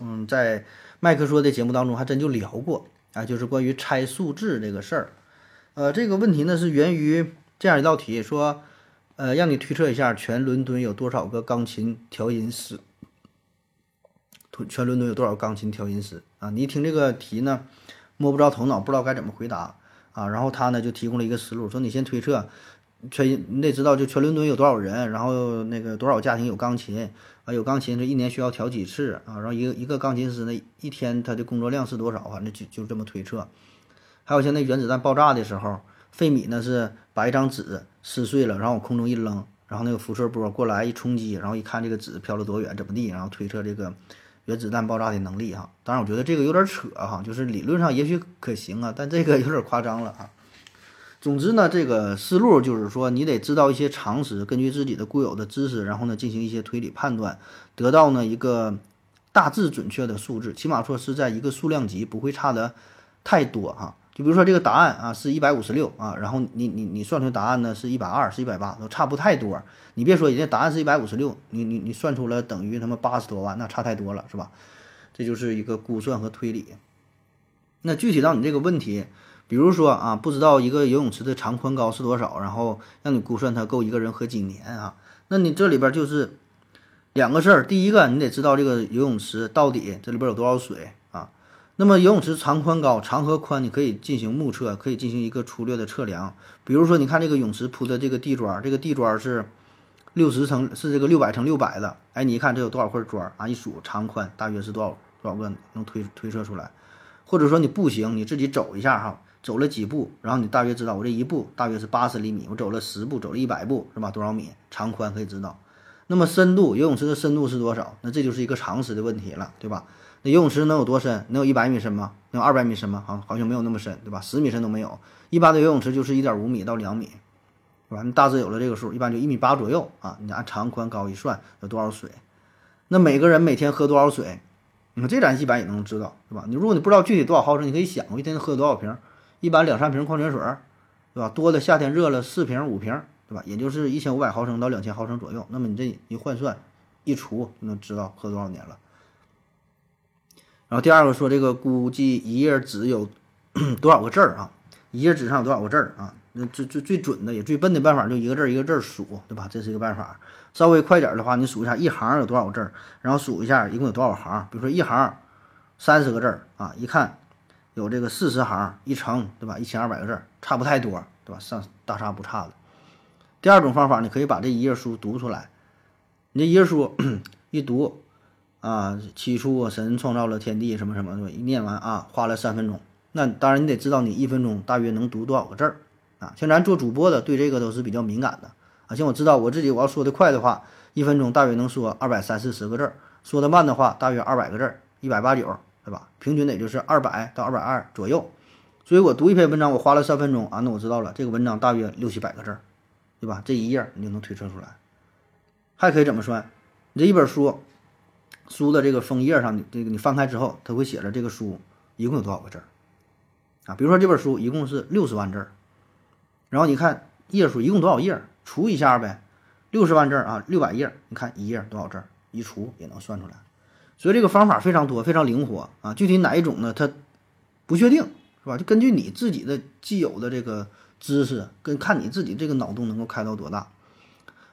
嗯，在麦克说的节目当中还真就聊过。啊，就是关于拆数字这个事儿，呃，这个问题呢是源于这样一道题，说，呃，让你推测一下全伦敦有多少个钢琴调音师，全伦敦有多少钢琴调音师啊？你一听这个题呢，摸不着头脑，不知道该怎么回答啊。然后他呢就提供了一个思路，说你先推测全，你得知道就全伦敦有多少人，然后那个多少家庭有钢琴。啊，有钢琴，这一年需要调几次啊？然后一个一个钢琴师呢，一天他的工作量是多少？反正就就这么推测。还有像那原子弹爆炸的时候，费米呢是把一张纸撕碎了，然后往空中一扔，然后那个辐射波过来一冲击，然后一看这个纸飘了多远，怎么地，然后推测这个原子弹爆炸的能力哈。当然，我觉得这个有点扯哈，就是理论上也许可行啊，但这个有点夸张了啊。总之呢，这个思路就是说，你得知道一些常识，根据自己的固有的知识，然后呢进行一些推理判断，得到呢一个大致准确的数字，起码说是在一个数量级不会差的太多哈。就比如说这个答案啊是一百五十六啊，然后你你你算出答案呢是一百二，是一百八，都差不太多。你别说人家答案是一百五十六，你你你算出了等于他妈八十多万，那差太多了是吧？这就是一个估算和推理。那具体到你这个问题。比如说啊，不知道一个游泳池的长宽高是多少，然后让你估算它够一个人喝几年啊？那你这里边就是两个事儿，第一个你得知道这个游泳池到底这里边有多少水啊？那么游泳池长宽高，长和宽你可以进行目测，可以进行一个粗略的测量。比如说，你看这个泳池铺的这个地砖，这个地砖是六十乘是这个六百乘六百的，哎，你一看这有多少块砖啊？一数长宽大约是多少多少个，能推推测出来。或者说你步行，你自己走一下哈，走了几步，然后你大约知道我这一步大约是八十厘米，我走了十步，走了一百步是吧？多少米？长宽可以知道。那么深度，游泳池的深度是多少？那这就是一个常识的问题了，对吧？那游泳池能有多深？能有一百米深吗？能有二百米深吗？好，好像没有那么深，对吧？十米深都没有。一般的游泳池就是一点五米到两米，是吧？你大致有了这个数，一般就一米八左右啊。你按长宽高一算，有多少水？那每个人每天喝多少水？你看这咱一般也能知道，是吧？你如果你不知道具体多少毫升，你可以想，我一天喝多少瓶？一般两三瓶矿泉水，对吧？多的夏天热了四瓶五瓶，对吧？也就是一千五百毫升到两千毫升左右。那么你这一换算一除，就能知道喝多少年了。然后第二个说这个估计一页纸有 多少个字儿啊？一页纸上有多少个字儿啊？那最最最准的也最笨的办法就一个字儿一个字儿数，对吧？这是一个办法。稍微快点的话，你数一下一行有多少个字儿，然后数一下一共有多少行。比如说一行三十个字儿啊，一看有这个四十行，一乘对吧？一千二百个字儿，差不太多，对吧？上大差不差的。第二种方法，你可以把这一页书读出来，你这一页书 一读。啊，起初神创造了天地，什么什么的，一念完啊，花了三分钟。那当然，你得知道你一分钟大约能读多少个字儿啊。像咱做主播的，对这个都是比较敏感的啊。像我知道我自己，我要说的快的话，一分钟大约能说二百三四十个字儿；说的慢的话，大约二百个字儿，一百八九，对吧？平均也就是二百到二百二左右。所以我读一篇文章，我花了三分钟啊，那我知道了，这个文章大约六七百个字儿，对吧？这一页你就能推测出来。还可以怎么算？你这一本书。书的这个封页上，你这个你翻开之后，它会写着这个书一共有多少个字儿啊？比如说这本书一共是六十万字儿，然后你看页数一共多少页，除一下呗，六十万字儿啊，六百页，你看一页多少字儿，一除也能算出来。所以这个方法非常多，非常灵活啊。具体哪一种呢？它不确定是吧？就根据你自己的既有的这个知识，跟看你自己这个脑洞能够开到多大。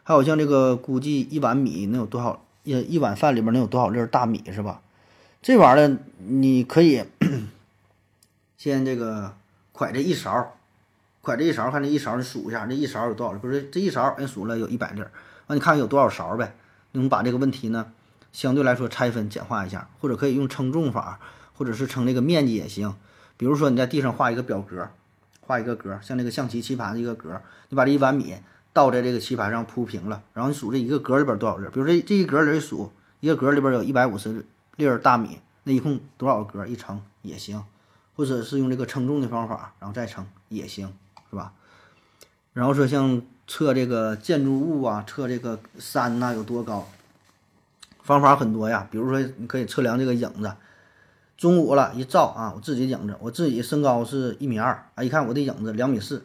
还有像这个估计一碗米能有多少？一一碗饭里边能有多少粒大米是吧？这玩意儿你可以 先这个㧟这一勺，㧟这一勺，看这一勺你数一下，这一勺有多少？不是这一勺，人数了有一百粒儿，那你看有多少勺呗？你把这个问题呢，相对来说拆分简化一下，或者可以用称重法，或者是称这个面积也行。比如说你在地上画一个表格，画一个格，像那个象棋棋盘的一个格，你把这一碗米。倒在这个棋盘上铺平了，然后你数这一个格里边多少粒？比如这这一格里数一个格里边有一百五十粒大米，那一共多少格？一称也行，或者是用这个称重的方法，然后再称也行，是吧？然后说像测这个建筑物啊，测这个山呐有多高，方法很多呀。比如说你可以测量这个影子，中午了一照啊，我自己影子，我自己身高是一米二啊，一看我的影子两米四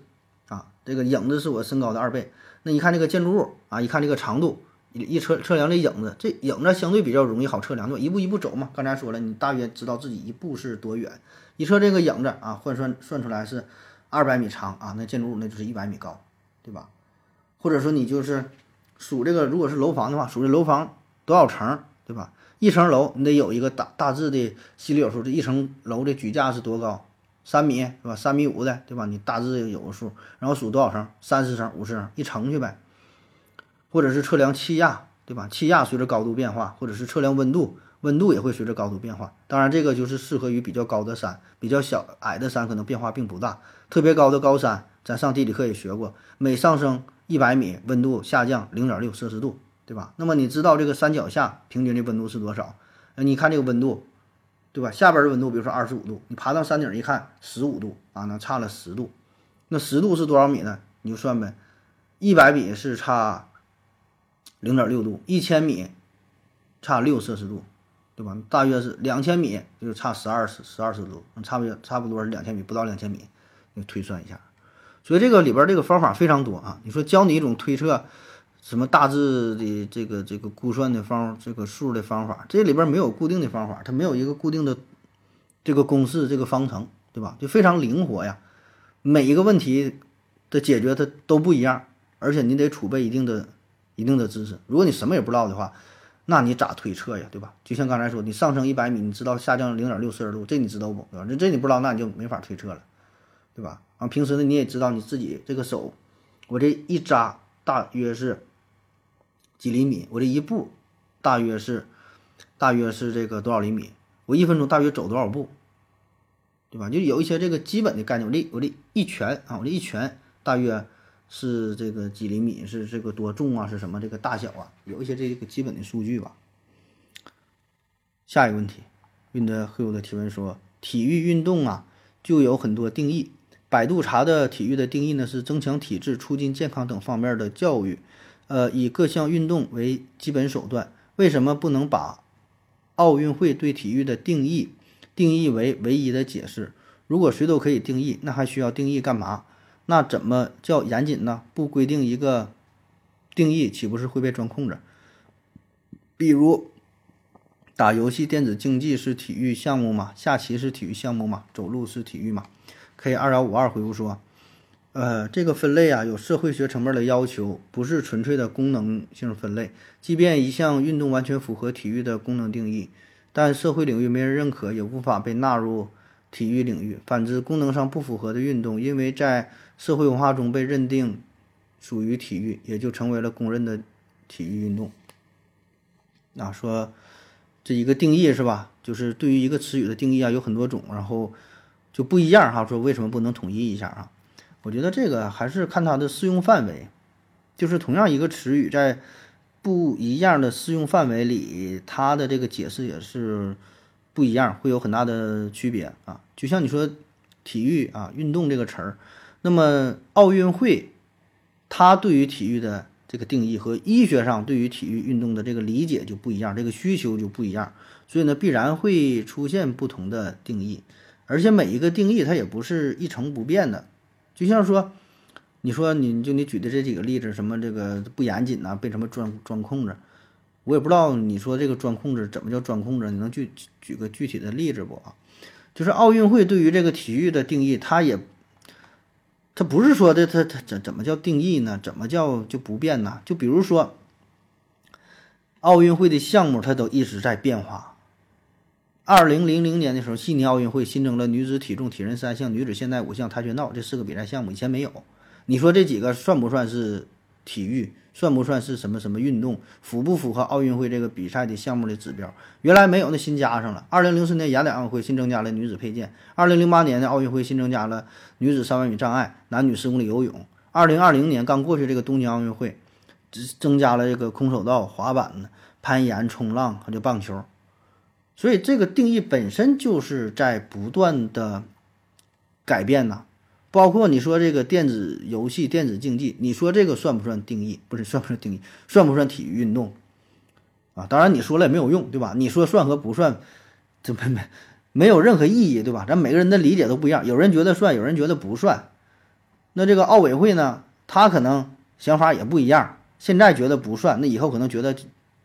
啊，这个影子是我身高的二倍。那一看这个建筑物啊，一看这个长度，一测测量这影子，这影子相对比较容易好测量，就一步一步走嘛。刚才说了，你大约知道自己一步是多远。一测这个影子啊，换算算出来是二百米长啊，那建筑物那就是一百米高，对吧？或者说你就是数这个，如果是楼房的话，数这楼房多少层，对吧？一层楼你得有一个大大致的心里有数，这一层楼的举架是多高？三米是吧？三米五的对吧？你大致有个数，然后数多少层？三十层、五十层，一乘去呗。或者是测量气压，对吧？气压随着高度变化，或者是测量温度，温度也会随着高度变化。当然，这个就是适合于比较高的山，比较小矮的山可能变化并不大。特别高的高山，咱上地理课也学过，每上升一百米，温度下降零点六摄氏度，对吧？那么你知道这个山脚下平均的温度是多少？那你看这个温度。对吧？下边的温度，比如说二十五度，你爬到山顶一看，十五度啊，那差了十度。那十度是多少米呢？你就算呗，一百米是差零点六度，一千米差六摄氏度，对吧？大约是两千米就差十二十十二摄氏度，差不多差不多是两千米，不到两千米，你推算一下。所以这个里边这个方法非常多啊。你说教你一种推测。什么大致的这个这个估算的方这个数的方法，这里边没有固定的方法，它没有一个固定的这个公式这个方程，对吧？就非常灵活呀。每一个问题的解决它都不一样，而且你得储备一定的一定的知识。如果你什么也不知道的话，那你咋推测呀？对吧？就像刚才说，你上升一百米，你知道下降零点六摄氏度，这你知道不？这这你不知道，那你就没法推测了，对吧？啊，平时呢你也知道你自己这个手，我这一扎大约是几厘米，我这一步大约是大约是这个多少厘米？我一分钟大约走多少步？对吧？就有一些这个基本的概念。我这我这一拳啊，我这一拳大约是这个几厘米，是这个多重啊？是什么这个大小啊？有一些这个基本的数据吧。下一个问题，Wind Hill 的提问说，体育运动啊，就有很多定义。百度查的体育的定义呢，是增强体质、促进健康等方面的教育，呃，以各项运动为基本手段。为什么不能把奥运会对体育的定义？定义为唯一的解释。如果谁都可以定义，那还需要定义干嘛？那怎么叫严谨呢？不规定一个定义，岂不是会被钻空子？比如，打游戏电子竞技是体育项目吗？下棋是体育项目吗？走路是体育吗？K 二幺五二回复说，呃，这个分类啊，有社会学层面的要求，不是纯粹的功能性分类。即便一项运动完全符合体育的功能定义。但社会领域没人认可，也无法被纳入体育领域。反之，功能上不符合的运动，因为在社会文化中被认定属于体育，也就成为了公认的体育运动。啊，说这一个定义是吧？就是对于一个词语的定义啊，有很多种，然后就不一样哈。说为什么不能统一一下啊？我觉得这个还是看它的适用范围，就是同样一个词语在。不一样的适用范围里，它的这个解释也是不一样，会有很大的区别啊。就像你说体育啊，运动这个词儿，那么奥运会，它对于体育的这个定义和医学上对于体育运动的这个理解就不一样，这个需求就不一样，所以呢，必然会出现不同的定义，而且每一个定义它也不是一成不变的，就像说。你说，你就你举的这几个例子，什么这个不严谨呐，被什么钻钻控制，我也不知道你说这个钻控制怎么叫钻控制，你能举举个具体的例子不？就是奥运会对于这个体育的定义，它也，它不是说的它它怎怎么叫定义呢？怎么叫就不变呢？就比如说，奥运会的项目它都一直在变化。二零零零年的时候，悉尼奥运会新增了女子体重、体人三项、女子现代五项、跆拳道这四个比赛项目，以前没有。你说这几个算不算是体育？算不算是什么什么运动？符不符合奥运会这个比赛的项目的指标？原来没有，那新加上了。二零零四年雅典奥运会新增加了女子佩剑。二零零八年的奥运会新增加了女子三万米障碍、男女十公里游泳。二零二零年刚过去这个东京奥运会，只增加了这个空手道、滑板、攀岩、冲浪和这棒球。所以这个定义本身就是在不断的改变呐。包括你说这个电子游戏、电子竞技，你说这个算不算定义？不是算不算定义？算不算体育运动？啊，当然你说了也没有用，对吧？你说算和不算，这没没没有任何意义，对吧？咱每个人的理解都不一样，有人觉得算，有人觉得不算。那这个奥委会呢，他可能想法也不一样，现在觉得不算，那以后可能觉得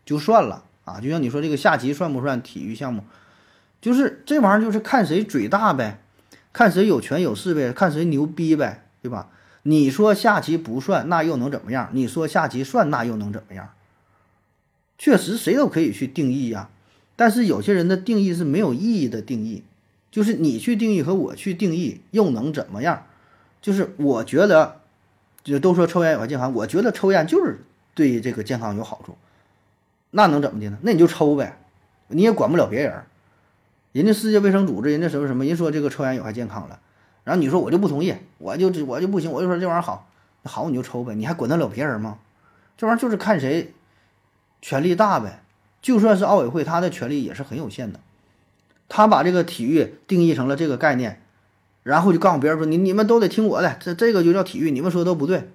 就算了啊。就像你说这个下棋算不算体育项目？就是这玩意儿，就是看谁嘴大呗。看谁有权有势呗，看谁牛逼呗，对吧？你说下棋不算，那又能怎么样？你说下棋算，那又能怎么样？确实，谁都可以去定义呀。但是有些人的定义是没有意义的定义，就是你去定义和我去定义又能怎么样？就是我觉得，就都说抽烟有害健康，我觉得抽烟就是对这个健康有好处，那能怎么的呢？那你就抽呗，你也管不了别人。人家世界卫生组织，人家什么什么，人说这个抽烟有害健康了，然后你说我就不同意，我就我就不行，我就说这玩意儿好，好你就抽呗，你还管得了别人吗？这玩意儿就是看谁权力大呗。就算是奥委会，他的权力也是很有限的，他把这个体育定义成了这个概念，然后就告诉别人说你你们都得听我的，这这个就叫体育，你们说的都不对，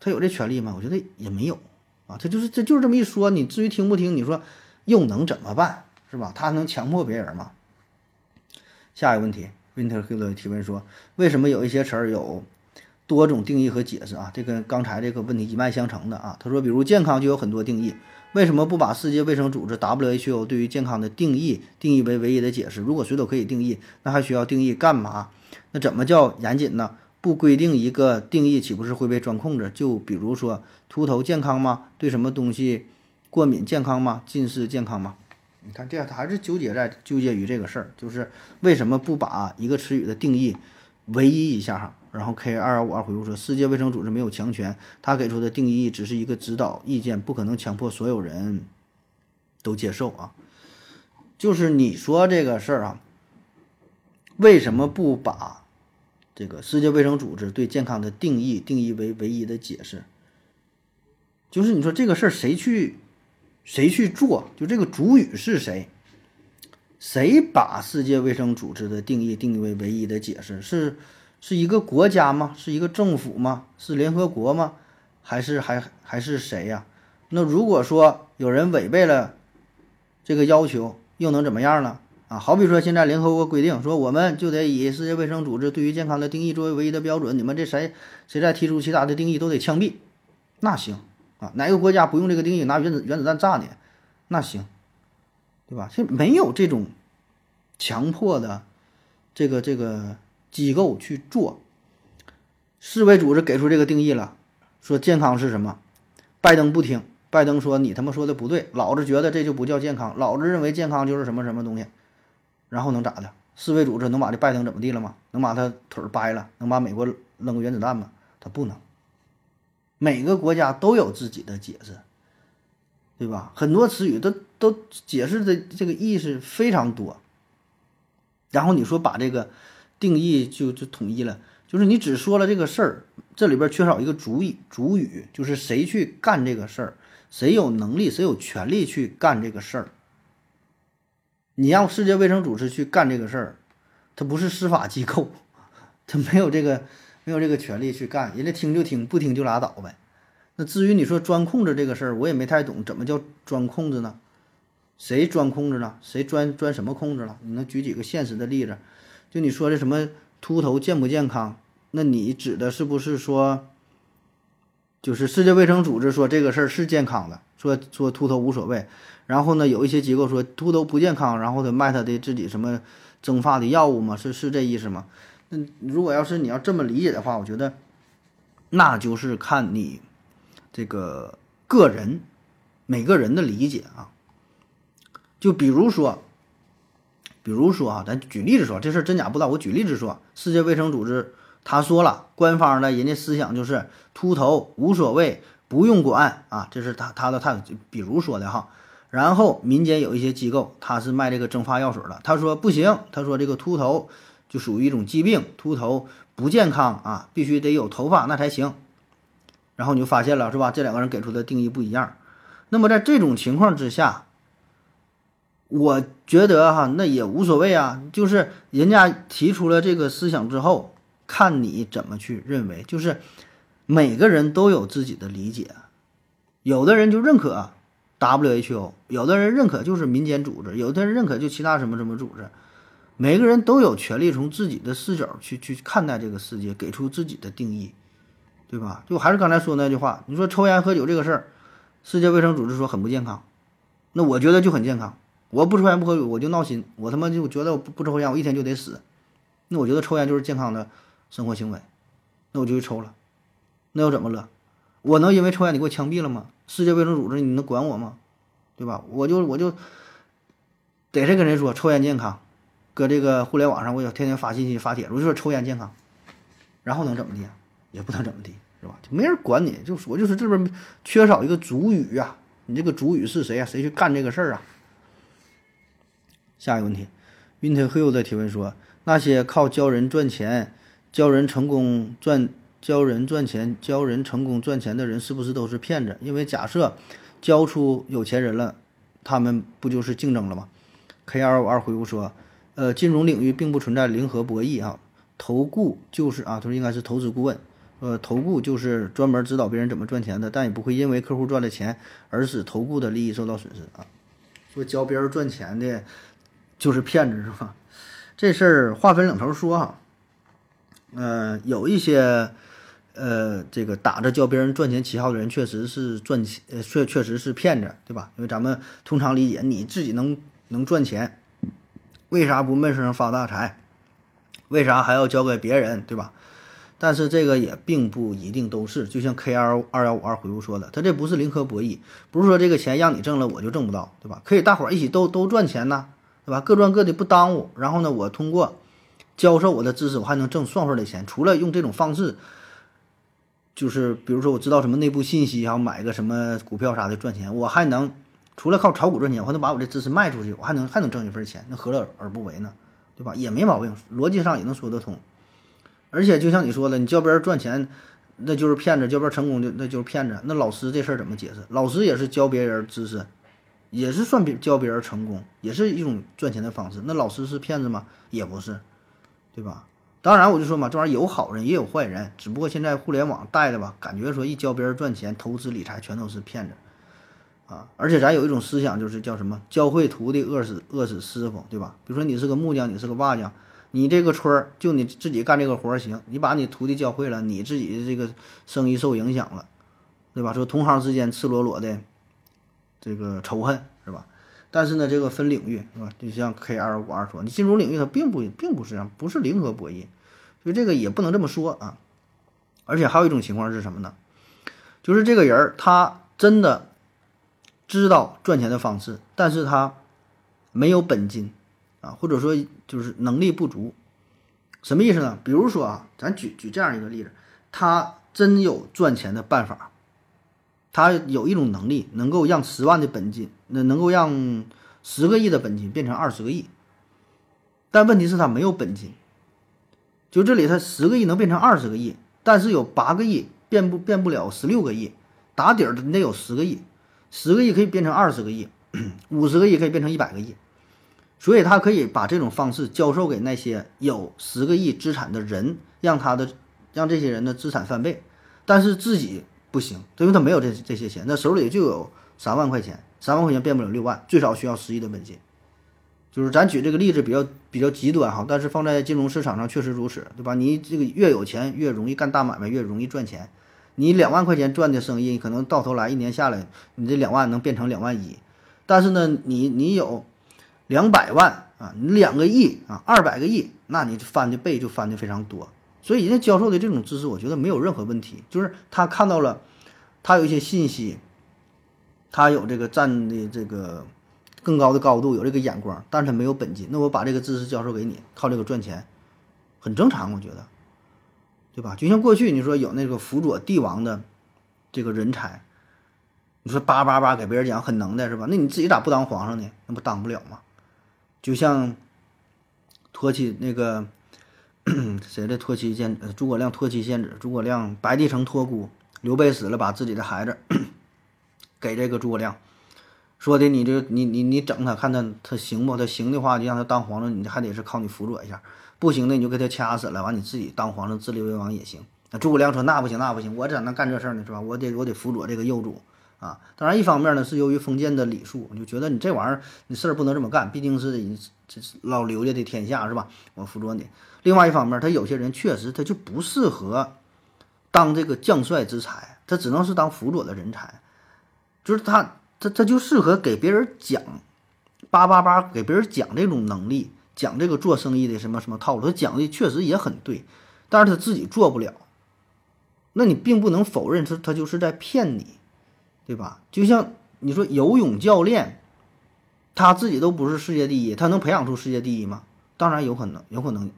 他有这权利吗？我觉得也没有啊，他就是这就是这么一说，你至于听不听，你说又能怎么办？是吧？他能强迫别人吗？下一个问题，Winter Hill 提问说：为什么有一些词儿有多种定义和解释啊？这跟刚才这个问题一脉相承的啊。他说，比如健康就有很多定义，为什么不把世界卫生组织 WHO 对于健康的定义定义为唯一的解释？如果谁都可以定义，那还需要定义干嘛？那怎么叫严谨呢？不规定一个定义，岂不是会被钻空子？就比如说秃头健康吗？对什么东西？过敏健康吗？近视健康吗？你看这样他还是纠结在纠结于这个事儿，就是为什么不把一个词语的定义唯一一下哈？然后 K 二幺五二回复说，世界卫生组织没有强权，他给出的定义只是一个指导意见，不可能强迫所有人都接受啊。就是你说这个事儿啊，为什么不把这个世界卫生组织对健康的定义定义为唯一的解释？就是你说这个事儿谁去？谁去做？就这个主语是谁？谁把世界卫生组织的定义定义为唯一的解释？是是一个国家吗？是一个政府吗？是联合国吗？还是还还是谁呀？那如果说有人违背了这个要求，又能怎么样呢？啊，好比说现在联合国规定说，我们就得以世界卫生组织对于健康的定义作为唯一的标准。你们这谁谁再提出其他的定义，都得枪毙。那行。啊，哪个国家不用这个定义拿原子原子弹炸你？那行，对吧？现没有这种强迫的这个这个机构去做。世卫组织给出这个定义了，说健康是什么？拜登不听，拜登说你他妈说的不对，老子觉得这就不叫健康，老子认为健康就是什么什么东西。然后能咋的？世卫组织能把这拜登怎么地了吗？能把他腿掰了？能把美国扔个原子弹吗？他不能。每个国家都有自己的解释，对吧？很多词语都都解释的这个意思非常多。然后你说把这个定义就就统一了，就是你只说了这个事儿，这里边缺少一个主语，主语就是谁去干这个事儿，谁有能力，谁有权利去干这个事儿。你让世界卫生组织去干这个事儿，它不是司法机构，它没有这个。没有这个权利去干，人家听就听，不听就拉倒呗。那至于你说钻控制这个事儿，我也没太懂，怎么叫钻控制呢？谁钻控制了？谁钻钻什么控制了？你能举几个现实的例子？就你说的什么秃头健不健康？那你指的是不是说，就是世界卫生组织说这个事儿是健康的，说说秃头无所谓。然后呢，有一些机构说秃头不健康，然后他卖他的自己什么增发的药物吗？是是这意思吗？那如果要是你要这么理解的话，我觉得，那就是看你这个个人每个人的理解啊。就比如说，比如说啊，咱举例子说，这事儿真假不知道。我举例子说，世界卫生组织他说了，官方的人家思想就是秃头无所谓，不用管啊，这是他他的态度。比如说的哈，然后民间有一些机构，他是卖这个蒸发药水的，他说不行，他说这个秃头。就属于一种疾病，秃头不健康啊，必须得有头发那才行。然后你就发现了是吧？这两个人给出的定义不一样。那么在这种情况之下，我觉得哈，那也无所谓啊。就是人家提出了这个思想之后，看你怎么去认为。就是每个人都有自己的理解，有的人就认可 WHO，有的人认可就是民间组织，有的人认可就其他什么什么组织。每个人都有权利从自己的视角去去看待这个世界，给出自己的定义，对吧？就还是刚才说那句话，你说抽烟喝酒这个事儿，世界卫生组织说很不健康，那我觉得就很健康。我不抽烟不喝酒，我就闹心，我他妈就觉得我不不抽烟，我一天就得死。那我觉得抽烟就是健康的生活行为，那我就去抽了，那又怎么了？我能因为抽烟你给我枪毙了吗？世界卫生组织你能管我吗？对吧？我就我就逮谁跟谁说抽烟健康。搁这个互联网上，我也天天发信息、发帖子，我就说抽烟健康，然后能怎么地？也不能怎么地，是吧？就没人管你，就我就是这边缺少一个主语啊。你这个主语是谁啊？谁去干这个事儿啊？下一个问题，Winter Hill 的提问说：那些靠教人赚钱、教人成功赚、教人赚钱、教人成功赚钱的人，是不是都是骗子？因为假设教出有钱人了，他们不就是竞争了吗？K 二五二回复说。呃，金融领域并不存在零和博弈啊，投顾就是啊，他说应该是投资顾问，呃，投顾就是专门指导别人怎么赚钱的，但也不会因为客户赚了钱而使投顾的利益受到损失啊。说教别人赚钱的，就是骗子是吧？这事儿话分两头说哈，呃，有一些呃，这个打着教别人赚钱旗号的人，确实是赚钱，呃，确确实是骗子，对吧？因为咱们通常理解，你自己能能赚钱。为啥不闷声发大财？为啥还要交给别人，对吧？但是这个也并不一定都是，就像 K 二二幺五二回复说的，他这不是零和博弈，不是说这个钱让你挣了我就挣不到，对吧？可以大伙儿一起都都赚钱呐，对吧？各赚各的不耽误。然后呢，我通过教授我的知识，我还能挣双份的钱。除了用这种方式，就是比如说我知道什么内部信息，然后买个什么股票啥的赚钱，我还能除了靠炒股赚钱，我还能把我的知识卖出去，我还能还能挣一份钱，那何乐而不为呢？对吧？也没毛病，逻辑上也能说得通。而且就像你说的，你教别人赚钱，那就是骗子；教别人成功就那就是骗子。那老师这事儿怎么解释？老师也是教别人知识，也是算别教别人成功，也是一种赚钱的方式。那老师是骗子吗？也不是，对吧？当然，我就说嘛，这玩意儿有好人也有坏人，只不过现在互联网带的吧，感觉说一教别人赚钱、投资理财全都是骗子啊！而且咱有一种思想，就是叫什么“教会徒弟，饿死饿死师傅”，对吧？比如说你是个木匠，你是个瓦匠。你这个村儿就你自己干这个活儿行，你把你徒弟教会了，你自己的这个生意受影响了，对吧？说同行之间赤裸裸的这个仇恨是吧？但是呢，这个分领域是吧？就像 K 二五二说，你金融领域它并不并不是这样，不是零和博弈，所以这个也不能这么说啊。而且还有一种情况是什么呢？就是这个人他真的知道赚钱的方式，但是他没有本金。啊，或者说就是能力不足，什么意思呢？比如说啊，咱举举这样一个例子，他真有赚钱的办法，他有一种能力，能够让十万的本金，那能够让十个亿的本金变成二十个亿，但问题是，他没有本金。就这里，他十个亿能变成二十个亿，但是有八个亿变不变不了十六个亿，打底儿你得有十个亿，十个亿可以变成二十个亿，五十个亿可以变成一百个亿。所以他可以把这种方式教授给那些有十个亿资产的人，让他的让这些人的资产翻倍，但是自己不行，因为他没有这这些钱，那手里就有三万块钱，三万块钱变不了六万，最少需要十亿的本金。就是咱举这个例子比较比较极端哈，但是放在金融市场上确实如此，对吧？你这个越有钱越容易干大买卖，越容易赚钱。你两万块钱赚的生意，可能到头来一年下来，你这两万能变成两万一，但是呢，你你有。两百万啊，你两个亿啊，二百个亿，那你翻的倍就翻的非常多。所以人家教授的这种知识，我觉得没有任何问题。就是他看到了，他有一些信息，他有这个站的这个更高的高度，有这个眼光，但是他没有本金。那我把这个知识教授给你，靠这个赚钱，很正常，我觉得，对吧？就像过去你说有那个辅佐帝王的这个人才，你说叭叭叭给别人讲很能的是吧？那你自己咋不当皇上呢？那不当不了吗？就像托起那个 谁的托妻献诸葛亮托妻献子，诸葛亮白帝城托孤，刘备死了，把自己的孩子 给这个诸葛亮，说的你这你你你整他看他他行不？他行的话就让他当皇上，你还得是靠你辅佐一下；不行的你就给他掐死了，完你自己当皇上自立为王也行。那诸葛亮说那不行那不行，我咋能干这事儿呢？是吧？我得我得辅佐这个幼主。啊，当然，一方面呢是由于封建的礼数，就觉得你这玩意儿你事儿不能这么干，毕竟是这老刘家的天下是吧？我辅佐你。另外一方面，他有些人确实他就不适合当这个将帅之才，他只能是当辅佐的人才，就是他他他就适合给别人讲叭叭叭给别人讲这种能力，讲这个做生意的什么什么套路，他讲的确实也很对，但是他自己做不了，那你并不能否认他他就是在骗你。对吧？就像你说游泳教练，他自己都不是世界第一，他能培养出世界第一吗？当然有可能，有可能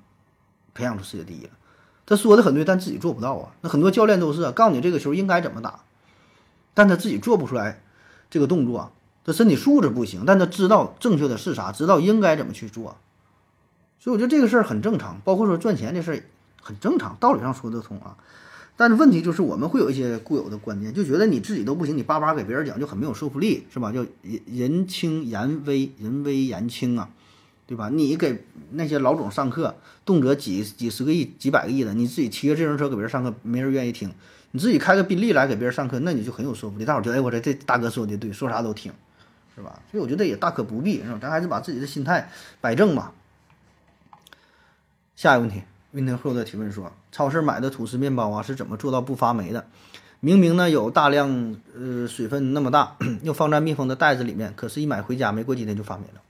培养出世界第一了。他说的很对，但自己做不到啊。那很多教练都是告诉你这个球应该怎么打，但他自己做不出来这个动作，他身体素质不行，但他知道正确的是啥，知道应该怎么去做。所以我觉得这个事儿很正常，包括说赚钱这事儿很正常，道理上说得通啊。但是问题就是，我们会有一些固有的观念，就觉得你自己都不行，你叭叭给别人讲就很没有说服力，是吧？叫人人轻言微，人微言轻啊，对吧？你给那些老总上课，动辄几几十个亿、几百个亿的，你自己骑个自行车给别人上课，没人愿意听；你自己开个宾利来给别人上课，那你就很有说服力，大伙觉得哎，我这这大哥说的对，说啥都听，是吧？所以我觉得也大可不必，是吧？咱还是把自己的心态摆正吧。下一个问题。温腾后的提问说：“超市买的吐司面包啊，是怎么做到不发霉的？明明呢有大量呃水分那么大，又放在密封的袋子里面，可是，一买回家没过几天就发霉了。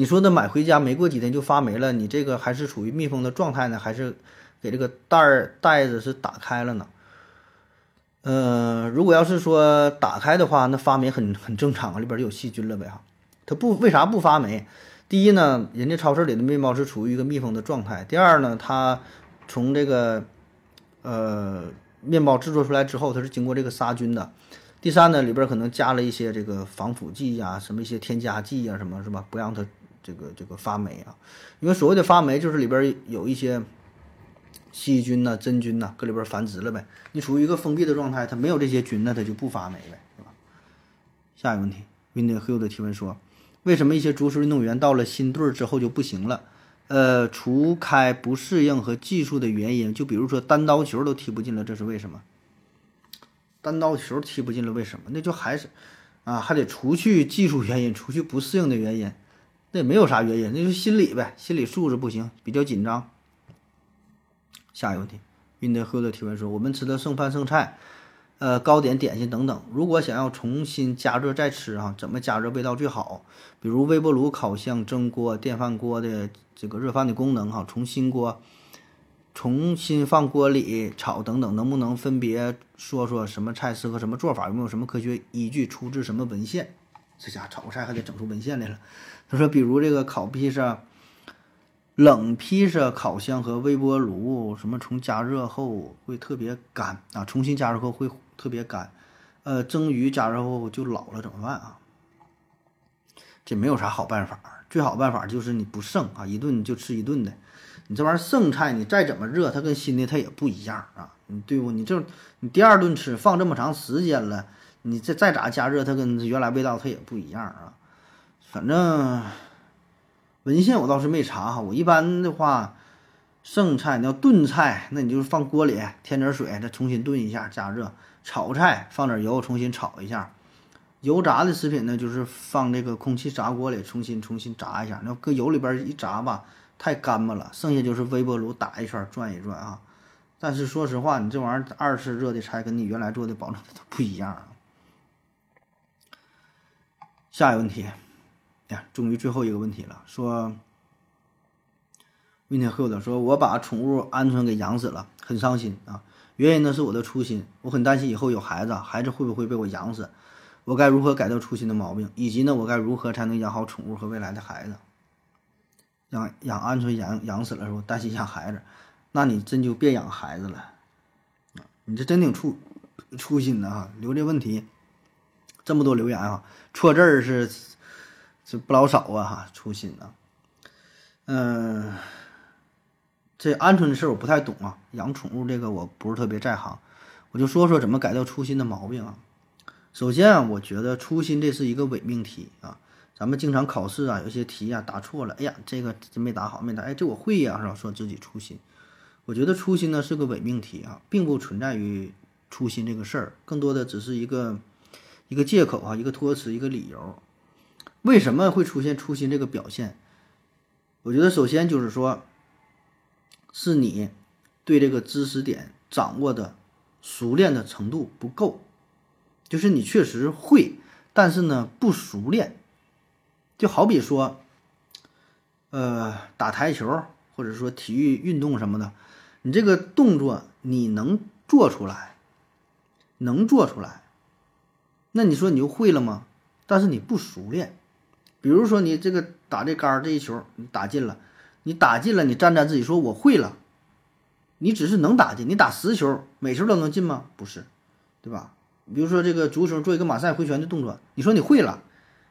你说的买回家没过几天就发霉了，你这个还是处于密封的状态呢，还是给这个袋儿袋子是打开了呢？呃，如果要是说打开的话，那发霉很很正常啊，里边就有细菌了呗哈。它不为啥不发霉？第一呢，人家超市里的面包是处于一个密封的状态。第二呢，它从这个呃面包制作出来之后，它是经过这个杀菌的。第三呢，里边可能加了一些这个防腐剂呀，什么一些添加剂呀，什么是吧？不让它这个这个发霉啊。因为所谓的发霉，就是里边有一些。细菌呐、真菌呐，搁里边繁殖了呗。你处于一个封闭的状态，它没有这些菌呢，它就不发霉呗，对吧？下一个问题 w i n d Hill 的提问说，为什么一些足球运动员到了新队之后就不行了？呃，除开不适应和技术的原因，就比如说单刀球都踢不进了，这是为什么？单刀球踢不进了，为什么？那就还是啊，还得除去技术原因，除去不适应的原因，那也没有啥原因，那就是心理呗，心理素质不行，比较紧张。下一个问题，Wind 的提问说：“我们吃的剩饭剩菜，呃，糕点、点心等等，如果想要重新加热再吃啊，怎么加热味道最好？比如微波炉、烤箱、蒸锅、电饭锅的这个热饭的功能哈，重新锅，重新放锅里炒等等，能不能分别说说什么菜适合什么做法？有没有什么科学依据？出自什么文献？这家炒个菜还得整出文献来了。他说，比如这个烤披萨。”冷披萨、烤箱和微波炉，什么从加热后会特别干啊？重新加热后会特别干。呃，蒸鱼加热后就老了，怎么办啊？这没有啥好办法，最好办法就是你不剩啊，一顿就吃一顿的。你这玩意儿剩菜，你再怎么热，它跟新的它也不一样啊，你对不？你这你第二顿吃，放这么长时间了，你这再咋加热，它跟原来味道它也不一样啊。反正。文献我倒是没查哈，我一般的话，剩菜你要炖菜，那你就是放锅里添点水，再重新炖一下加热；炒菜放点油重新炒一下；油炸的食品呢，就是放这个空气炸锅里重新重新炸一下。那搁油里边一炸吧，太干巴了。剩下就是微波炉打一圈转一转啊。但是说实话，你这玩意儿二次热的菜跟你原来做的保证它不一样啊。下一个问题。呀，终于最后一个问题了。说，明天后的说，我把宠物鹌鹑给养死了，很伤心啊。原因呢是我的初心，我很担心以后有孩子，孩子会不会被我养死？我该如何改掉初心的毛病？以及呢，我该如何才能养好宠物和未来的孩子？养养鹌鹑养养死了是吧？担心养孩子，那你真就别养孩子了。你这真挺粗粗心的哈，留这问题，这么多留言啊，错字儿是。这不老少啊哈，初心啊，嗯，这鹌鹑的事儿我不太懂啊，养宠物这个我不是特别在行，我就说说怎么改掉初心的毛病啊。首先啊，我觉得初心这是一个伪命题啊，咱们经常考试啊，有些题啊答错了，哎呀，这个真没答好，没答，哎，这我会呀，是吧？说自己初心，我觉得初心呢是个伪命题啊，并不存在于初心这个事儿，更多的只是一个一个借口啊，一个托词，一个理由。为什么会出现粗心这个表现？我觉得首先就是说，是你对这个知识点掌握的熟练的程度不够，就是你确实会，但是呢不熟练。就好比说，呃，打台球或者说体育运动什么的，你这个动作你能做出来，能做出来，那你说你就会了吗？但是你不熟练。比如说你这个打这杆儿这一球你打进了，你打进了，你沾沾自喜说我会了，你只是能打进，你打十球每球都能进吗？不是，对吧？比如说这个足球做一个马赛回旋的动作，你说你会了，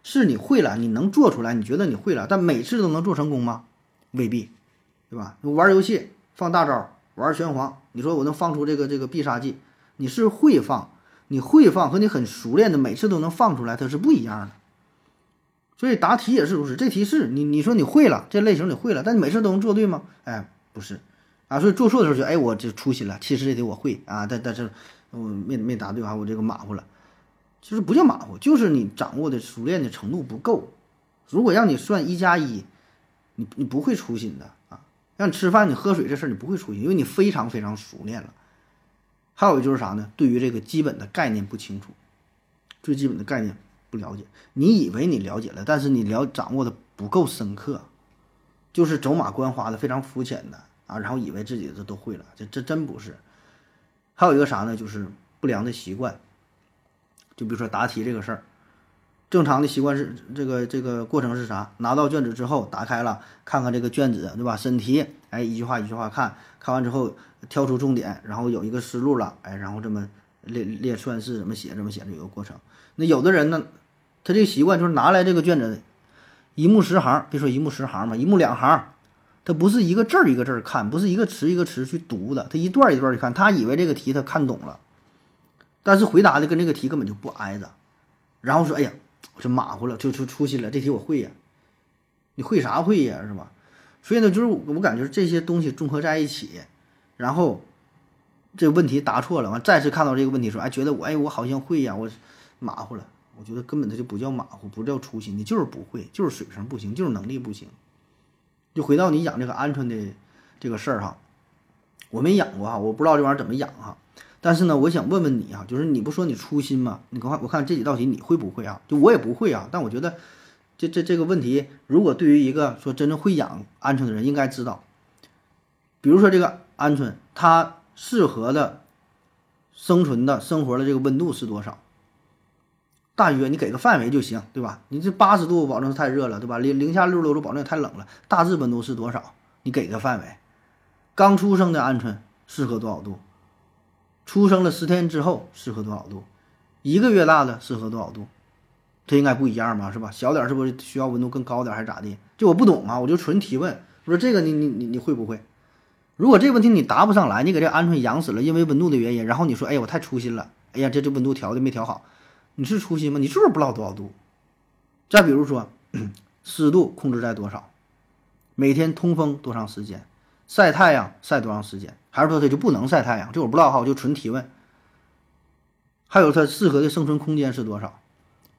是你会了，你能做出来，你觉得你会了，但每次都能做成功吗？未必，对吧？玩游戏放大招，玩拳皇，你说我能放出这个这个必杀技，你是会放，你会放和你很熟练的每次都能放出来，它是不一样的。所以答题也是如此，这题是你你说你会了这类型你会了，但你每次都能做对吗？哎，不是，啊，所以做错的时候就哎我这粗心了，其实这题我会啊，但但是我没没答对啊，我这个马虎了，其实不叫马虎，就是你掌握的熟练的程度不够。如果让你算一加一，你你不会粗心的啊，让你吃饭你喝水这事儿你不会粗心，因为你非常非常熟练了。还有就是啥呢？对于这个基本的概念不清楚，最基本的概念。不了解，你以为你了解了，但是你了掌握的不够深刻，就是走马观花的，非常肤浅的啊，然后以为自己这都会了，这这真不是。还有一个啥呢？就是不良的习惯，就比如说答题这个事儿，正常的习惯是这个这个过程是啥？拿到卷子之后，打开了看看这个卷子，对吧？审题，哎，一句话一句话看，看完之后挑出重点，然后有一个思路了，哎，然后这么列列算式，怎么写，怎么写，这有个过程。那有的人呢，他这个习惯就是拿来这个卷子，一目十行，别说一目十行嘛，一目两行。他不是一个字儿一个字儿看，不是一个词一个词去读的，他一段一段去看，他以为这个题他看懂了，但是回答的跟这个题根本就不挨着，然后说：“哎呀，我这马虎了，就就粗心了，这题我会呀，你会啥会呀，是吧？”所以呢，就是我感觉这些东西综合在一起，然后这问题答错了，完再次看到这个问题说：“哎，觉得我哎我好像会呀，我马虎了。”我觉得根本它就不叫马虎，不叫粗心，你就是不会，就是水平不行，就是能力不行。就回到你养这个鹌鹑的这个事儿哈，我没养过哈，我不知道这玩意儿怎么养哈。但是呢，我想问问你啊，就是你不说你粗心吗？你看我看这几道题你会不会啊？就我也不会啊。但我觉得这这这个问题，如果对于一个说真正会养鹌鹑的人，应该知道。比如说这个鹌鹑，它适合的生存的生活的这个温度是多少？大约你给个范围就行，对吧？你这八十度保证太热了，对吧？零零下六十度保证太冷了。大致温度是多少？你给个范围。刚出生的鹌鹑适合多少度？出生了十天之后适合多少度？一个月大的适合多少度？它应该不一样嘛，是吧？小点是不是需要温度更高点还是咋地？就我不懂啊，我就纯提问。我说这个你你你你会不会？如果这个问题你答不上来，你给这鹌鹑养死了，因为温度的原因，然后你说哎呀我太粗心了，哎呀这这温度调的没调好。你是粗心吗？你是不是不知道多少度。再比如说，湿度控制在多少？每天通风多长时间？晒太阳晒多长时间？还是说它就不能晒太阳？这我不知道哈，我就纯提问。还有它适合的生存空间是多少？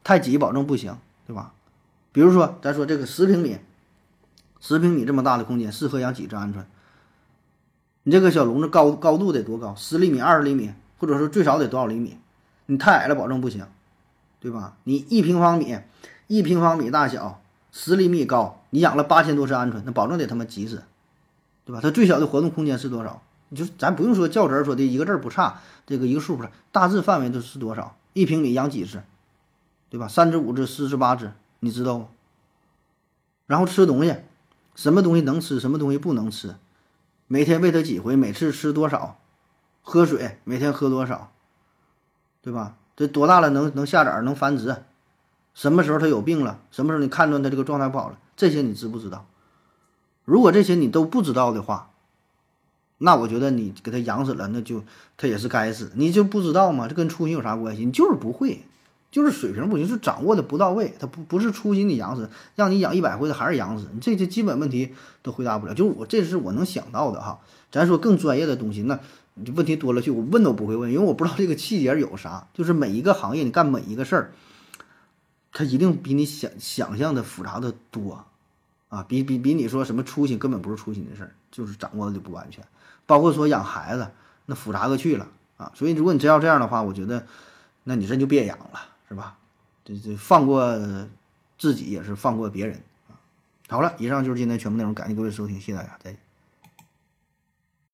太挤保证不行，对吧？比如说，咱说这个十平米，十平米这么大的空间适合养几只鹌鹑？你这个小笼子高高度得多高？十厘米、二十厘米，或者说最少得多少厘米？你太矮了保证不行。对吧？你一平方米，一平方米大小，十厘米高，你养了八千多只鹌鹑，那保证得他妈急死，对吧？它最小的活动空间是多少？你就咱不用说较真儿说的一个字儿不差，这个一个数不差，大致范围都是多少？一平米养几只？对吧？三只、五只、四只、八只，你知道吗？然后吃东西，什么东西能吃，什么东西不能吃？每天喂它几回？每次吃多少？喝水每天喝多少？对吧？这多大了能能下崽能繁殖？什么时候它有病了？什么时候你看断它这个状态不好了？这些你知不知道？如果这些你都不知道的话，那我觉得你给它养死了，那就它也是该死。你就不知道吗？这跟粗心有啥关系？你就是不会，就是水平不行，是掌握的不到位。它不不是初心你养死，让你养一百回它还是养死你。这些基本问题都回答不了。就是我这是我能想到的哈。咱说更专业的东西那。你问题多了去，我问都不会问，因为我不知道这个细节有啥。就是每一个行业，你干每一个事儿，它一定比你想想象的复杂的多，啊，比比比你说什么初心根本不是初心的事儿，就是掌握的就不完全。包括说养孩子，那复杂个去了啊。所以如果你真要这样的话，我觉得，那你这就别养了，是吧？这这放过自己也是放过别人啊。好了，以上就是今天全部内容，感谢各位收听，谢谢大家，再见。